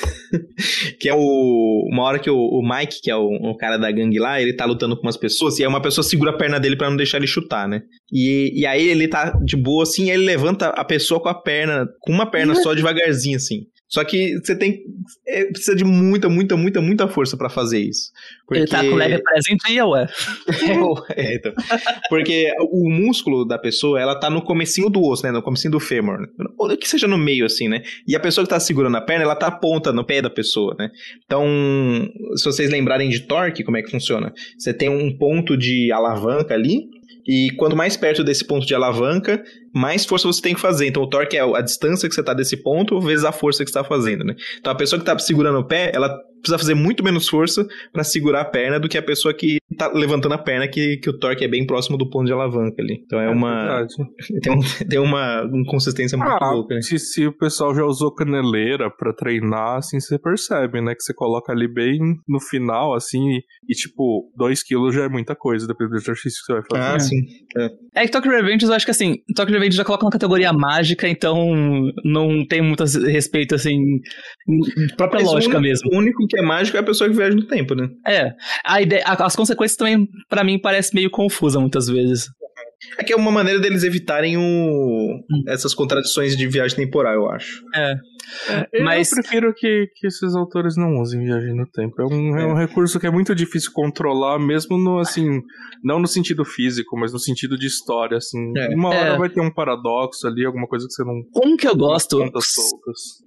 [LAUGHS] que é o uma hora que o, o Mike, que é o, o cara da gangue lá, ele tá lutando com umas pessoas, e aí uma pessoa segura a perna dele pra não deixar ele chutar, né? E, e aí ele tá de boa assim, e aí ele levanta a pessoa com a perna, com uma perna só devagarzinho assim. Só que você tem. é, precisa de muita, muita, muita, muita força pra fazer isso. Ele tá com leve preso em dia, ué. É, então. Porque o músculo da pessoa, ela tá no comecinho do osso, né? No comecinho do fêmur. né? Ou que seja no meio, assim, né? E a pessoa que tá segurando a perna, ela tá a ponta no pé da pessoa, né? Então, se vocês lembrarem de torque, como é que funciona? Você tem um ponto de alavanca ali, e quanto mais perto desse ponto de alavanca, mais força você tem que fazer. Então, o torque é a distância que você tá desse ponto vezes a força que você tá fazendo, né? Então, a pessoa que tá segurando o pé, ela precisa fazer muito menos força para segurar a perna do que a pessoa que tá levantando a perna, que, que o torque é bem próximo do ponto de alavanca ali. Então, é uma... verdade. [LAUGHS] Tem, um, tem uma inconsistência muito Ah, louca, né? se, se o pessoal já usou caneleira pra treinar, assim, você percebe, né? Que você coloca ali bem no final, assim, e, e, tipo, 2 quilos já é muita coisa, dependendo do exercício que você vai fazer. Ah, sim. É que Tokyo Revengers, eu acho que assim, Tokyo Revengers já coloca na categoria mágica, então não tem muito respeito, assim, própria Mas o lógica único- mesmo. O único que é mágico é a pessoa que viaja no tempo, né? É, a ideia, as consequências também, pra mim, parece meio confusa muitas vezes. É que é uma maneira deles evitarem o... essas contradições de viagem temporal, eu acho. É. Eu Mas- prefiro que, que esses autores não usem viagem no tempo. É um, é um recurso que é muito difícil controlar, mesmo no, assim, não no sentido físico, mas no sentido de história, assim. É. Uma hora É. vai ter um paradoxo ali, alguma coisa que você não... Um que eu gosto,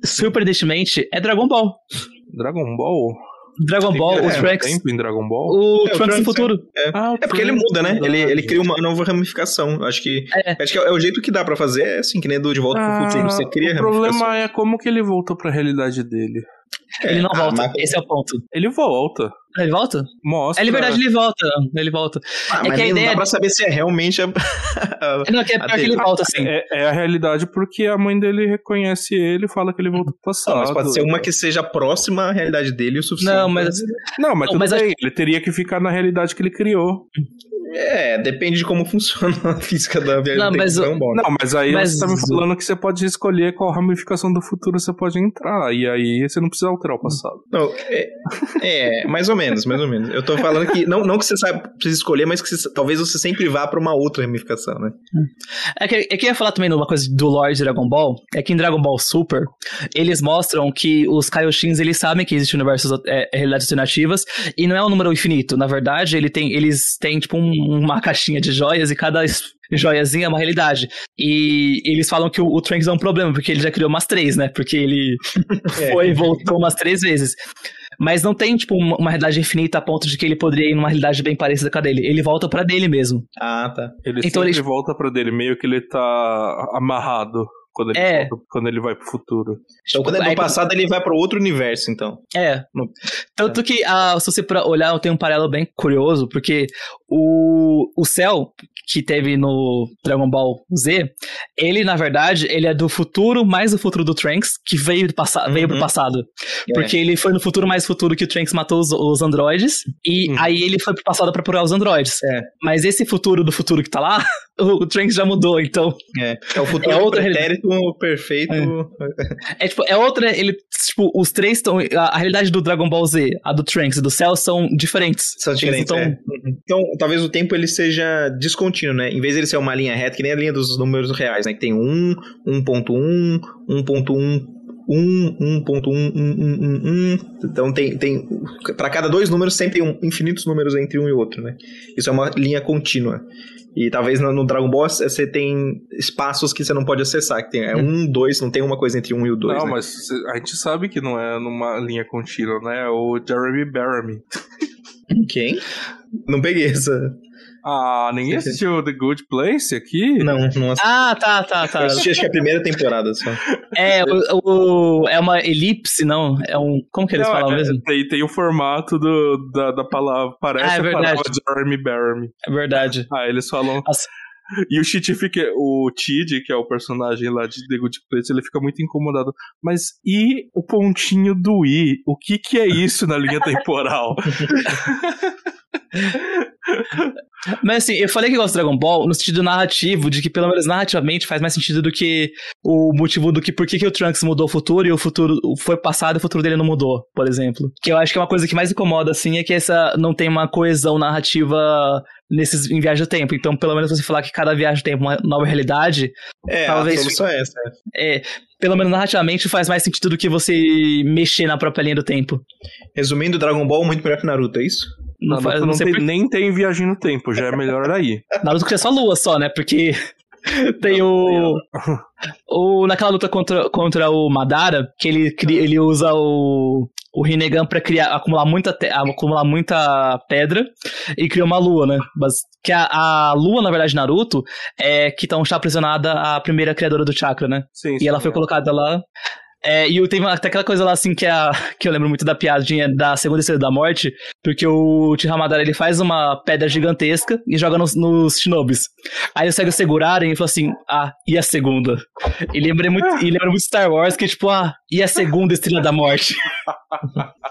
surpreendentemente, é Dragon Ball. Dragon Ball? Dragon Ball, o é, Trunks, Tempo em Dragon Ball? o É, o Trunks do Trunks, futuro. Ah, É porque ele muda, né? Ele, ele cria uma nova ramificação. Acho que, É. acho que é o jeito que dá pra fazer, é assim, que nem do De Volta pro Futuro. Você cria Ah, o problema é como que ele voltou pra realidade dele. Ele não Ah, volta. mas- Esse é o ponto. Ele volta. Ele volta? Mostra. É verdade, ele volta. Ele volta. Ah, É mas que a nem- não ideia- dá pra saber se é realmente a... Não, é que é pior que ele volta, assim. É, é a realidade porque a mãe dele reconhece ele e fala que ele voltou pro passado. Não, mas pode ser uma que seja próxima à realidade dele o suficiente. Não, mas Não, mas Não, tudo mas bem. Ele teria que ficar na realidade que ele criou. É, depende de como [LAUGHS] funciona a física da viagem Não, mas então é. Não, mas aí Mas- você tá me falando que você pode escolher qual ramificação do futuro você pode entrar. E aí você não precisa alterar o passado. Não, é, é, mais ou menos, mais ou menos. Eu tô falando que, não, não que você saiba, precisa escolher, mas que você- talvez você sempre vá pra uma outra ramificação, né? É que, é que eu ia falar também de uma coisa do lore de Dragon Ball. É que em Dragon Ball Super, eles mostram que os Kaioshins, eles sabem que existem universos, é, realidades alternativas, e não é um número infinito. Na verdade, ele tem, eles têm, tipo, um- uma caixinha de joias, e cada joiazinha é uma realidade. E eles falam que o, o Trunks é um problema, porque ele já criou umas três, né? Porque ele [LAUGHS] foi e voltou umas três vezes. Mas não tem, tipo, uma, uma realidade infinita a ponto de que ele poderia ir numa realidade bem parecida com a dele. Ele volta pra dele mesmo. Ah, tá. Ele Então sempre ele- volta pra dele, meio que ele tá amarrado quando ele, É. volta- quando ele vai pro futuro. Então, quando é do passado, ele vai pra outro universo, então. É. No- Tanto que, ah, se você olhar, tem um paralelo bem curioso, porque o, o Cell, que teve no Dragon Ball Z, ele, na verdade, ele é do futuro mais o futuro do Trunks, que veio, do passa veio pro Uhum. passado. É. Porque ele foi no futuro mais futuro que o Trunks matou os, os androides, e Uhum. aí ele foi pro passado pra procurar os androides. É. Mas esse futuro do futuro que tá lá, [LAUGHS] o, Trunks já mudou, então... É, é o futuro É outra pretérito perfeito. É tipo, é outra. Ele, tipo, os três estão. A, a realidade do Dragon Ball Z, a do Trunks e do Cell são diferentes. São diferentes, é. tão- Uhum. Então, talvez o tempo ele seja descontínuo, né? Em vez de ele ser uma linha reta, que nem a linha dos números reais, né? Que tem 1, 1.1, 1.1, 1, 1.1, 1, 1, 1, 1. Então tem, tem para cada dois números sempre tem um, infinitos números entre um e outro, né? Isso é uma linha contínua. E talvez no, Dragon Ball você tem espaços que você não pode acessar, que tem é um, dois, não tem uma coisa entre um e o dois. não, né? mas a gente sabe que não é numa linha contínua, né? É o Jeremy Baramy. Quem? Não peguei essa. Ah, ninguém assistiu The Good Place aqui? Não, não assisti. Ah, tá, tá, tá. Eu assisti acho que a primeira temporada só. É, o, o- é uma elipse, não? É um. Como que eles Não, falam é- mesmo? Tem, tem o formato do, da, da palavra. Parece Ah, é a verdade. palavra Jeremy Baramy. É verdade. [LAUGHS] Ah, eles falam. Nossa. E o Chit fica. O Tid, que é o personagem lá de The Good Place, ele fica muito incomodado. Mas e o pontinho do I? O que que é isso na linha temporal? [LAUGHS] [LAUGHS] Mas assim, eu falei que gosto de Dragon Ball no sentido narrativo, de que pelo menos narrativamente faz mais sentido do que o motivo do que por que, que o Trunks mudou o futuro e o futuro foi passado e o futuro dele não mudou, por exemplo. Que eu acho que é uma coisa que mais incomoda, assim, é que essa não tem uma coesão narrativa nesses em viagem do tempo. Então, pelo menos você falar que cada viagem do tempo é uma nova realidade, É, Talvez a solução é essa. é, pelo menos narrativamente faz mais sentido do que você mexer na própria linha do tempo. Resumindo, Dragon Ball muito melhor que Naruto, é isso? Não, faz, não não tem- nem tem viagem no tempo, já é melhor aí. Naruto cria só lua só, né? Porque [LAUGHS] tem o. o naquela luta contra, contra o Madara, que ele, cria, ele usa o. O Rinnegan pra criar, acumular muita, te- acumular muita pedra e cria uma lua, né? Mas, que a, a lua, na verdade, Naruto, é que tá, está aprisionada a primeira criadora do chakra, né? Sim, E ela foi é. colocada lá. É, e tem até aquela coisa lá assim que, é a, que eu lembro muito da piadinha da segunda estrela da morte, porque o Tihamadara ele faz uma pedra gigantesca e joga nos, nos shinobis. Aí eles conseguem segurarem e falam assim: ah, e a segunda? E lembra muito, e muito Star Wars, que é tipo, ah, e a segunda estrela da morte? [LAUGHS]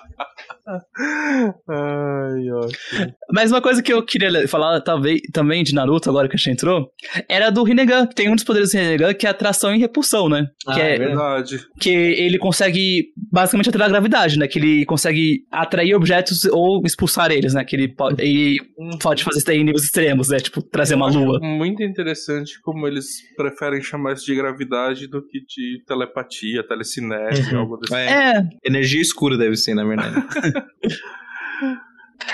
[LAUGHS] Ai, ótimo. Mas uma coisa que eu queria falar talvez, também de Naruto, agora que a gente entrou, era do Rinnegan. Tem um dos poderes do Rinnegan que é atração e repulsão, né? Ah, que é é, Verdade. que ele consegue basicamente atrair a gravidade, né? Que ele consegue atrair objetos ou expulsar eles, né? Que ele pode, ele pode fazer isso em níveis extremos, né? Tipo, trazer uma Eu acho lua. Muito interessante como eles preferem chamar isso de gravidade do que de telepatia, telecinese, Uhum. algo desse É, É, Energia escura deve ser, na verdade. [LAUGHS]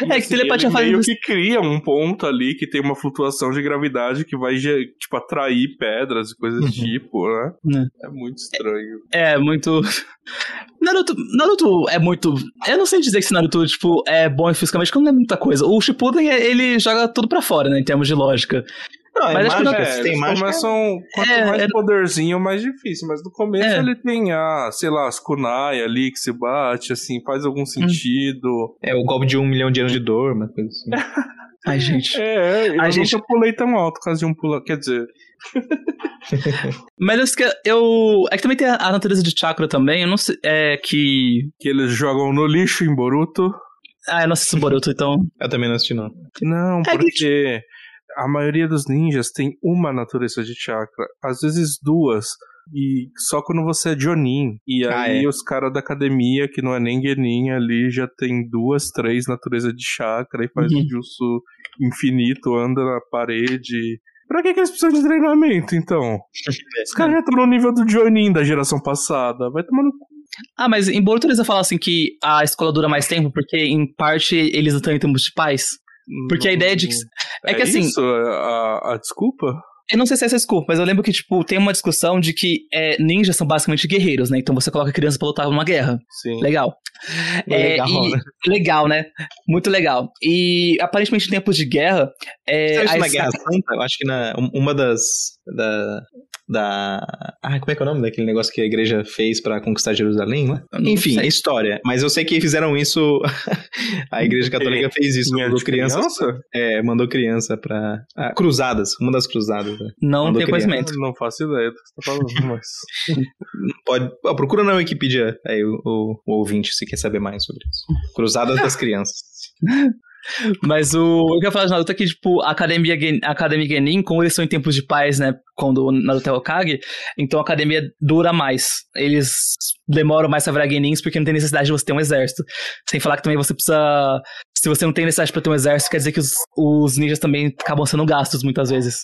É que telepatia ele faz meio isso. que cria um ponto ali que tem uma flutuação de gravidade que vai, tipo, atrair pedras e coisas do Uhum. tipo, né? É muito estranho. é muito. [LAUGHS] Naruto, Naruto é muito. Eu não sei dizer que esse Naruto, tipo, é bom fisicamente, porque não lembro muita coisa. O Shippuden, ele joga tudo pra fora, né? Em termos de lógica. Não, é Mas acho que mágica, É, se tem mágica. começam. Quanto É, mais é- poderzinho, mais difícil. Mas no começo É. ele tem a, sei lá, as kunai ali que se bate, assim, faz algum sentido. É o golpe de um milhão de anos de dor, uma coisa assim. [LAUGHS] Ai, gente. É, eu A gente- nunca pulei tão alto, de um pula. Quer dizer, [LAUGHS] Mas eu, que eu. É que também tem a, natureza de chakra também. Eu não sei. É que. que eles jogam no lixo em Boruto. Ah, eu não assisto Boruto, então. Eu também não assisti, não. Não, É que- porque a maioria dos ninjas tem uma natureza de chakra, às vezes duas. E só quando você é Jonin. E Ah, aí é. os caras da academia, que não é nem Genin ali, já tem duas, três naturezas de chakra e faz Uhum. o jutsu infinito, anda na parede. Pra que, que eles precisam de treinamento, então? [LAUGHS] Os caras já estão no nível do Jonin da geração passada. Vai tomar no cu. Ah, mas em Boruto eles falam assim que a escola dura mais tempo, porque em parte eles não estão em tempos de paz. Porque a ideia de que. É que assim, Isso, a, a desculpa? eu não sei se é essa desculpa, mas eu lembro que, tipo, tem uma discussão de que é, ninjas são basicamente guerreiros, né? Então você coloca criança pra lutar numa guerra. Sim. Legal. É, Legal, e- né? legal, né? Muito legal. E aparentemente em tempos de guerra. É, isso as- na Guerra Santa? Eu acho que na, um- uma das. Da, da. Ah, como é que é o nome daquele negócio que a igreja fez pra conquistar Jerusalém? Né? Enfim, sei. história. Mas eu sei que fizeram isso. [LAUGHS] a igreja católica fez isso. Tinha Mandou crianças. criança? É, mandou criança pra. Ah, cruzadas. Uma das cruzadas. Né? não Mandou criança. conhecimento. Não faço ideia do que você tá falando, [LAUGHS] mas. Pode. ah, procura na Wikipedia aí o, o, o ouvinte se quer saber mais sobre isso. Cruzadas das crianças. [LAUGHS] Mas o, o que eu falo de Naruto é que, tipo, a academia, Gen- a academia Genin, como eles são em tempos de paz, né? Quando o Naruto é Hokage, então a academia dura mais. Eles demoram mais pra virar Genins porque não tem necessidade de você ter um exército. Sem falar que também você precisa. Se você não tem necessidade pra ter um exército, quer dizer que os, os ninjas também acabam sendo gastos muitas vezes.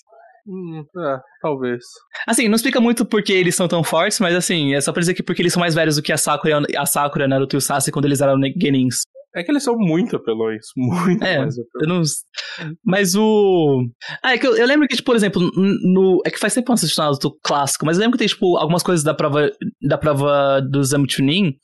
Hum, é, talvez. Assim, não explica muito porque eles são tão fortes, mas assim, é só pra dizer que porque eles são mais velhos do que a Sakura, a Sakura, Naruto e o Sasuke quando eles eram Genins. É que eles são muito apelões. [LAUGHS] Muito É, mais apelões. não... Mas o. Ah, é que eu, eu lembro que, tipo, por exemplo, no. É que faz tempo que eu assisti o Naruto clássico, mas eu lembro que tem, tipo, algumas coisas da prova, da prova do exame Chunin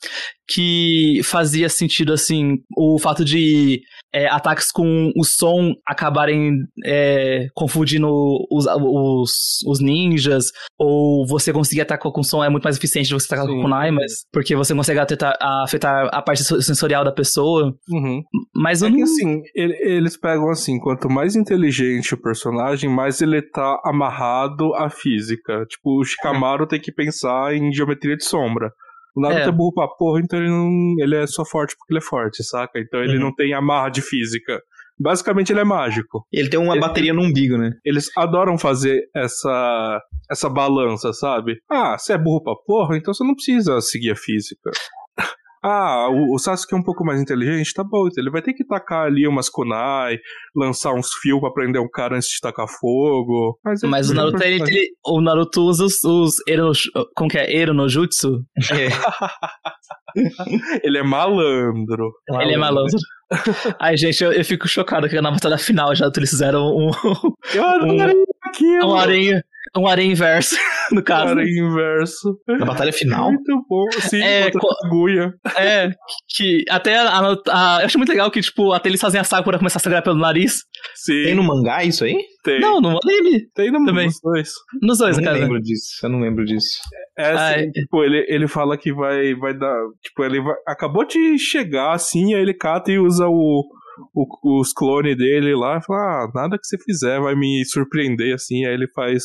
que fazia sentido, assim, o fato de é, ataques com o som acabarem é, confundindo os, os, os ninjas, ou você conseguir atacar com som é muito mais eficiente de você atacar com Sim. kunai, mas porque você consegue afetar, afetar a parte sensorial da pessoa. Uhum. Mas eu É que não. assim, ele- eles pegam assim, quanto mais inteligente o personagem, mais ele tá amarrado à física. Tipo, o Shikamaru tem que pensar em geometria de sombra. O Naruto É. é, burro pra porra, então ele não. Ele é só forte porque ele é forte, saca? Então ele Uhum. não tem amarra de física. Basicamente ele é mágico. Ele tem uma Ele- bateria no umbigo, né? Eles adoram fazer essa essa balança, sabe? Ah, você é burro pra porra, então você não precisa seguir a física. Ah, o, o Sasuke é um pouco mais inteligente, tá bom, então ele vai ter que tacar ali umas kunai, lançar uns fios pra prender um cara antes de tacar fogo. Mas, Mas o Naruto, ele, ele- o Naruto usa os, os Ero, como que é? Ero no Jutsu? ele é malandro. Ele é malandro. Ai, gente, eu, eu fico chocado que na batalha final já eles fizeram um, Eu Um- aquilo. um aranha, um aranha inverso, [LAUGHS] no caso. Cara inverso. Na batalha final? Muito bom. Sim, É, co- agulha. É, que até a, a- eu acho muito legal que, tipo, até eles fazem a Sakura começar a sangrar pelo nariz. Sim, Tem no mangá isso aí? tem. Não, no anime. tem no também. nos dois. Nos dois, eu não lembro disso. Eu não lembro disso. É assim, Ai. tipo, ele, ele fala que vai, vai dar. Tipo, ele vai- acabou de chegar assim, aí ele cata e usa o, o- os clones dele lá e fala: Ah, nada que você fizer vai me surpreender, assim. Aí ele faz.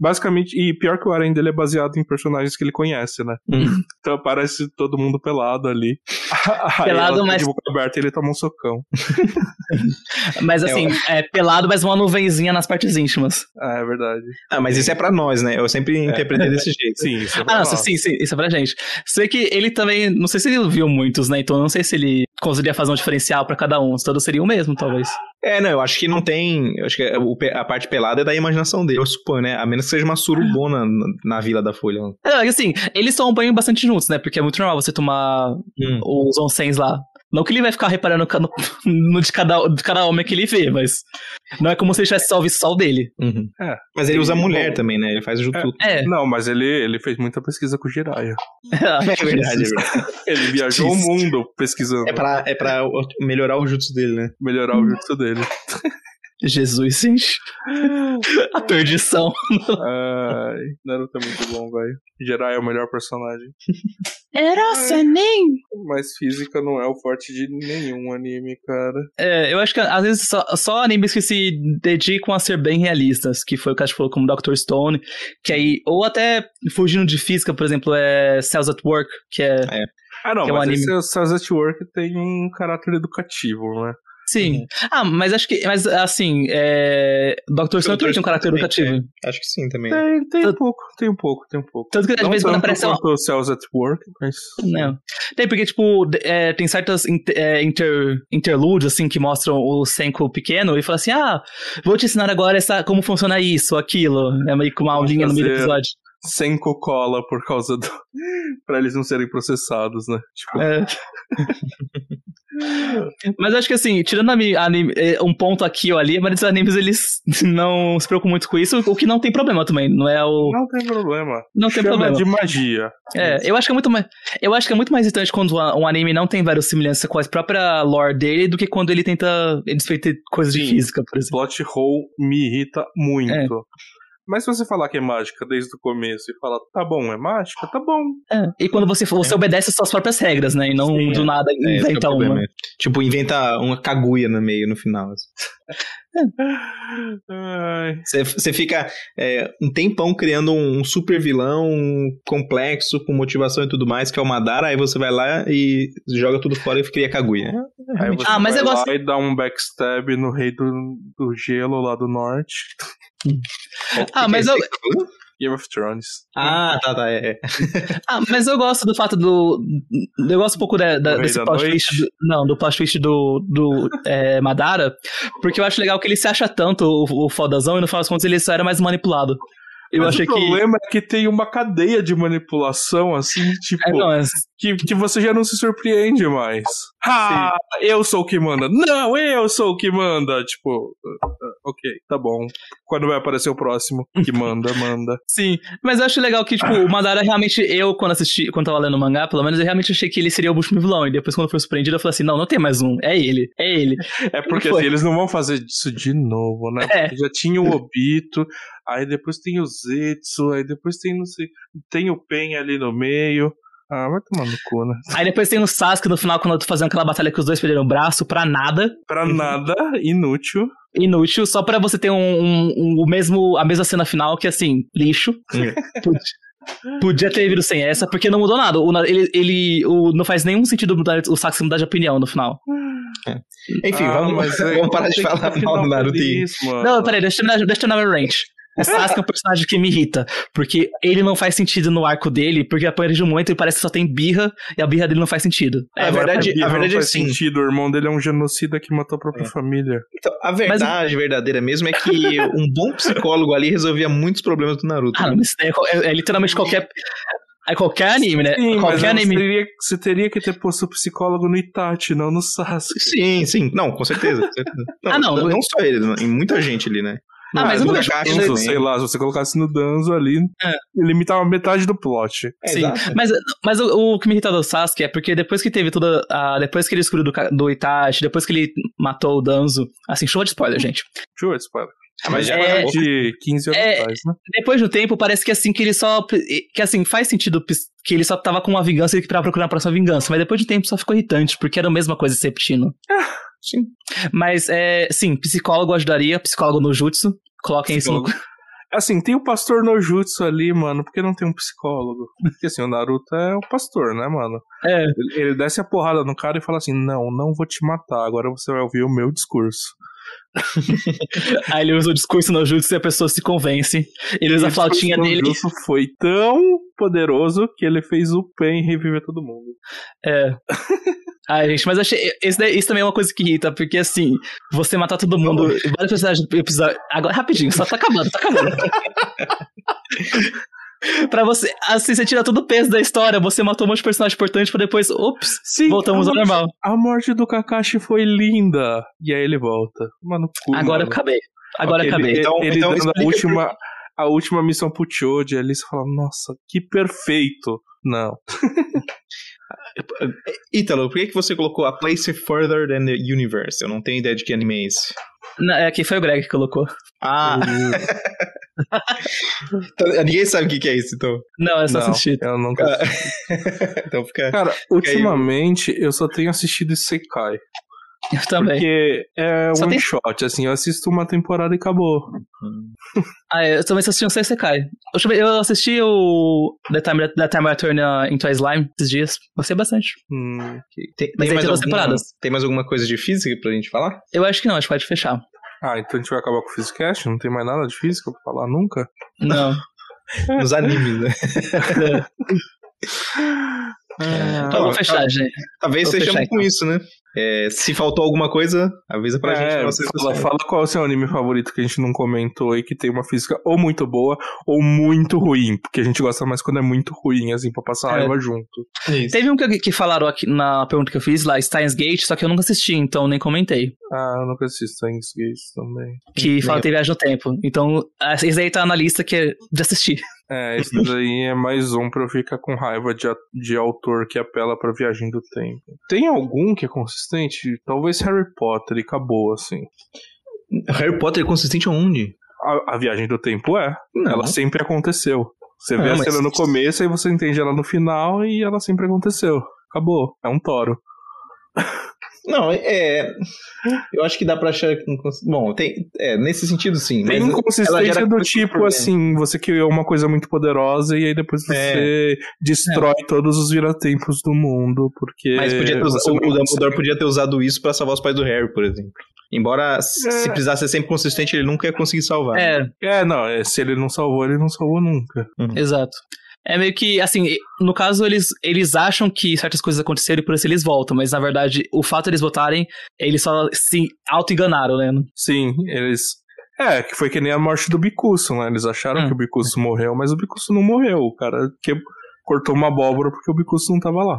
Basicamente, e pior que o Arém dele é baseado em personagens que ele conhece, né? Hum. Então aparece todo mundo pelado ali. [LAUGHS] Pelado, ela tá mas- de boca aberta ele toma um socão. [LAUGHS] Mas assim, é, pelado, mas uma nuvenzinha nas partes íntimas. Ah, é verdade. Ah, mas isso é pra nós, né? Eu sempre interpretei desse [LAUGHS] jeito. Sim, isso é Ah, nossa, verdade. sim, sim, isso é pra gente. Sei que ele também, não sei se ele viu muitos, né? Então eu não sei se ele conseguiria fazer um diferencial pra cada um. Se todos seriam o mesmo, talvez. É, não, eu acho que não tem. Eu acho que pe- a parte pelada é da imaginação dele, eu suponho, né? A menos que seja uma surubona na, na Vila da Folha. É, assim, eles tomam banho bastante juntos, né? Porque é muito normal você tomar Hum. os onsens lá. Não que ele vai ficar reparando no, [LAUGHS] no de, cada, de cada homem que ele vê, mas não é como se ele tivesse visto só o dele. Uhum. É. Mas ele usa Sim, mulher bom. também, né? Ele faz o jutsu. É, Não, mas ele, ele fez muita pesquisa com o Jiraiya. [LAUGHS] É verdade, é verdade. [LAUGHS] Ele viajou o mundo pesquisando. É pra, é pra melhorar o jutsu dele, né? melhorar o jutsu dele. Jesus, gente. [LAUGHS] A perdição. Ai, Naruto é muito bom, velho. Jirai é o melhor personagem. [LAUGHS] Era Senin! Mas física não é o forte de nenhum anime, cara. É, eu acho que às vezes só, só animes que se dedicam a ser bem realistas, que foi o que a gente falou como Dr. Stone, que aí, ou até fugindo de física, por exemplo, é Cells at Work, que é. É. Ah, não, Que é um mas anime. esse é Cells at Work tem um caráter educativo, né? Sim. Ah, mas acho que. Mas assim, é. Dr. Stone também tem um caráter educativo. Acho que sim também. Tem, tem um Tanto- pouco, tem um pouco, tem um pouco. Tanto que às Não vezes quando tanto aparece. uma- quanto o Cells at Work, mas... Não. Tem, porque, tipo, é, tem certas inter, é, inter- interludes, assim, que mostram o Senko pequeno e fala assim: ah, vou te ensinar agora essa, como funciona isso, aquilo. É meio que uma aulinha no meio do episódio. Sem cola por causa do... [LAUGHS] pra eles não serem processados, né? Tipo, É. Mas acho que assim, tirando anime, é, um ponto aqui ou ali, mas os animes eles [LAUGHS] não se preocupam muito com isso, o que não tem problema também, não é o. não tem problema. Não tem Chama problema. de magia. É, eu acho que é muito mais. Eu acho que é muito mais irritante quando um anime não tem verossimilhança com a própria lore dele do que quando ele tenta desfeiter coisas de física, por exemplo. Plot hole me irrita muito. É. Mas se você falar que é mágica desde o começo e falar, tá bom, é mágica, tá bom. É, E quando você, você obedece às suas próprias regras, né? E não Sim, do é. nada É, que é inventa uma. Tipo, inventa uma caguia no meio, no final. assim. Você, você fica é, um tempão criando um, um super vilão complexo, com motivação e tudo mais, que é o Madara, aí você vai lá e joga tudo fora e cria Kaguya. É, Aí você Ah, mas vai eu lá gosto- e dá um backstab no rei do, do gelo lá do norte. Ah, mas eu, Game of Thrones. Ah, tá, tá. É. é. [LAUGHS] ah, mas eu gosto do fato do. Eu gosto um pouco da, desse plot twist. Do, não, do plot twist do, do é, Madara, porque eu acho legal que ele se acha tanto o, o fodazão e no final das contas ele só era mais manipulado. Eu Mas achei o que. problema é que tem uma cadeia de manipulação, assim, [LAUGHS] tipo, É, não, é- que, que você já não se surpreende mais. Ah, eu sou o que manda. Não, eu sou o que manda. Tipo, ok, tá bom. Quando vai aparecer o próximo que [LAUGHS] manda, manda. Sim, mas eu acho legal que, tipo, o Madara realmente, eu, quando assisti, quando tava lendo o mangá, pelo menos, eu realmente achei que ele seria o último vilão. E depois, quando foi surpreendido, eu falei assim: não, não tem mais um, é ele, é ele. É porque assim, eles não vão fazer isso de novo, né? É. Já tinha o Obito, aí depois tem o Zetsu, aí depois tem, não sei, tem o Pen ali no meio. Ah, vai tomar no cu, né? Aí depois tem o Sasuke no final, quando eu tô fazendo aquela batalha que os dois perderam o braço pra nada. Pra nada, inútil. inútil, só pra você ter um, um- um- o mesmo, a mesma cena final, que assim, lixo. Podia, ter vindo sem essa, porque não mudou nada. O, ele, ele o, não faz nenhum sentido mudar, o Saxo mudar de opinião no final. Enfim, Ah, vamos, [LAUGHS] vamos parar de falar mal do Naruto feliz, mano. Não, peraí, deixa eu terminar, deixa eu terminar meu range. O Sasuke é um personagem que me irrita, porque ele não faz sentido no arco dele, porque a partir de um momento ele parece que só tem birra, e a birra dele não faz sentido. A Agora, verdade, Birra a verdade não é faz assim. sentido. O irmão dele é um genocida que matou a própria É. família. Então, a verdade verdadeira mesmo é que um bom psicólogo ali resolvia muitos problemas do Naruto. Ah, não, isso é, é- é literalmente qualquer. É qualquer anime, né? Sim, mas qualquer você anime. teria, você teria que ter posto o psicólogo no Itachi, não no Sasuke. Sim, sim. Não, com certeza. com certeza. Não, Ah, não. Não só ele, em muita gente ali, né? Ah, mas eu não do Kakashi Danzo, sei lá, se você colocasse no Danzo ali, É. ele limitava metade do plot. É, Sim, mas, mas o, o que me irrita do Sasuke é porque depois que teve toda. a- depois que ele descobriu do, do Itachi, depois que ele matou o Danzo. Assim, chuva de spoiler, gente. Deixa eu ver, spoiler. Ah, mas já É-. De 15 anos É- atrás, né? Depois do tempo, parece que assim, que ele só. Que assim, faz sentido que ele só tava com uma vingança e que tava procurando a próxima vingança. Mas depois de tempo só ficou irritante, porque era a mesma coisa se repetindo. Sim. Mas, é, sim, psicólogo ajudaria, psicólogo no jutsu. Coloquem isso no. Assim, tem o pastor no jutsu ali, mano, porque não tem um psicólogo. Porque assim, o Naruto é o pastor, né, mano? É, Ele, ele desce a porrada no cara e fala assim: Não, não vou te matar, agora você vai ouvir o meu discurso. [LAUGHS] aí ele usa o discurso no jutsu e a pessoa se convence. Ele usa a o flautinha dele. Jutsu foi tão poderoso que ele fez o Pen reviver todo mundo. É. Ai, gente, mas achei. Esse, daí- isso também é uma coisa que irrita, porque assim, você matar todo mundo. Vários personagens do episódio. Agora, rapidinho, só tá acabando, tá acabando. [LAUGHS] [LAUGHS] pra você. Assim, você tira todo o peso da história, você matou um monte de personagem importante pra depois. Ops, Sim, voltamos ao morte- normal. A morte do Kakashi foi linda. E aí ele volta. Mano, cu, Agora eu mano. acabei. Agora Ok, acabei. Ele, Então- ele então dando a última, a última missão pro Choji ali, você fala, nossa, que perfeito. Não. [LAUGHS] Ítalo, por que, que você colocou A Place Further Than the Universe? Eu não tenho ideia de que anime é esse. Não, é que foi o Greg que colocou. Ah! [LAUGHS] Então, ninguém sabe o que que é isso, então. Não, é só Não, assistir. eu nunca. [LAUGHS] então fica. Cara, ultimamente eu só tenho assistido Isekai. Eu também. Porque é Só one tem- shot, assim, eu assisto uma temporada e acabou. Ah, eu também assisti um Sekai. Eu, eu assisti o The Time, The Time I Turn uh, Into a Slime esses dias. Gostei bastante. Hum, Tem, Mas tem aí duas alguma, temporadas. tem mais alguma coisa de física pra gente falar? Eu acho que não, acho que pode fechar. Ah, então a gente vai acabar com o Physicast? Não tem mais nada de física pra falar nunca? Não. [LAUGHS] Nos animes, né? [LAUGHS] Então Não, vamos fechar, gente. Talvez Vou com então. isso, né? É, se faltou alguma coisa, avisa pra gente. É, redes fala, fala qual é o seu anime favorito que a gente não comentou e que tem uma física ou muito boa ou muito ruim. Porque a gente gosta mais quando é muito ruim, assim, pra passar É. raiva junto. Isso. Teve um que, que falaram aqui na pergunta que eu fiz lá, Steins Gate, só que eu nunca assisti, então nem comentei. Ah, eu nunca assisto Thanks Gates também. Que Nem fala tem viagem no tempo. Então, esse aí tá na lista que é de assistir. É, esse daí é mais um pra eu ficar com raiva de, de autor que apela pra viagem do tempo. Tem algum que é consistente? Talvez Harry Potter e acabou, assim. Harry Potter é consistente aonde? A, a viagem do tempo é. Não. Ela sempre aconteceu. Você vê Não, a mas- cena no começo, aí você entende ela no final e ela sempre aconteceu. Acabou. É um toro. Não, é. Eu acho que dá pra achar. que não cons- Bom, tem. É, nesse sentido sim. Tem inconsistência do tipo assim, você criou uma coisa muito poderosa e aí depois você destrói todos os viratempos do mundo, porque. Mas podia ter usado, o, Dumbledore podia ter usado isso pra salvar os pais do Harry, por exemplo. Embora, se É. se precisasse ser sempre consistente, ele nunca ia conseguir salvar. É, É, não, é, se ele não salvou, ele não salvou nunca. exato. É meio que, assim, no caso, eles, eles acham que certas coisas aconteceram e por isso eles voltam, mas na verdade, o fato de eles votarem, eles só se auto-enganaram, né? Sim, eles. É, que foi que nem a morte do Bicuço, né? Eles acharam Hum. que o Bicuço morreu, mas o Bicuço não morreu. O cara que cortou uma abóbora porque o Bicuço não tava lá.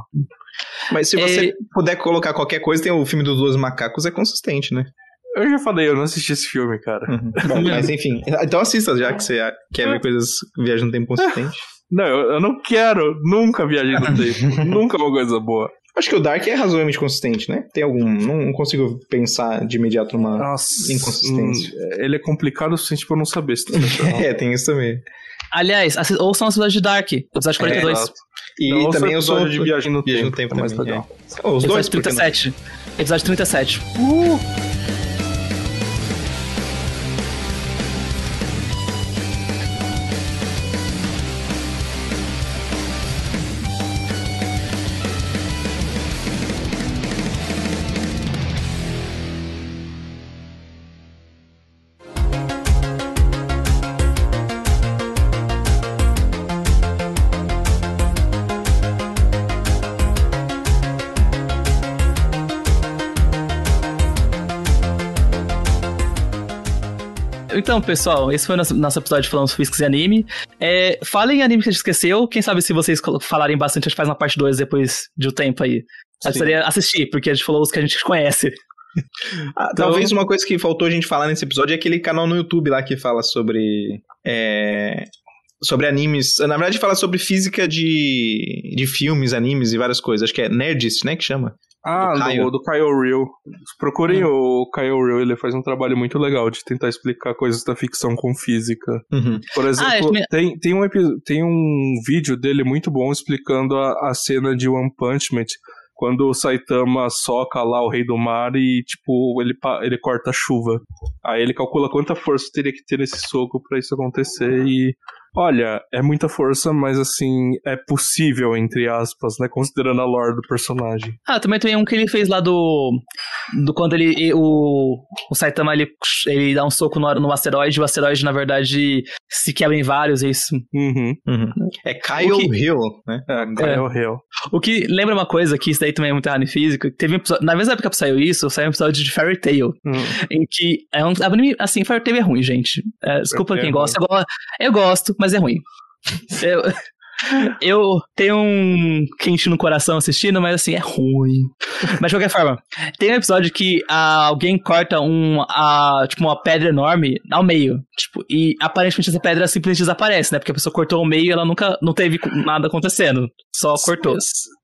Mas se você É. puder colocar qualquer coisa, tem o filme dos Dois Macacos, é consistente, né? Eu já falei, eu não assisti esse filme, cara. Bom, mas enfim. Então assista já que você quer ver coisas viajando no tempo consistente. [LAUGHS] Não, eu, eu não quero nunca viajei no [LAUGHS] tempo. nunca uma coisa boa. Acho que o Dark é razoavelmente consistente, né? Tem algum. Não consigo pensar de imediato numa. Nossa. Inconsistência. hum, Ele é complicado o suficiente pra eu não saber se tá. [LAUGHS] É, tem isso também. Aliás, assi- ouçam a cidade de Dark, episódio 42. Exato. E Não, também eu sou. episódio de viagem no Viagem no tempo, tempo é mais também, legal. Oh, os dois, episódio não? 37. Episódio 37. Então, pessoal, esse foi o nosso, nosso episódio falando sobre físicos e anime. É, falem em anime que a gente esqueceu. Quem sabe se vocês falarem bastante, a gente faz uma parte 2 depois de um tempo aí. Eu Sim. precisaria assistir, porque a gente falou os que a gente [LAUGHS] conhece. Ah, Então- Talvez uma coisa que faltou a gente falar nesse episódio é aquele canal no YouTube lá que fala sobre. é, sobre animes. Na verdade, fala sobre física de, de filmes, animes e várias coisas. Acho que é Nerdist, né? Que chama. Ah, Do do, Caio. do Kyle Real. Procurem Hum. o Kyle Real, ele faz um trabalho muito legal de tentar explicar coisas da ficção com física. Uhum. Por exemplo, Ah, eu me- tem, tem, um, epi- tem um vídeo dele muito bom explicando a, a cena de One Punch Man, quando o Saitama soca lá o Rei do Mar e, tipo, ele, ele corta a chuva. Aí ele calcula quanta força teria que ter nesse soco pra isso acontecer e... Olha, é muita força, mas assim, é possível, entre aspas, né? Considerando a lore do personagem. Ah, também tem um que ele fez lá do. do quando ele. O, o Saitama ele, ele dá um soco no, no asteroide, o asteroide, na verdade, se quebra em vários, é isso. Uhum. Uhum. É Kyle O que- Hill, né? É, Kyle Real. O que lembra uma coisa, que isso daí também é muito errado em física. Teve um episódio, na mesma época que saiu isso, saiu um episódio de Fairy Tail. Hum. Em que é um anime, assim, Fairy Tail é ruim, gente. É, desculpa Fairy quem é gosta, eu, go- eu gosto, mas é ruim. [LAUGHS] eu tenho um quente no coração assistindo, mas assim, é ruim. Mas de qualquer forma, tem um episódio que ah, alguém corta um, ah, tipo, uma pedra enorme ao meio. Tipo, e aparentemente essa pedra simplesmente desaparece, né? Porque a pessoa cortou ao meio e ela nunca não teve nada acontecendo. Só cortou.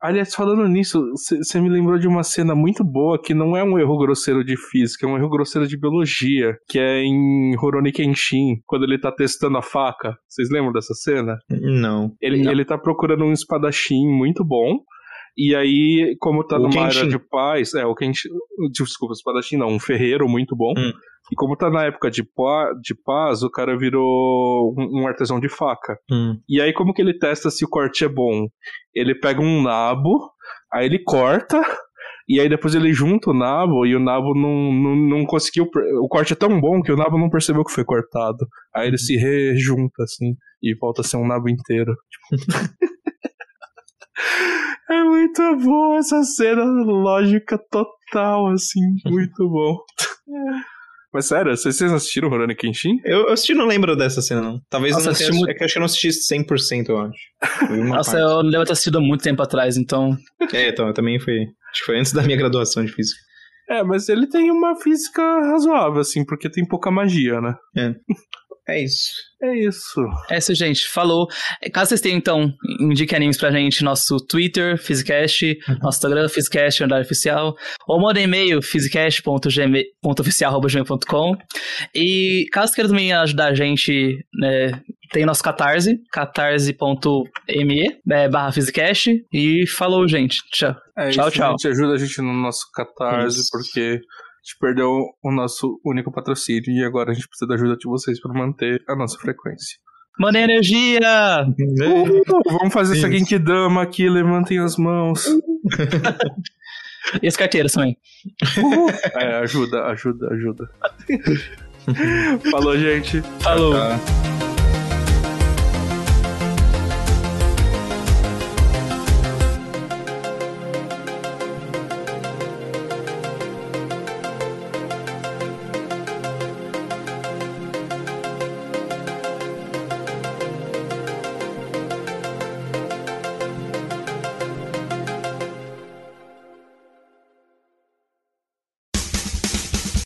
Aliás, falando nisso, você me lembrou de uma cena muito boa que não é um erro grosseiro de física, é um erro grosseiro de biologia, que é em Rurouni Kenshin, quando ele tá testando a faca. Vocês lembram dessa cena? Não. Ele, Não. ele tá procurando um espadachim muito bom. E aí, como tá O numa Kenshin. área de paz, é, o Kenshin, desculpa, espadachim não, um ferreiro muito bom. Hum. E como tá na época de, pa- de paz, o cara virou um, artesão de faca. Hum. E aí, como que ele testa se o corte é bom? Ele pega um nabo, aí ele corta, e aí depois ele junta o nabo, e o nabo não, não, não conseguiu. O corte é tão bom que o nabo não percebeu que foi cortado. Aí ele se rejunta, assim, e volta a ser um nabo inteiro. [LAUGHS] é muito bom essa cena, lógica total, assim, muito bom. Mas sério, vocês assistiram Rurouni Kenshin? Eu, eu assisti, não lembro dessa cena, não. Talvez Nossa, eu não assisti tenha, muito- É que eu acho que eu não assisti 100%, eu acho. Nossa, parte. eu devo ter assistido há muito tempo atrás, então. É, então, eu também foi... Acho que foi antes da minha graduação de física. É, mas ele tem uma física razoável, assim, porque tem pouca magia, né? É isso. É isso. É isso, gente. Falou. Caso vocês tenham, então, indiquem animes pra gente, nosso Twitter, Physicast, nosso Instagram, Physicast, andar oficial, ou mandem e-mail, physicast.oficial.gmail.com. E caso queiram também ajudar a gente, né, tem nosso Catarse, catarse.me, né, barra Physicast. E falou, gente. Tchau. É Tchau, isso, tchau. gente. Ajuda a gente no nosso catarse, Isso. porque a gente perdeu o nosso único patrocínio e agora a gente precisa da ajuda de vocês para manter a nossa frequência. Mandem energia! Uh, vamos fazer essa Isso. Genkidama aqui, levantem as mãos. E as carteiras também. É, ajuda, ajuda, ajuda. [LAUGHS] Falou, gente. Falou. Tá.